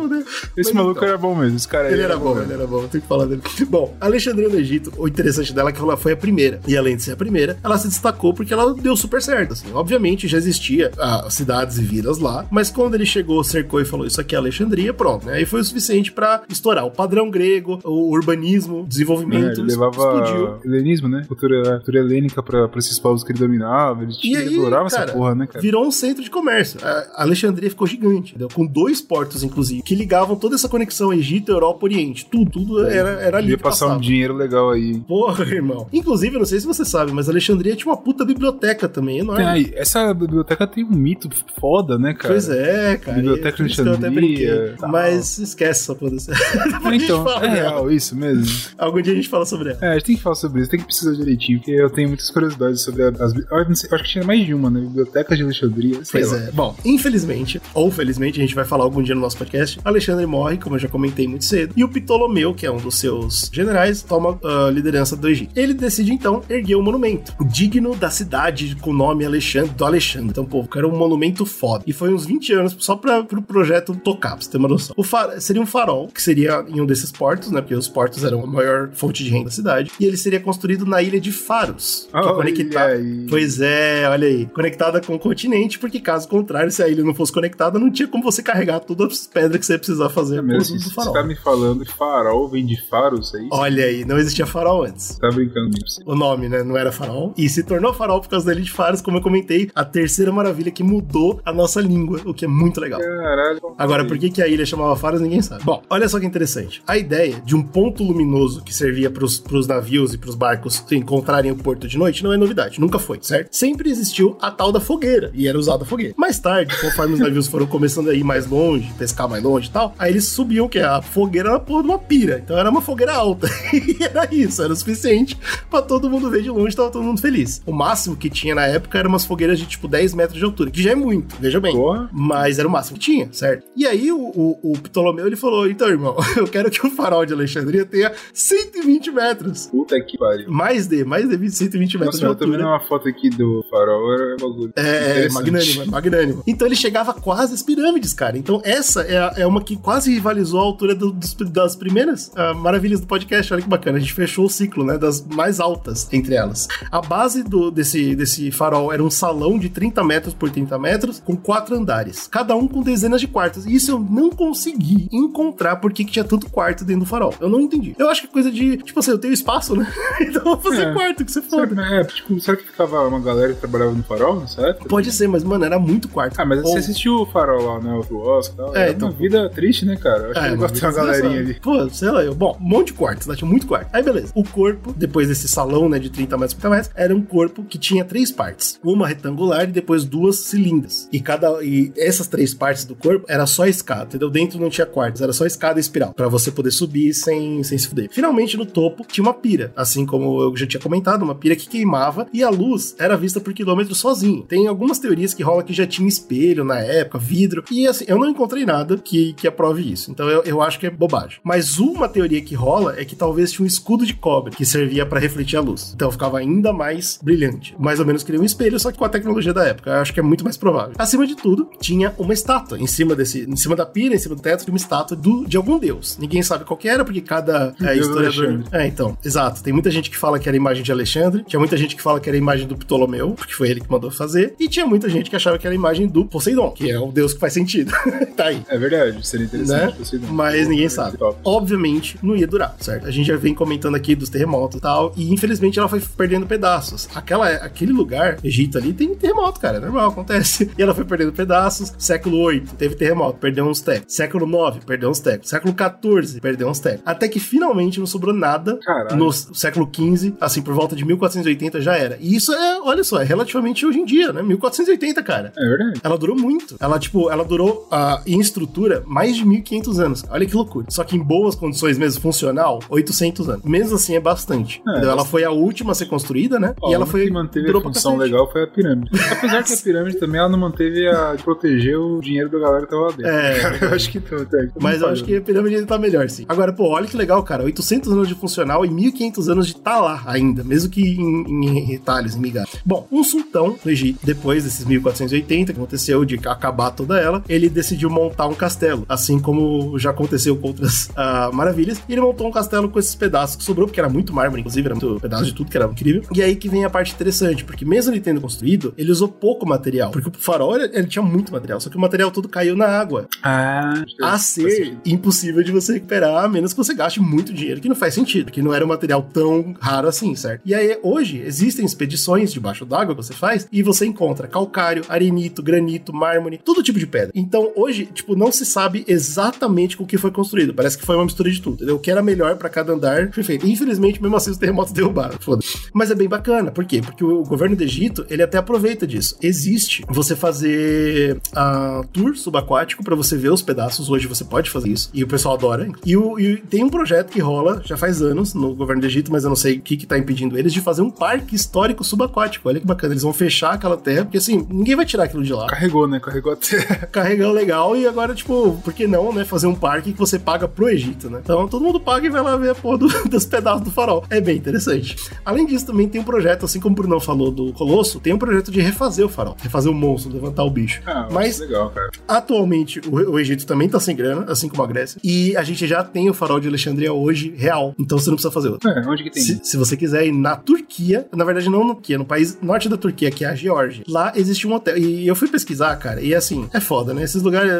Esse Mas maluco então, era bom mesmo. Esse cara Ele era bom, ele era bom, tenho que falar dele. Bom, Alexandria no Egito, o interessante dela é que ela foi a primeira. E além de ser a primeira, ela se destacou porque ela deu super certo. Assim. Obviamente já existia ah, cidades e vilas lá, mas quando ele chegou, cercou e falou: Isso aqui é Alexandria, pronto. Né? Aí foi o suficiente pra estourar o padrão grego, o urbanismo, É, desenvolvimento. ele levava explodiu. helenismo, né? Cultura, cultura helênica pra, pra esses povos que ele dominava. Ele, tinha, aí, adorava cara, essa porra, né, cara? virou um centro de comércio. A Alexandria ficou gigante, entendeu? Com dois portos, inclusive, que ligavam toda essa conexão Egito, Europa, Oriente. Tudo, tudo era, era ali que passar passava. um dinheiro legal aí. Porra, irmão. Inclusive, eu não sei se você sabe, mas Alexandria tinha uma puta biblioteca também, enorme. Aí, essa biblioteca tem um mito foda, né, cara? Pois é, cara. Biblioteca e até Alexandria. Mas esquece essa porra. Então, é real isso mesmo. Algum dia a gente fala sobre ela. É, a gente tem que falar sobre isso, tem que pesquisar direitinho, porque eu tenho muitas curiosidades sobre as. Sei, acho que tinha mais de uma, né? Biblioteca de Alexandria. sei Pois lá. é. Bom, infelizmente, ou felizmente, a gente vai falar algum dia no nosso podcast. Alexandre morre, como eu já comentei muito cedo, e o Ptolomeu, que é um dos seus generais, toma a liderança do Egito. Ele decide então erguer um monumento digno da cidade com o nome Alexandre, do Alexandre. Então, pô, era um monumento foda. E foi uns 20 anos só para pro projeto tocar, pra você ter uma noção. O seria um farol, que seria em um desses portos, né? Porque os portos eram a maior fonte de renda da cidade. E ele seria construído na ilha de Faros, que Olha conecta... aí. Pois é, olha aí. Conectada com o continente, porque caso contrário, se a ilha não fosse conectada, não tinha como você carregar todas as pedras que você ia precisar fazer É mesmo, você do farol. tá me falando que farol vem de faros, é isso? Olha aí, não existia farol antes. Tá brincando comigo. O nome, né? Não era farol. E se tornou farol por causa da ilha de Faros, como eu comentei, a terceira maravilha que mudou a nossa língua, o que é muito legal. Caralho. Agora, por que, que a ilha chamava Faros, ninguém sabe. Bom, olha só que interessante. A ideia de um ponto luminoso que servia pros, pros navios e pros barcos encontrarem o porto de noite não é novidade, nunca foi, certo? Sempre existiu a tal da fogueira, e era usada a fogueira. Mais tarde, conforme os navios foram começando a ir mais longe, pescar mais longe e tal, aí eles subiam, que a fogueira era porra de uma pira. Então era uma fogueira alta. e era isso, era o suficiente pra todo mundo ver de longe, tava todo mundo feliz. O máximo que tinha na época eram umas fogueiras de tipo 10 metros de altura, que já é muito, veja bem. Porra. Mas era o máximo que tinha, certo? E aí o, o, o Ptolomeu ele falou: então, irmão, eu quero que o farol de Alexandria tenha 120 metros. Puta que pariu. Mais de, mais de 20, 120 metros Nossa, de eu tô vendo altura. uma foto aqui do farol, era bagulho. É, é magnânimo, é magnânimo. Então ele chegava quase às pirâmides, cara. Então essa é, a- é uma que quase rivalizou a altura do- dos- das primeiras ah, maravilhas do podcast. Olha que bacana. A gente fechou o ciclo, né? Das mais altas entre elas. A base do, desse, desse farol era um salão de 30 metros por 30 metros, com quatro andares. Cada um com dezenas de quartos. E isso eu não consegui encontrar por que que tinha tanto quarto dentro do farol. Eu não entendi. Eu acho que é coisa de, tipo assim, eu tenho espaço, né? então eu vou fazer É. quarto, que você quarto. né? É, tipo, será que ficava uma galera que trabalhava no farol nessa época? Pode ser, mas, mano, era muito quarto. Ah, mas Ou- você assistiu o farol lá, né? O Oscar e tal. É, É, então. uma vida triste, né, cara? Eu acho É, que eu uma gosto de uma galerinha desgraçada. ali. Pô, sei lá, eu, bom, um monte de quartos, lá tinha muito quarto. Aí beleza. O corpo, depois desse salão, né, de 30 metros por 30 metros, era um corpo que tinha três partes. Uma retangular e depois duas cilindras. E cada e essas três partes do corpo era só escada, entendeu? Dentro não tinha quartos, era só escada e espiral, Pra você poder subir sem, sem se fuder. Finalmente no topo tinha uma pira, assim como eu já tinha comentado, uma pira que queimava e a luz era vista por quilômetro sozinho. Tem algumas teorias que rola que já tinha espelho na época, vidro, e assim, eu não encontrei nada que, que aprove isso. Então eu, eu acho que é bobagem. Mas uma teoria que rola é que talvez tinha um escudo de cobre que servia pra refletir a luz. Então ficava ainda mais brilhante. Mais ou menos que um espelho, só que com a tecnologia da época. Eu acho que é muito mais provável. Acima de tudo, tinha uma estátua em cima desse, em cima da pira, em cima do teto, tinha uma estátua do, de algum deus. Ninguém sabe qual que era, porque cada é, historiador. Alexandre. É, então, exato. Tem muita gente que fala que era a imagem de Alexandre, tinha muita gente que fala que era a imagem do Ptolomeu, porque foi ele que mandou fazer, e tinha muita gente que achava que era a imagem do Poseidon, que é o deus que faz sentido. tá aí. É verdade, seria interessante. Né? Poseidon. Mas ninguém é sabe. top. Obviamente, não ia durar, certo? A gente já vem comentando aqui dos terremotos e tal, e infelizmente ela foi perdendo pedaços. Aquela, aquele lugar, Egito ali, tem terremoto, cara, é normal, acontece. E ela foi perdendo pedaços. Século 8 teve terremoto, perdeu uns tecos. Século 9 perdeu uns tecos. Século 14 perdeu uns tecos. Até que finalmente não sobrou nada. Caralho. No século 15, assim, por volta de 1480 já era. E isso é, olha só, é relativamente hoje em dia, né? 1480, cara. É verdade. Ela durou muito. Ela, tipo, ela durou ah, em estrutura mais de 1500 anos. Olha que loucura. Só que em boas condições mesmo, funcional, 800 anos. Mesmo assim é bastante. É? Ela foi a última a ser construída, né? Ó, e ela foi. que manteve a função legal foi a pirâmide. Apesar que a pirâmide também ela não manteve a de proteger o dinheiro da galera que tava lá dentro. É. eu acho que tá, Mas eu acho que a pirâmide ainda tá melhor, sim. Agora, pô, olha que legal, cara. 800 anos de funcional e 1500 anos de tá lá ainda, mesmo que em, em retalhos, em migalhas. Bom, um sultão no Egito, depois desses 1480, que aconteceu de acabar toda ela, ele decidiu montar um castelo, assim como já aconteceu com outras ah, maravilhas. E ele montou um castelo com esses pedaços que sobrou, porque era muito mármore, inclusive, era muito pedaço de tudo que era incrível. E aí que vem a parte interessante, porque mesmo ele tendo construído, ele usou pouco material. Porque o farol, ele, ele tinha muito material, só que o material todo caiu na água Ah, a ser impossível de você recuperar, a menos que você gaste muito dinheiro, que não faz sentido, porque não era um material tão raro assim, certo? E aí, hoje, existem expedições debaixo d'água que você faz e você encontra calcário, arenito, granito, mármore, todo tipo de pedra. Então, hoje, tipo, não se sabe exatamente com o que foi construído. Parece que foi uma mistura de tudo, entendeu? O que era melhor pra cada andar foi feito. Infelizmente, mesmo assim, os terremotos derrubaram. Foda. Mas é bem bacana. Por quê? Porque o governo do Egito, ele até aproveita disso. Existe você fazer a tour subaquático pra você ver os pedaços. Hoje você pode fazer isso. E o pessoal adora. E, o- e tem um projeto que rola já faz anos no governo do Egito, mas eu não sei o que que tá impedindo eles de fazer um parque histórico subaquático. Olha que bacana. Eles vão fechar aquela terra, porque assim, ninguém vai tirar aquilo de lá. Carregou, né? Carregou até. Carregando legal e agora, tipo, por que não, né? Fazer um parque que você paga pro Egito, né? Então todo mundo paga e vai lá ver a porra do- dos pedaços do farol. É bem interessante. Além disso, também tem um projeto, assim como o Brunão falou do Colosso, tem um projeto de refazer o farol, refazer o monstro, levantar o bicho. Ah, Mas legal, cara. Atualmente, o, o Egito também tá sem grana, assim como a Grécia. E a gente já tem o farol de Alexandria hoje real. Então você não precisa fazer outro. É, onde que tem? Se, se você quiser ir na Turquia, na verdade não na Turquia, no país norte da Turquia, que é a Geórgia, lá existe um hotel. E eu fui pesquisar, cara, e assim, é foda, né? Esses lugares,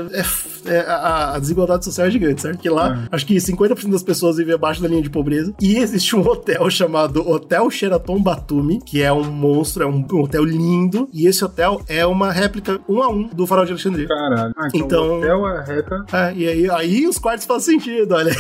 é, é- a, a desigualdade social é gigante, certo? Que lá, acho que 50% das pessoas vivem abaixo da linha de pobreza. E existe um hotel chamado Hotel Sheraton Batumi, que é um monstro, é um, um hotel lindo. E esse hotel é uma réplica um a um do farol de Alexandria. Caralho. Ah, então, Então- o hotel é réplica. É, e aí, aí os quartos fazem sentido, olha.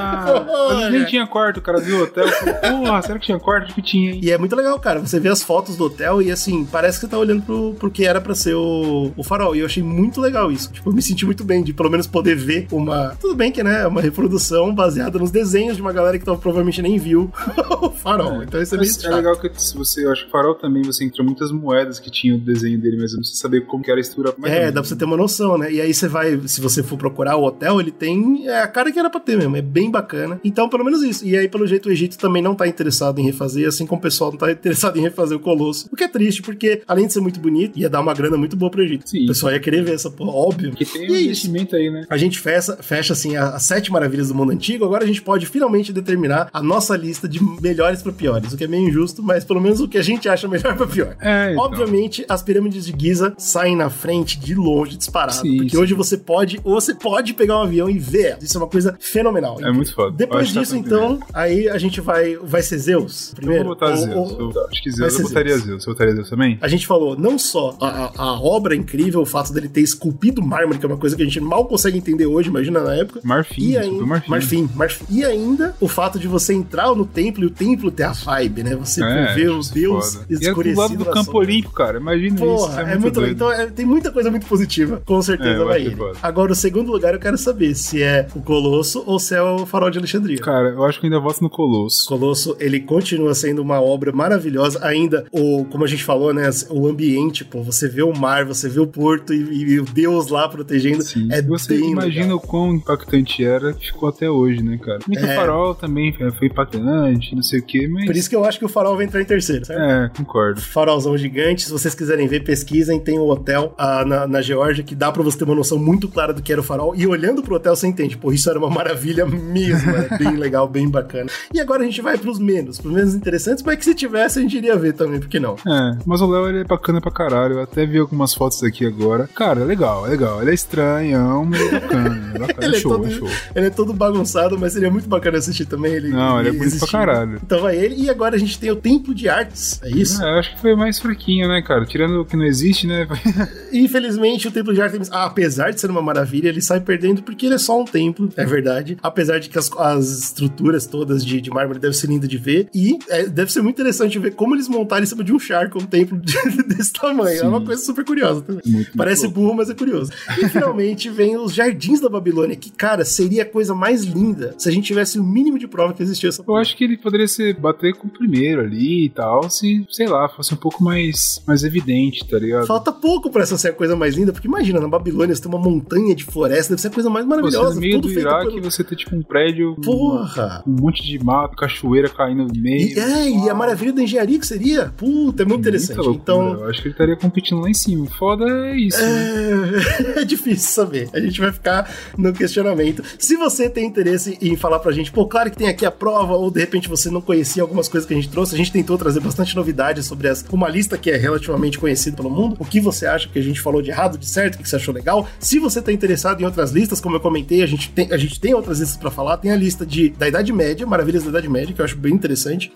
Ah, nem tinha quarto, o cara viu o hotel porra, será que tinha quarto? Que tinha, hein? E é muito legal, cara. Você vê as fotos do hotel e assim, parece que você tá olhando pro, pro que era pra ser o, o farol. E eu achei muito legal isso. Tipo, eu me senti muito bem de pelo menos poder ver uma. Tudo bem que, né? Uma reprodução baseada nos desenhos de uma galera que tava, provavelmente nem viu o farol. Então isso é bem Mas é chato. legal que se você, eu acho que o farol também você encontra muitas moedas que tinham o desenho dele, mas eu não sei saber como que era a estrutura. É, menos. dá pra você ter uma noção, né? E aí você vai, se você for procurar o hotel, ele tem é, a cara que era pra ter mesmo, é bem bacana. Então, pelo menos isso. E aí, pelo jeito, o Egito também não tá interessado em refazer, assim como o pessoal não tá interessado em refazer o Colosso. O que é triste, porque além de ser muito bonito, ia dar uma grana muito boa pro Egito. Sim. O pessoal ia querer ver essa porra, óbvio. Que tem E um é isso. investimento aí, né? A gente fecha, fecha assim, as sete maravilhas do mundo antigo. Agora a gente pode finalmente determinar a nossa lista de melhores pra piores. O que é meio injusto, mas pelo menos o que a gente acha melhor pra pior. É, então. Obviamente, as pirâmides de Giza saem na frente de longe, disparado. Sim, porque sim. hoje você pode, ou você pode pegar um avião e ver. Isso é uma coisa fenomenal. É muito foda. Depois tá disso, então, aí a gente vai. Vai ser Zeus? primeiro? Eu vou botar Ou- Zeus. ou- Eu acho que Zeus. ser Eu botaria Zeus. Zeus. Você botaria Zeus também? A gente falou não só a, a- obra incrível, o fato dele ter esculpido mármore, que é uma coisa que a gente mal consegue entender hoje, imagina na época. Marfim, E ainda, marfim. marfim, marfim. E ainda o fato de você entrar no templo e o templo ter a vibe, né? Você É, ver os isso deus foda. E era do escurecidos. lado do Campo sombra. Olímpico, cara. Imagina isso. Porra, é muito, doido. Então é, tem muita coisa muito positiva. Com certeza É, eu vai. Agora, o segundo lugar eu quero saber se é o Colosso ou se é o Farol de Alexandria. Cara, eu acho que eu ainda voto no Colosso. Colosso, ele continua sendo uma obra maravilhosa. Ainda, o, como a gente falou, né? O ambiente, pô, você vê o mar, você vê o porto e, e o Deus lá protegendo. É Você bem imagina legal. o quão impactante era que ficou até hoje, né, cara? Muito É. farol também é, foi impactante, não sei o que, mas. Por isso que eu acho que o farol vai entrar em terceiro, certo? É, concordo. Farolzão gigante. Se vocês quiserem ver, pesquisem. Tem um hotel ah, na, na Geórgia que dá pra você ter uma noção muito clara do que era o farol. E olhando pro hotel, você entende. Pô, isso era uma maravilha mesmo. É bem legal, bem bacana. E agora a gente vai pros menos, pros menos interessantes, mas que se tivesse a gente iria ver também, por que não? É, mas o Léo ele é bacana pra caralho. Eu até vi algumas fotos aqui agora. Cara, é legal, é legal. Ele é estranhão, mas é bacana. É bacana. Ele É é, show, todo, é show. ele é todo bagunçado, mas seria muito bacana assistir também. Ele, Não, ele é bonito pra caralho. Então vai ele. E agora a gente tem o Templo de Artes. É isso? É, eu acho que foi mais fraquinho, né, cara? Tirando o que não existe, né? Infelizmente, o Templo de Artemis, ah, apesar de ser uma maravilha, ele sai perdendo porque ele é só um templo, é verdade. Apesar de que as, as estruturas todas de, de mármore devem ser lindas de ver. E é, deve ser muito interessante ver como eles montaram em cima de um charco um templo de- desse tamanho. É uma coisa super curiosa também. Parece burro, mas é curioso. E finalmente vem os Jardins da Babilônia, que, cara, seria a coisa mais linda se a gente tivesse o mínimo de prova que existia essa Eu acho que ele poderia ser bater com o primeiro ali e tal, se, sei lá, fosse um pouco mais, mais evidente, tá ligado? Falta pouco pra essa ser a coisa mais linda, porque imagina, na Babilônia você tem uma montanha de floresta, deve ser a coisa mais Pô, você maravilhosa. no meio tudo do Iraque, pelo- você ter tipo um prédio. Porra! Um, um monte de mato, cachoeira caindo no meio. E, é, e a maravilha da engenharia que seria? Puta, é muito interessante. Loucura. Então, Eu acho que ele estaria competindo lá em cima. Foda é isso. né? é, é difícil saber. A gente vai ficar no questionamento. Se você tem interesse em falar pra gente, pô, claro que tem aqui a prova, ou de repente você não conhecia algumas coisas que a gente trouxe, a gente tentou trazer bastante novidades sobre as, uma lista que é relativamente conhecida pelo mundo. O que você acha que a gente falou de errado, de certo, o que você achou legal? Se você tá interessado em outras listas, como eu comentei, a gente tem, a gente tem outras listas pra falar. Tem a lista de, da Idade Média, Maravilhas da Idade Média, que eu acho bem interessante.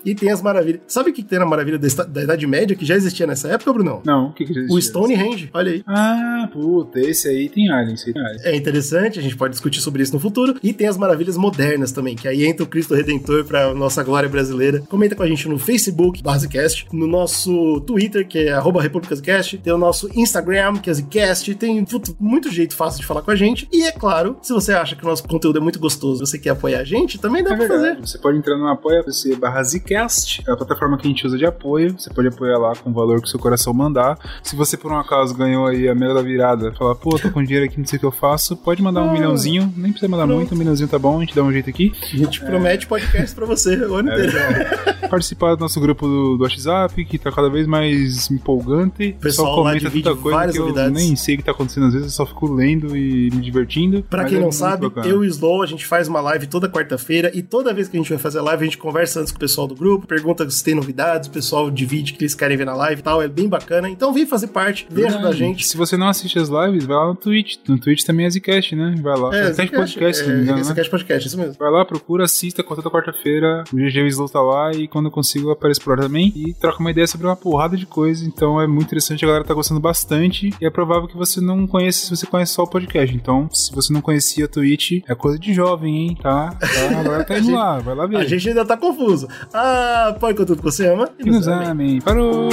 E tem as maravilhas. Sabe o que tem na Maravilha da, Idade Média, que já existia nessa época, Brunão? Não, o que que já O existia? Stonehenge, olha aí. Ah, puta, esse aí tem alien, esse aí tem alien. É interessante, a gente pode discutir sobre isso no futuro. E tem as maravilhas modernas também, que aí entra o Cristo Redentor pra nossa glória brasileira. Comenta com a gente no Facebook, Basecast, no nosso Twitter, que é arroba RepúblicasCast, tem o nosso Instagram, que é Zcast, tem puto, muito jeito fácil de falar com a gente. E é claro, se você acha que o nosso conteúdo é muito gostoso, você quer apoiar a gente, também dá É pra verdade. fazer. Você pode entrar no apoia.se barra Zcast, é a plataforma que a gente usa de apoio. Você pode apoiar lá com o valor que o seu coração mandar. Se você por um acaso ganhou aí a mega da virada, falar, pô, tô com dinheiro aqui, não sei o que eu faço, pode mandar um Ah. milhãozinho, nem precisa mandar Pronto. muito, um milhãozinho tá bom, a gente dá um jeito aqui. A gente promete podcast pra você o ano É inteiro. Participar do nosso grupo do, do WhatsApp, que tá cada vez mais empolgante. O pessoal lá divide várias que eu novidades. nem sei o que tá acontecendo, às vezes eu só fico lendo e me divertindo. Pra quem é não sabe, bacana. eu e o Slow, a gente faz uma live toda quarta-feira e toda vez que a gente vai fazer live, a gente conversa antes com o pessoal do grupo, pergunta se tem novidades, o pessoal divide o que eles querem ver na live e tal, é bem bacana. Então vem fazer parte, vem ajudar a gente. Se você não assiste as lives, vai lá no Twitch. No Twitch também é Zcast, né? Vai lá. É, Zcast Podcast, se não me é, engano, né? Zcast Podcast, isso mesmo. Vai lá, procura, assista, toda quarta-feira. O GG Slow tá lá e quando eu consigo eu apareço por lá também. E troca uma ideia sobre uma porrada de coisa. Então é muito interessante, a galera tá gostando bastante. E é provável que você não conheça se você conhece só o podcast. Então, se você não conhecia a Twitch, é coisa de jovem, hein? Tá? tá agora tá indo gente- lá, vai lá ver. A gente ainda tá confuso. Ah, põe com tudo que você ama. E nos amem. Parou!